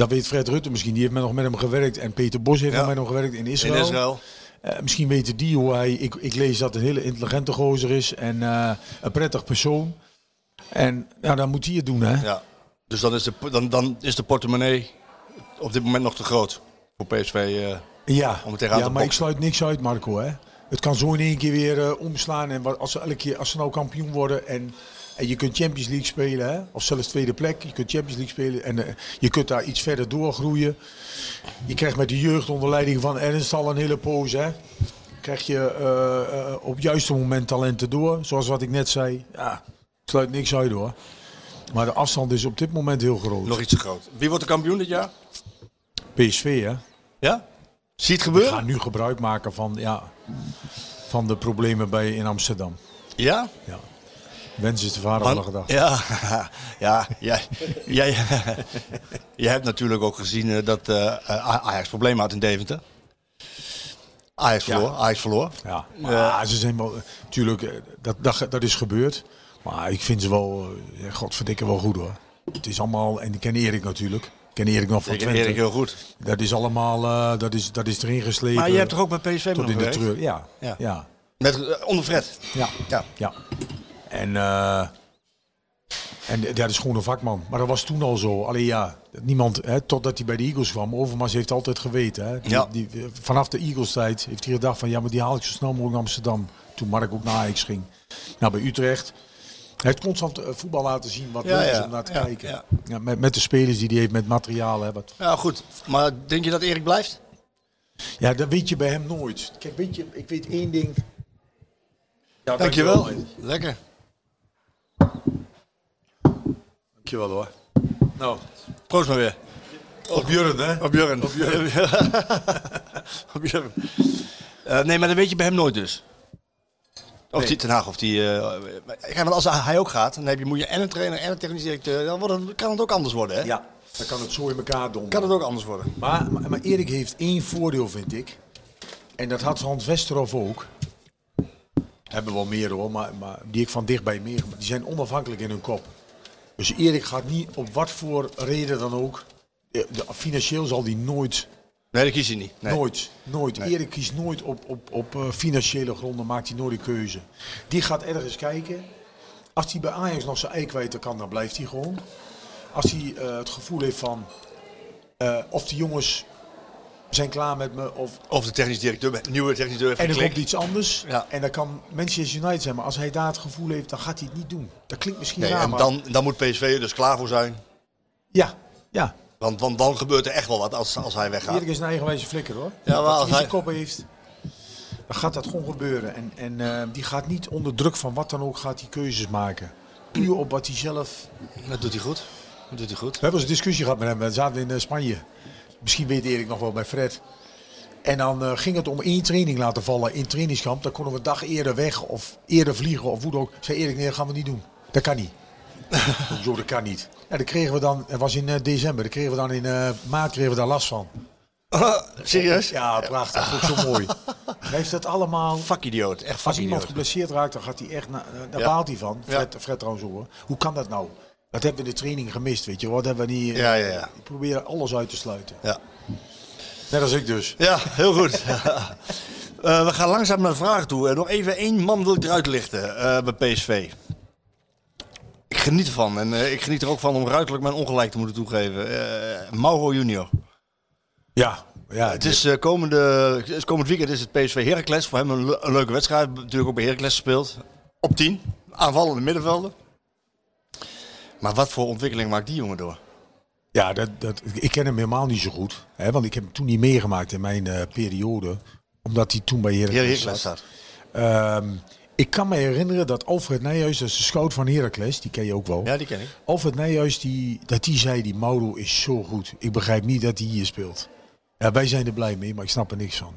dat weet Fred Rutte misschien. Die heeft met nog met hem gewerkt. En Peter Bos heeft nog met hem gewerkt in Israël. In Israël. Eh, misschien weten die hoe hij... Ik, ik lees dat een hele intelligente gozer is. En eh, een prettig persoon. En ja, dan moet hij het doen, hè? Ja. Dus dan is, de, dan, dan is de portemonnee op dit moment nog te groot voor PSV. eh. Ja, Om het tegenaan ja te maar ik sluit niks uit, Marco. Hè? Het kan zo in één keer weer omslaan. En als ze elke keer, als ze nou kampioen worden en, en je kunt Champions League spelen, hè? of zelfs tweede plek, je kunt Champions League spelen en eh, je kunt daar iets verder doorgroeien. Je krijgt met de jeugd onder leiding van Ernst al een hele poos. Hè? Krijg je eh, eh, op het juiste moment talenten door, zoals wat ik net zei. Ja, ik sluit niks uit hoor. Maar de afstand is op dit moment heel groot. Nog iets te groot. Wie wordt de kampioen dit jaar? PSV, hè? Ja? Zie het We gebeuren? gaan nu gebruik maken van, ja, van de problemen bij, in Amsterdam. Ja? Ja. Wens is de vader van de gedachte. ja, ja, jij, jij hebt natuurlijk ook gezien eh, dat eh, Ajax problemen had in Deventer. Ajax Ja. verloor. Ajax verloor. Ja, maar ze zijn wel, natuurlijk, dat, dat, dat is gebeurd. Maar ik vind ze wel, ja, godverdikke wel goed hoor. Het is allemaal, en ik ken Erik natuurlijk. Ik ken Erik nog van Ik ken Twente. Erik heel goed. Dat is allemaal, dat, is, dat is erin geslepen. Maar je hebt toch ook bij PSV tot nog in de treur. Ja, Ja. ja. ja. Met, onder Fred. Ja. Ja. ja. En, eh, en ja, dat is gewoon een vakman. Maar dat was toen al zo. Alleen ja, niemand, hè, totdat hij bij de Eagles kwam. Overmars heeft altijd geweten. Hè. Die, Ja. die, vanaf de Eagles tijd heeft hij gedacht van ja, maar die haal ik zo snel mogelijk naar Amsterdam. Toen Mark ook naar Ajax ging. Nou, bij Utrecht. Hij heeft constant eh, voetbal laten zien wat Ja, leuk is ja. om naar te Ja, kijken. ja. Ja, met, met de spelers die hij heeft, met materiaal. Hè, wat, Ja, goed. Maar denk je dat Erik blijft? ja, dat weet je bij hem nooit. Kijk, weet je, ik weet één ding. Ja, Dankjewel. Lekker. Dankjewel hoor. Nou, Proost maar weer. op Jurren hè. Op Jurgen. Op. Eh, nee, maar dat weet je bij hem nooit dus. Of Nee. die Ten Haag, of die... kijk, want als hij ook gaat, dan heb je, moet je en een trainer en een technisch directeur. Dan wordt het, kan het ook anders worden, hè? Ja, dan kan het zo in elkaar doen. Kan het ook anders worden. Maar, maar, maar Erik heeft één voordeel, vind ik. En dat had Hans Westerhof ook. Hebben wel meer hoor, maar, maar die ik van dichtbij meer. Die zijn onafhankelijk in hun kop. Dus Erik gaat niet op wat voor reden dan ook. eh, de- financieel zal die nooit, Nee, dat kies je niet. Nee. nooit, nooit. Erik kiest nooit op, op, op eh, financiële gronden, maakt hij nooit een keuze. Die gaat ergens kijken. Als hij bij Ajax nog zijn ei kwijt kan, dan blijft hij gewoon. Als hij eh, het gevoel heeft van, of die jongens zijn klaar met me, of Of de technisch directeur, nieuwe technisch directeur en er komt iets anders. Ja. En dat kan Manchester United zijn. Maar als hij daar het gevoel heeft, dan gaat hij het niet doen. Dat klinkt misschien Nee, raar, en dan, dan moet PSV er dus klaar voor zijn. Ja, ja. Want, want dan gebeurt er echt wel wat als, als hij weggaat. Erik is een eigenwijze flikker hoor. Ja, maar als hij zijn kop heeft, dan gaat dat gewoon gebeuren. En, en eh, die gaat niet onder druk van wat dan ook, gaat hij keuzes maken. Puur op wat hij zelf... Dat doet hij goed. Dat doet hij goed. We hebben eens een discussie gehad met hem. We zaten in eh, Spanje. Misschien weet Erik nog wel bij Fred. En dan eh, ging het om één training laten vallen in trainingskamp. Dan konden we een dag eerder weg of eerder vliegen of hoe dan ook. Zei Erik, nee, dat gaan we niet doen. Dat kan niet. Zo, dat kan niet. Ja, dat kregen we dan, het was in eh, december, daar kregen we dan in eh, maart kregen we daar last van. Serieus? Ja, prachtig. Ook zo mooi. Hij heeft het allemaal... Fuck idioot. Echt fuck Als iemand geblesseerd raakt, dan gaat hij echt, na, eh, daar Ja. baalt hij van. Ja. Fred, Fred trouwens hoor. Hoe kan dat nou? Dat hebben we in de training gemist, weet je. Wat hebben we niet... eh, Ja, ja, ja. We proberen alles uit te sluiten. Ja. Net als ik dus. Ja, heel goed. Eh, we gaan langzaam naar de vraag toe. En nog even één man wil ik eruit lichten eh, bij PSV. Ik geniet ervan. En eh, ik geniet er ook van om ruiterlijk mijn ongelijk te moeten toegeven. Eh, Mauro Junior. Ja, ja Het is, eh, komende, het is komend weekend is het PSV Heracles. Voor hem een, le- een leuke wedstrijd. Natuurlijk ook bij Heracles gespeeld. Op 10. Aanvallende middenvelden. Maar wat voor ontwikkeling maakt die jongen door? Ja, dat, dat, ik ken hem helemaal niet zo goed. Hè, want ik heb hem toen niet meegemaakt in mijn eh, periode. Omdat hij toen bij Heracles zat. staat. Ehm, ik kan me herinneren dat Alfred Nijhuis, dat is de scout van Heracles, die ken je ook wel. Ja, die ken ik. Alfred Nijhuis, die, dat die zei, die Mauro is zo goed. Ik begrijp niet dat hij hier speelt. Ja, wij zijn er blij mee, maar ik snap er niks van.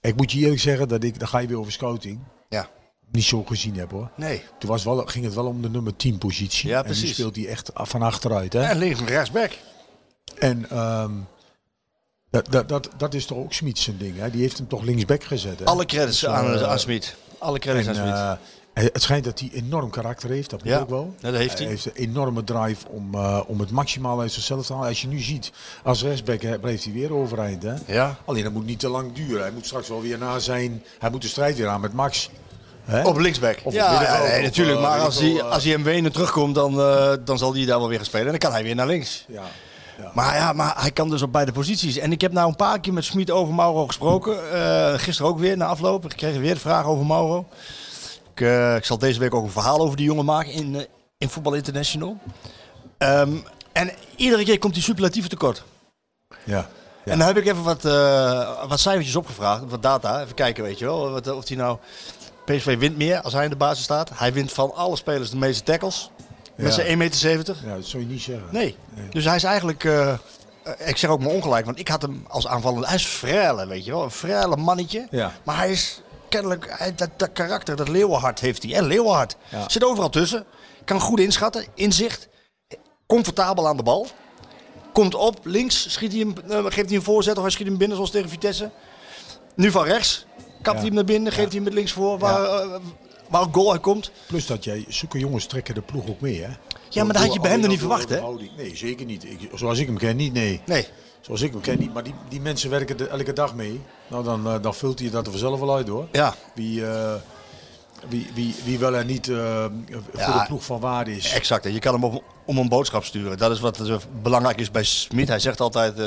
Ik moet je eerlijk zeggen, dat ik, dan ga je weer over scouting, Ja. Niet zo gezien heb hoor. Nee. Toen was wel, ging het wel om de nummer 10 positie. Ja, En precies. nu speelt hij echt van achteruit. Hè? En links en rechtsback. En ehm, dat, dat, dat, dat is toch ook Smit zijn ding. Hè? Die heeft hem toch linksback gezet. Hè? Alle credits Dus, aan, eh, aan Smit. Alle credits en, aan Smit. eh, het schijnt dat hij enorm karakter heeft, dat moet Ja, ook wel. ja, dat heeft hij. heeft een enorme drive om, eh, om het maximaal uit zichzelf te halen. Als je nu ziet, als rechtsback blijft hij weer overeind. Hè? ja. Alleen dat moet niet te lang duren. Hij moet straks wel weer na zijn... Hij moet de strijd weer aan met Max. Hè? Op linksback. Of ja, nee, natuurlijk. eh, Maar als hij, eh, als hij hem wenen terugkomt, dan, eh, dan zal hij daar wel weer gaan spelen. En dan kan hij weer naar links. Ja. Ja. Maar ja, maar hij kan dus op beide posities. En ik heb nou een paar keer met Smit over Mauro gesproken. Eh, gisteren ook weer na afloop. Ik kreeg weer de vraag over Mauro. Ik, ik zal deze week ook een verhaal over die jongen maken in, in Voetbal International. Ehm, en iedere keer komt hij superlatief tekort. ja. Ja. En dan heb ik even wat, wat cijfertjes opgevraagd, wat data. Even kijken, weet je wel. Wat, of hij nou... PSV wint meer als hij in de basis staat. Hij wint van alle spelers de meeste tackles. Met zijn 1,70 meter. ja, dat zou je niet zeggen. Nee. Dus hij is eigenlijk... eh, ik zeg ook maar ongelijk, want ik had hem als aanvallende... Hij is frele, weet je wel. Een frele mannetje. Ja. Maar hij is kennelijk... Hij, dat, dat karakter, dat leeuwenhart heeft hij. En leeuwenhart. Ja. Zit overal tussen. Kan goed inschatten. Inzicht. Comfortabel aan de bal. Komt op, links, schiet hij hem, eh, geeft hij een voorzet of hij schiet hem binnen zoals tegen Vitesse. Nu van rechts. Kapt hij hem naar binnen, geeft hij hem met links voor waar, eh, waar een goal uit komt. Plus dat jij, zulke jongens trekken de ploeg ook mee, hè? Ja, maar dat had je bij hem nog niet verwacht, hè? Nee, zeker niet. Ik, zoals ik hem ken, niet, nee. Nee. Zoals ik hem ken, niet. Maar die, die mensen werken er elke dag mee. Nou, dan, eh, dan vult hij dat er vanzelf wel uit, hoor. Ja, Wie, eh, wie, wie, wie wel en niet eh, voor Ja. de ploeg van waarde is. exact. En je kan hem om, om een boodschap sturen. Dat is wat belangrijk is bij Smit. Hij zegt altijd, eh,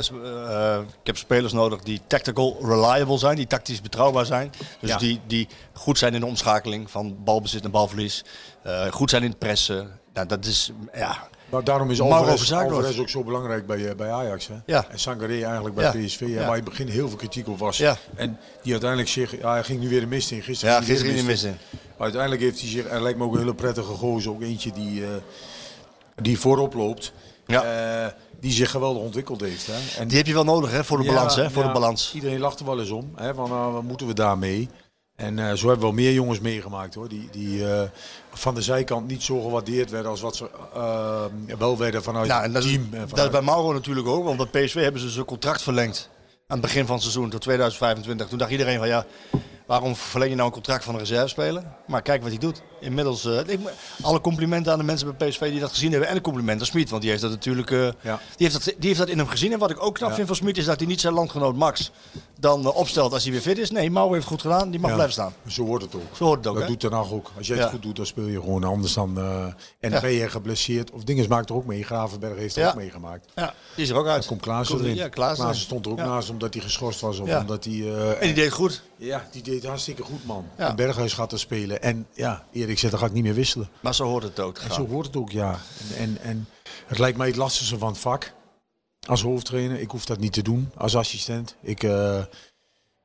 eh, ik heb spelers nodig die tactical reliable zijn, die tactisch betrouwbaar zijn. Dus Ja. die, die goed zijn in de omschakeling van balbezit en balverlies. Goed zijn in het pressen. Nou, dat is, ja, Maar daarom is Alvarez, Alvarez ook zo belangrijk bij, bij Ajax. Hè? Ja. En Sangaré eigenlijk bij. PSV. Ja. Waar in het begin heel veel kritiek op was. Ja. En die uiteindelijk zich... Ja, hij ging nu weer de mist in. Gisteren ja ging hij gisteren de mist mis in. Maar uiteindelijk heeft hij zich... En lijkt me ook een hele prettige gozer. Ook eentje die, eh, die voorop loopt. Ja. Eh, die zich geweldig ontwikkeld heeft. Hè? En Die heb je wel nodig hè, voor de Ja, balans. Hè, voor ja, de balans. Iedereen lacht er wel eens om. Hè, van, nou, wat moeten we daarmee? En eh, zo hebben we wel meer jongens meegemaakt hoor. Die, die eh, van de zijkant niet zo gewaardeerd werden als wat ze eh, wel werden vanuit Nou, en het is, team. dat is bij Mauro natuurlijk ook, want bij PSV hebben ze zijn contract verlengd. Aan het begin van het seizoen tot 2025. Toen dacht iedereen van ja, waarom verleng je nou een contract van een reservespeler? Maar kijk wat hij doet. Inmiddels, eh, ik, alle complimenten aan de mensen bij PSV die dat gezien hebben. En de complimenten aan Smit, want die heeft dat natuurlijk eh, Ja. die heeft dat, die heeft dat in hem gezien. En wat ik ook knap Ja. vind van Smit is dat hij niet zijn landgenoot Max dan eh, opstelt als hij weer fit is. Nee, Mauro heeft goed gedaan, die mag Ja, blijven staan. Zo wordt het ook. Zo hoort het ook, dat doet Den Haag ook. Als jij Ja. het goed doet, dan speel je gewoon anders dan. eh, en Ja. ben je geblesseerd. Of dingen maakt er ook mee. Gravenberg heeft er ook meegemaakt. Ja, die is er ook uit. Komt Klaassen Komt- erin. Ja, Klaassen. Klaassen stond er ook naast omdat hij geschorst was. Of omdat hij... eh, En die deed goed. ja, die deed hartstikke goed, man. En Berghuis gaat er spelen. En ja, Erik zegt, dan ga ik niet meer wisselen. Maar zo hoort het ook zo hoort het ook, ja. En, en, en het lijkt mij het lastigste van het vak. Als hoofdtrainer. Ik hoef dat niet te doen als assistent. Ik, eh,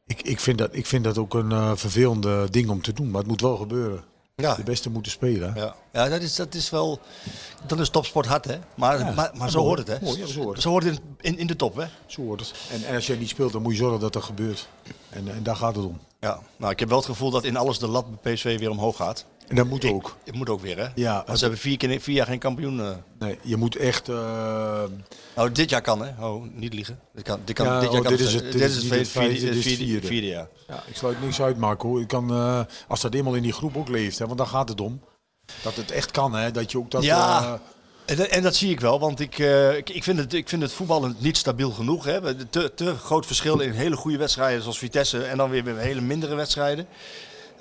ik, ik, vind, dat, ik vind dat ook een eh, vervelende ding om te doen. Maar het moet wel gebeuren. Ja. De beste moeten spelen. Ja, ja dat, is, dat is wel. Dat is topsport hard, hè? Maar, Ja. maar, zo hoort het, hè? Mooi, ja, zo hoort het. Zo hoort het in, in, in de top, hè? Zo hoort het. En, en als jij niet speelt, dan moet je zorgen dat dat gebeurt. En, en daar gaat het om. Ja. Nou, ik heb wel het gevoel dat in alles de lat bij PSV weer omhoog gaat. En dat moet ook. Het moet ook weer, hè? Ja, Want ze hebben vier, keer, vier jaar geen kampioen. eh. Nee, je moet echt... eh, Nou, dit jaar kan, hè? Oh, niet liegen. Dit, kan, dit, kan, Ja, dit jaar oh, kan dit is het- dit dit is het vierde, is jaar. Ja, ik sluit niks uit, Marco. Ik kan, eh, als dat eenmaal in die groep ook leeft, hè, want daar gaat het om. Dat het echt kan, hè, dat je ook dat... Ja. En dat, en dat zie ik wel, want ik, ik, ik, vind het, ik vind het voetbal niet stabiel genoeg. Hè. Te, te groot verschil in hele goede wedstrijden zoals Vitesse en dan weer hele mindere wedstrijden.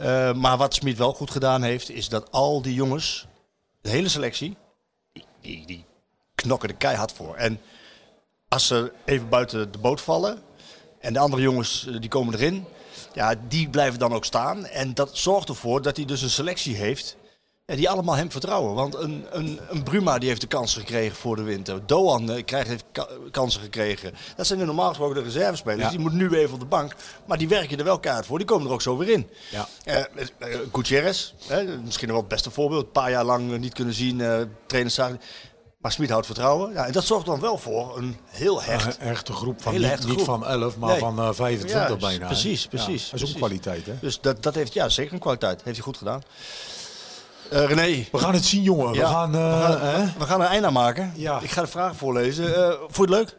Eh, maar wat Smit wel goed gedaan heeft, is dat al die jongens, de hele selectie, die, die, die knokken er keihard voor. En als ze even buiten de boot vallen en de andere jongens eh, die komen erin, ja, die blijven dan ook staan. En dat zorgt ervoor dat hij dus een selectie heeft ja, die allemaal hem vertrouwen. Want een, een, een Bruma die heeft de kansen gekregen voor de winter. Doan eh, krijgt, heeft ka- kansen gekregen. Dat zijn de normaal gesproken de reservespelers. Ja. Die moeten nu even op de bank. Maar die werken er wel kaart voor. Die komen er ook zo weer in. Ja. Eh, eh, Gutierrez, misschien nog wel het beste voorbeeld. Een paar jaar lang niet kunnen zien. trainers zagen. Maar Smit houdt vertrouwen. Ja, en dat zorgt dan wel voor een heel hecht. Een echte groep van niet, hechte van 11, maar Nee. van eh, 25 Ja, bijna. hè. precies, Ja, precies, dat is ook precies. kwaliteit, hè? Dus dat, dat heeft ja, zeker een kwaliteit. Heeft hij goed gedaan. Eh, René, We gaan het zien, jongen. Ja, we gaan, eh, we, gaan, hè? we gaan een eind aan maken. Ja. Ik ga de vragen voorlezen. Eh vond je het leuk?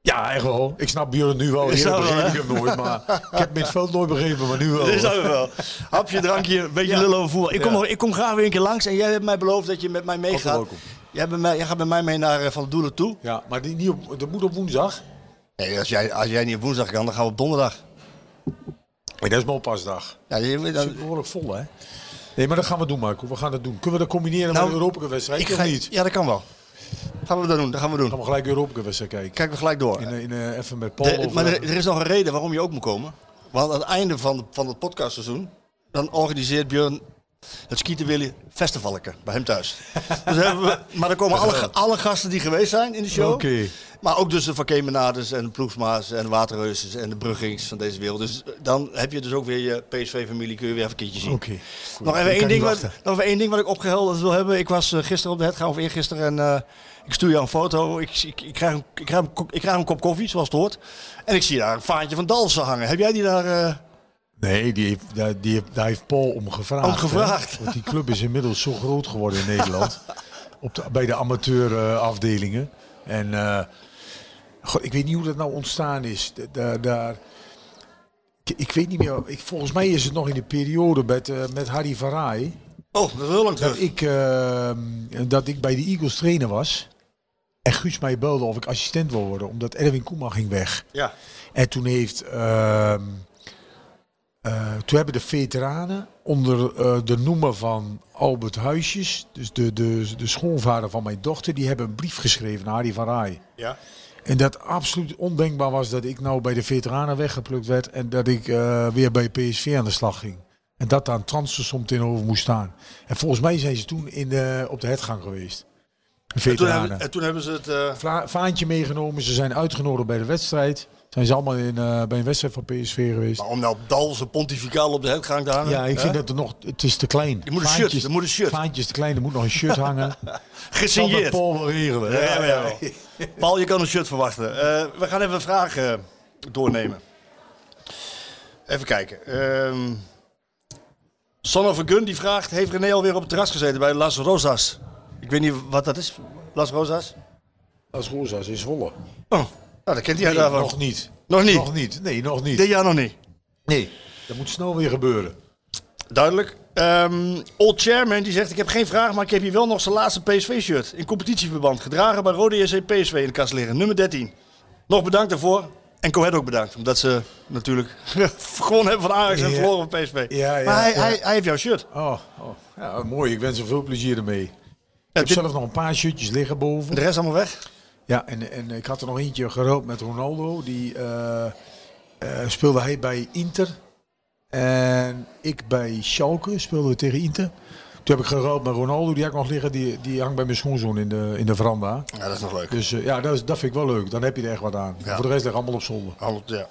Ja, echt wel. Ik snap Björn nu wel. Eerder begreep ik hem nooit, maar ik heb midveld nooit begrepen, maar nu wel. Dat is wel. Hapje, drankje, een beetje Ja. lullen over voetbal. Ik kom, nog- ik kom graag weer een keer langs en jij hebt mij beloofd dat je met mij meegaat. Jij, mij, jij gaat met mij mee naar eh, Van Doelen toe. Ja, maar die, niet op, dat moet op woensdag. Nee, als, jij, als jij niet op woensdag kan, dan gaan we op donderdag. Nee, dat is mijn oppasdag. Ja, Dat dan, is behoorlijk vol, hè? Nee, maar dat gaan we doen, Marco. We gaan dat doen. Kunnen we dat combineren Nou, met een Europese-wedstrijd? ik of ga, niet? ja, dat kan wel. Gaan we dat doen, dat gaan we doen. gaan we gelijk een Europese-wedstrijd kijken. Kijken we gelijk door. In, eh, in, eh, even met Paul. De- maar er, er is nog een reden waarom je ook moet komen. Want aan het einde van, van het podcastseizoen, dan organiseert Björn het Skieten Willy Festivalke bij hem thuis. dus hebben we, maar dan komen alle, alle gasten die geweest zijn in de show. Maar ook dus de Van Kemenades en de Ploegsma's en de Waterreuzes en de Bruggings van deze wereld. Dus dan heb je dus ook weer je PSV-familie, kun je weer even een keertje zien. Oké. Goed. Nog even, één ding wat, nog even één ding wat ik opgehelderd wil hebben. Ik was eh, gisteren op de Hetgaan of eergisteren en eh, ik stuur jou een foto. Ik, ik, ik, krijg een, ik, krijg een, ik krijg een kop koffie, zoals het hoort. En ik zie daar een vaantje van Dalsen hangen. Heb jij die daar... eh, Nee, die heeft, daar, die heeft, daar heeft Paul om gevraagd. Om gevraagd. hè. Want die club is inmiddels zo groot geworden in Nederland. Op de, bij de amateurafdelingen. en eh, god, ik weet niet hoe dat nou ontstaan is. Da- Daar, daar, ik, ik weet niet meer. Ik, volgens mij is het nog in de periode met, eh, met Harry Varai. Oh, dat is heel lang Dat terug. ik, eh, dat ik bij de Eagles trainer was. En Guus mij belde of ik assistent wil worden. Omdat Erwin Koeman ging weg. Ja. En toen heeft. Eh, toen hebben de veteranen onder eh, de noemer van Albert Huisjes, dus de, de, de schoonvader van mijn dochter, die hebben een brief geschreven naar Harry van Rij. Ja. En dat absoluut ondenkbaar was dat ik nou bij de veteranen weggeplukt werd en dat ik eh, weer bij PSV aan de slag ging. En dat daar een transfersom tegenover moest staan. En volgens mij zijn ze toen in de, op de hetgang geweest. De En toen, veteranen. hebben, en toen hebben ze het... vaantje meegenomen. Ze zijn uitgenodigd bij de wedstrijd. Zijn ze allemaal in, eh, bij een wedstrijd van PSV geweest. maar om nou Dalsen pontificaal op de Hetgang te hangen. Ja, ik hè? vind dat er nog, het is te klein. Je moet een Vaantjes- shirt, er moet een shirt. Te klein, er moet nog een shirt hangen. Gesigneerd. Paul wel regelen. Ja, ja, ja. Paul, je kan een shirt verwachten. Eh, we gaan even een vraag doornemen. Even kijken. Ehm Son of a Gun die vraagt: Heeft René alweer op het terras gezeten bij Las Rosas? Ik weet niet wat dat is. Las Rosas? Als Rosas is Zwolle. Oh, nou, dat kent hij Nee, daarvan. nog niet. Nog niet? Nog niet. Nee, nog niet. Dit jaar nog niet. Nee. Dat moet snel weer gebeuren. Duidelijk. Ehm, Old Chairman die zegt: Ik heb geen vraag, maar ik heb hier wel nog zijn laatste PSV-shirt. In competitieverband. Gedragen bij Rode JC PSV in de kast liggen. Nummer 13. Nog bedankt daarvoor. En Cohet ook bedankt. Omdat ze natuurlijk gewonnen hebben van Ajax en Ja. verloren van PSV. Ja, ja, maar hij. Hij, hij heeft jouw shirt. Oh, oh. Ja, mooi. Ik wens er veel plezier ermee. Ik heb dit- zelf nog een paar shirtjes liggen boven. De rest allemaal weg. Ja, en, en ik had er nog eentje geruild met Ronaldo. Die eh, eh, speelde hij bij Inter. En ik bij Schalke speelden we tegen Inter. Toen heb ik geruild met Ronaldo. Die ik nog liggen. Die, die hangt bij mijn schoonzoon in de, in de veranda. Ja, dat is nog leuk. Dus eh, ja, dat, is, dat vind ik wel leuk. Dan heb je er echt wat aan. Ja. Voor de rest ligt allemaal op zolder. Ja.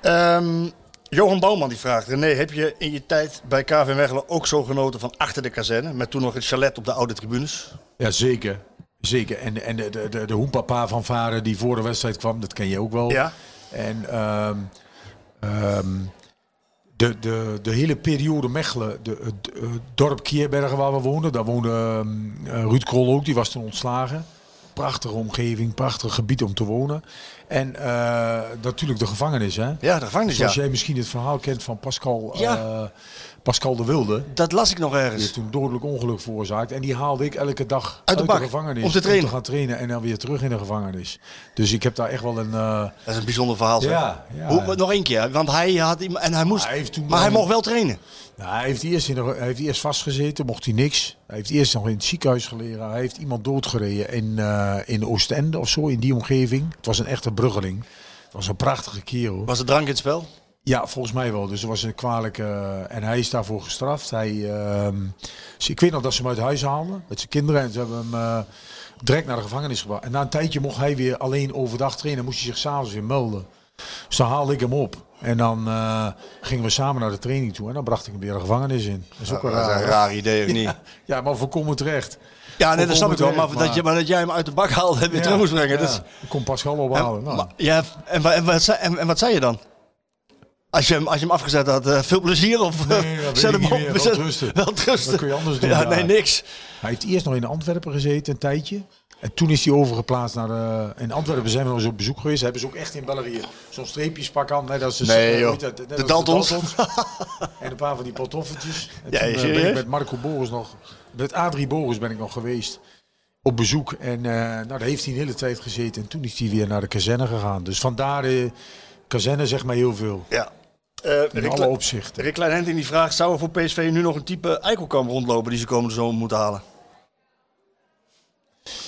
Ehm, Johan Bouwman die vraagt: René, heb je in je tijd bij KV Mechelen ook zo genoten van achter de kazerne? Met toen nog het chalet op de oude tribunes? Ja, zeker. En, en de, de, de, de hoempapa van Varen die voor de wedstrijd kwam, dat ken je ook wel. Ja. En ehm, ehm, de, de, de hele periode Mechelen, de, het dorp Kierbergen waar we woonden, daar woonde ehm, eh, Ruud Krol ook, die was toen ontslagen. Prachtige omgeving, prachtig gebied om te wonen. En eh, natuurlijk de gevangenis, hè? Ja, de gevangenis, Zoals ja. jij misschien het verhaal kent van Pascal, Ja. eh, Pascal de Wilde. Dat las ik nog Die ergens. heeft toen dodelijk ongeluk veroorzaakt. En die haalde ik elke dag Uit de bak, gevangenis. om te trainen. gaan trainen en dan weer terug in de gevangenis. Dus ik heb daar echt wel een... eh, Dat is een bijzonder verhaal. zeg. Ja, ja. Hoe, nog één keer, want hij had en hij moest, Hij heeft toen maar hij mocht wel trainen. nou, hij, heeft eerst in de, hij heeft eerst vastgezeten, mocht hij niks. Hij heeft eerst nog in het ziekenhuis gelegen. Hij heeft iemand doodgereden in, eh in Oostende of zo, in die omgeving. Het was een echte bruggeling. Het was een prachtige kerel. Was er drank in het spel? Ja, volgens mij wel. Dus er was een kwalijke... en hij is daarvoor gestraft. Hij, ehm, ik weet nog dat ze hem uit huis haalden met zijn kinderen. En ze hebben hem eh, direct naar de gevangenis gebracht. En na een tijdje mocht hij weer alleen overdag trainen. moest hij zich s'avonds weer melden. Dus dan haalde ik hem op. En dan eh, gingen we samen naar de training toe. En dan bracht ik hem weer de gevangenis in. Dat is ook wel raar. een raar idee, of niet? Ja, ja, maar voorkomen terecht. Ja, nee, dat snap ik wel. Maar, Volkomen dat, je, maar dat jij hem uit de bak haalde en weer terug moest brengen. dat is- Ik kon Pascal ophalen. en, Nou, maar- ja, en, wa- en, wat, zei- en, en wat zei je dan? Als je hem, als je hem afgezet had, eh, veel plezier of Nee, dat zet ik hem niet op. meer. Wel zet-. Wel trusten. Wat kun je anders doen Ja, nee, niks. Hij heeft eerst nog in Antwerpen gezeten een tijdje. En toen is hij overgeplaatst naar... eh in Antwerpen zijn we nog eens op bezoek geweest. Hebben ze ook echt in België zo'n streepjespak aan. Net als de, Nee, eh, joh. dat? Net De als Daltons. en een paar van die pantoffeltjes. En Ja, toen je ben ik met Marco Boris nog... Met Adrie Boris ben ik nog geweest. Op bezoek. En eh, nou, daar heeft hij een hele tijd gezeten. En toen is hij weer naar de kazerne gegaan. Dus vandaar... de kazerne zegt mij heel veel. Ja. Eh, In Rick, alle opzichten. Rick Kleinhenting die vraagt, zou er voor PSV nu nog een type eikelkamp rondlopen die ze komende zomer moeten halen?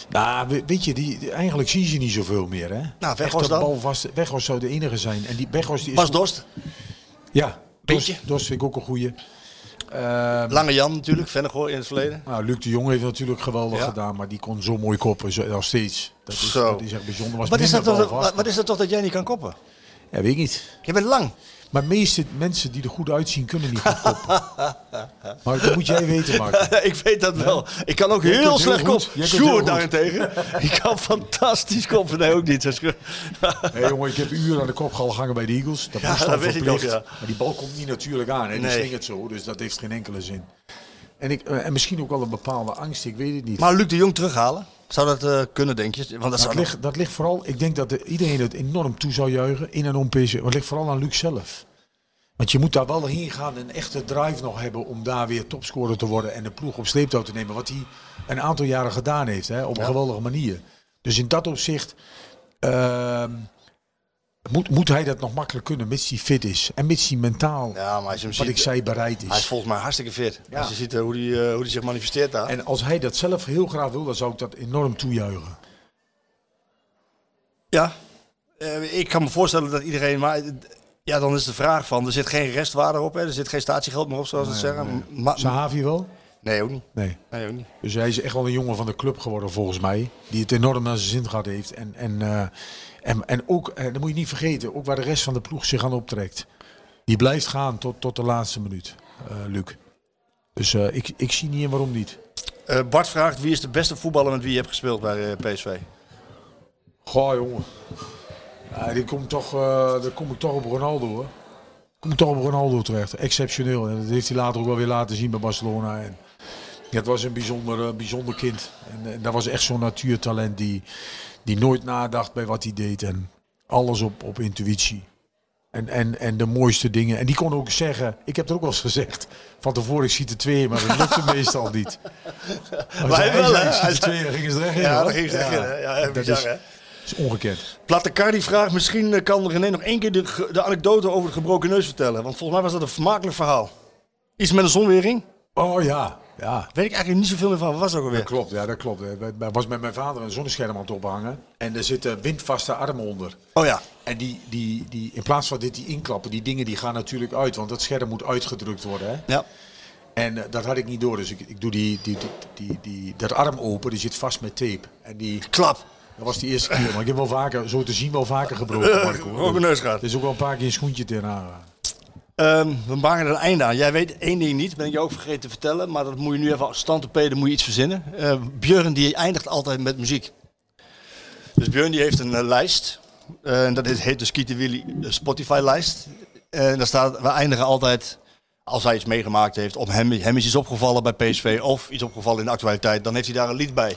Nou, we- weet je, die, die- eigenlijk zien ze niet zoveel meer, hè? Nou, Weghorst dan? balvast- Weghorst zou de enige zijn. En die Weghorst die is... Bas Dost, Ja, Beetje. Dos, Dos vind ik ook een goeie. Ehm, Lange Jan natuurlijk, Vennegoor in het verleden. nou, Luc de Jong heeft natuurlijk geweldig Ja. gedaan, maar die kon zo mooi koppen, zo, nog steeds. Dat is, Zo. dat is echt bijzonder. Was Wat is, dat toch, wat is dat toch dat jij niet kan koppen? Ja, weet ik niet. Je bent lang. Maar meeste mensen die er goed uitzien, kunnen niet goed koppen. maar dat moet jij weten, Mark. ik weet dat wel. Ik kan ook heel slecht koppen. Sjoerd daarentegen. Ik kan fantastisch koppen. Nee, ook niet. Hé jongen, ik heb uren aan de kop gehangen bij de Eagles. Dat Ja, moest dat weet ik verplicht. nog, ja. Maar die bal komt niet natuurlijk aan. Nee. die slingert zo, dus dat heeft geen enkele zin. En, ik, eh, en misschien ook wel een bepaalde angst, ik weet het niet. Maar Luc de Jong terughalen? Zou dat eh, kunnen, denk je? Want dat zou ligt, dat ligt vooral, ik denk dat de- iedereen het enorm toe zou juichen, in en om PSV. Maar het ligt vooral aan Luc zelf. Want je moet daar wel heen gaan en echte drive nog hebben om daar weer topscorer te worden en de ploeg op sleeptouw te nemen. Wat hij een aantal jaren gedaan heeft, hè, op een geweldige manier. Dus in dat opzicht ehm, moet, moet hij dat nog makkelijk kunnen, mits hij fit is. En mits hij mentaal, Ja, maar als je hem wat ziet, ik zei, bereid hij is is. volgens mij hartstikke fit. Ja. Als je ziet eh, hoe hij hoe die zich manifesteert daar. En als hij dat zelf heel graag wil, dan zou ik dat enorm toejuichen. Ja, eh, ik kan me voorstellen dat iedereen... Maar eh, ja, dan is de vraag van, er zit geen restwaarde op. Hè? Er zit geen statiegeld meer op, zoals ze het zeggen. Maar, Sahavi wel? nee, ook niet. Nee. Nee, ook niet. Dus hij is echt wel een jongen van de club geworden volgens mij. Die het enorm naar zijn zin gehad heeft. En, en, eh, en, en ook, en dat moet je niet vergeten, ook waar de rest van de ploeg zich aan optrekt. Die blijft gaan tot, tot de laatste minuut, eh, Luc. Dus eh, ik, ik zie niet in waarom niet. Eh, Bart vraagt, wie is de beste voetballer met wie je hebt gespeeld bij eh, PSV? Goh, jongen. Ja, die komt toch, eh dan kom ik toch op Ronaldo hoor. Kom ik toch op Ronaldo terecht. Exceptioneel. En dat heeft hij later ook wel weer laten zien bij Barcelona. En het was een bijzonder, eh, bijzonder kind. En, en dat was echt zo'n natuurtalent die, die nooit nadacht bij wat hij deed. En alles op, op intuïtie. En, en, en de mooiste dingen. En die kon ook zeggen, ik heb het ook wel eens gezegd. Van tevoren, ik zie er twee, maar dat lukte meestal niet. Maar hij wel, hè? Hij- er twee, dan gingen ze erin. Ja, hoor. dat ging ze erin, hè? Ja, dat bizar, is, hè? is ongekend. Plattecardi vraagt, misschien eh, kan René nog één keer de, de anekdote over de gebroken neus vertellen. Want volgens mij was dat een vermakelijk verhaal. Iets met een zonwering? Oh ja, ja. Weet ik eigenlijk niet zoveel meer van. Wat was dat ook Dat alweer? klopt, ja, dat klopt. Er was met mijn vader een zonnescherm aan het ophangen. En er zitten windvaste armen onder. Oh ja. En die, die, die, in plaats van dit die inklappen, die dingen die gaan natuurlijk uit. Want dat scherm moet uitgedrukt worden. Hè? Ja. En eh, dat had ik niet door. Dus ik, ik doe die, die, die, die, die, dat arm open, die zit vast met tape. En die, Klap. dat was die eerste keer. Maar ik heb wel vaker, zo te zien, wel vaker gebroken. Marco. Gebroken neus gaat. Er is ook wel een paar keer een schoentje tegenaan. Ehm, we maken er een einde aan. Jij weet één ding niet, ben ik je ook vergeten te vertellen. Maar dat moet je nu even stand op dan moet je iets verzinnen. Eh Björn die eindigt altijd met muziek. Dus Björn die heeft een eh, lijst. Eh, en dat heet de Skeeter Willy Spotify lijst. En daar staat, we eindigen altijd, als hij iets meegemaakt heeft, of hem, hem is iets opgevallen bij PSV of iets opgevallen in de actualiteit, dan heeft hij daar een lied bij.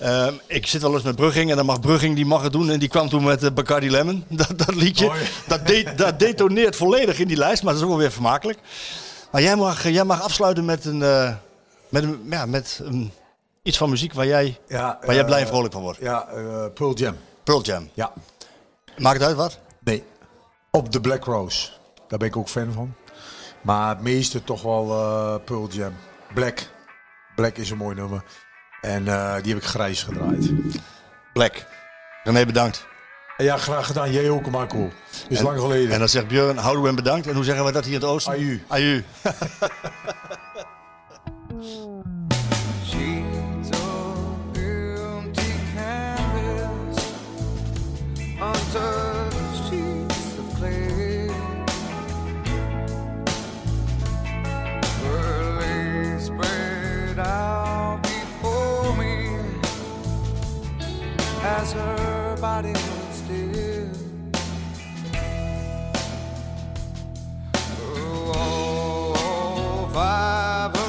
Ehm, ik zit wel eens met Brugging en dan mag Brugging die mag het doen. En die kwam toen met uh, Bacardi Lemon. Dat, dat liedje, dat, de- dat detoneert volledig in die lijst, maar dat is ook wel weer vermakelijk. Maar jij mag, jij mag afsluiten met, een, eh, met, een, ja, met iets van muziek waar jij, Ja, waar jij eh, blij en vrolijk van wordt. Ja, eh, Pearl Jam. Pearl Jam. Ja. Maakt het uit wat? Nee. Op de Black Rose. Daar ben ik ook fan van. Maar het meeste toch wel eh Pearl Jam. Black. Black is een mooi nummer. En eh, die heb ik grijs gedraaid. Black. René, bedankt. Ja, graag gedaan. Jij ook, Marco. Is lang geleden. En dan zegt Björn, houden we hem bedankt. En hoe zeggen we dat hier in het oosten? Aju. Aju. fava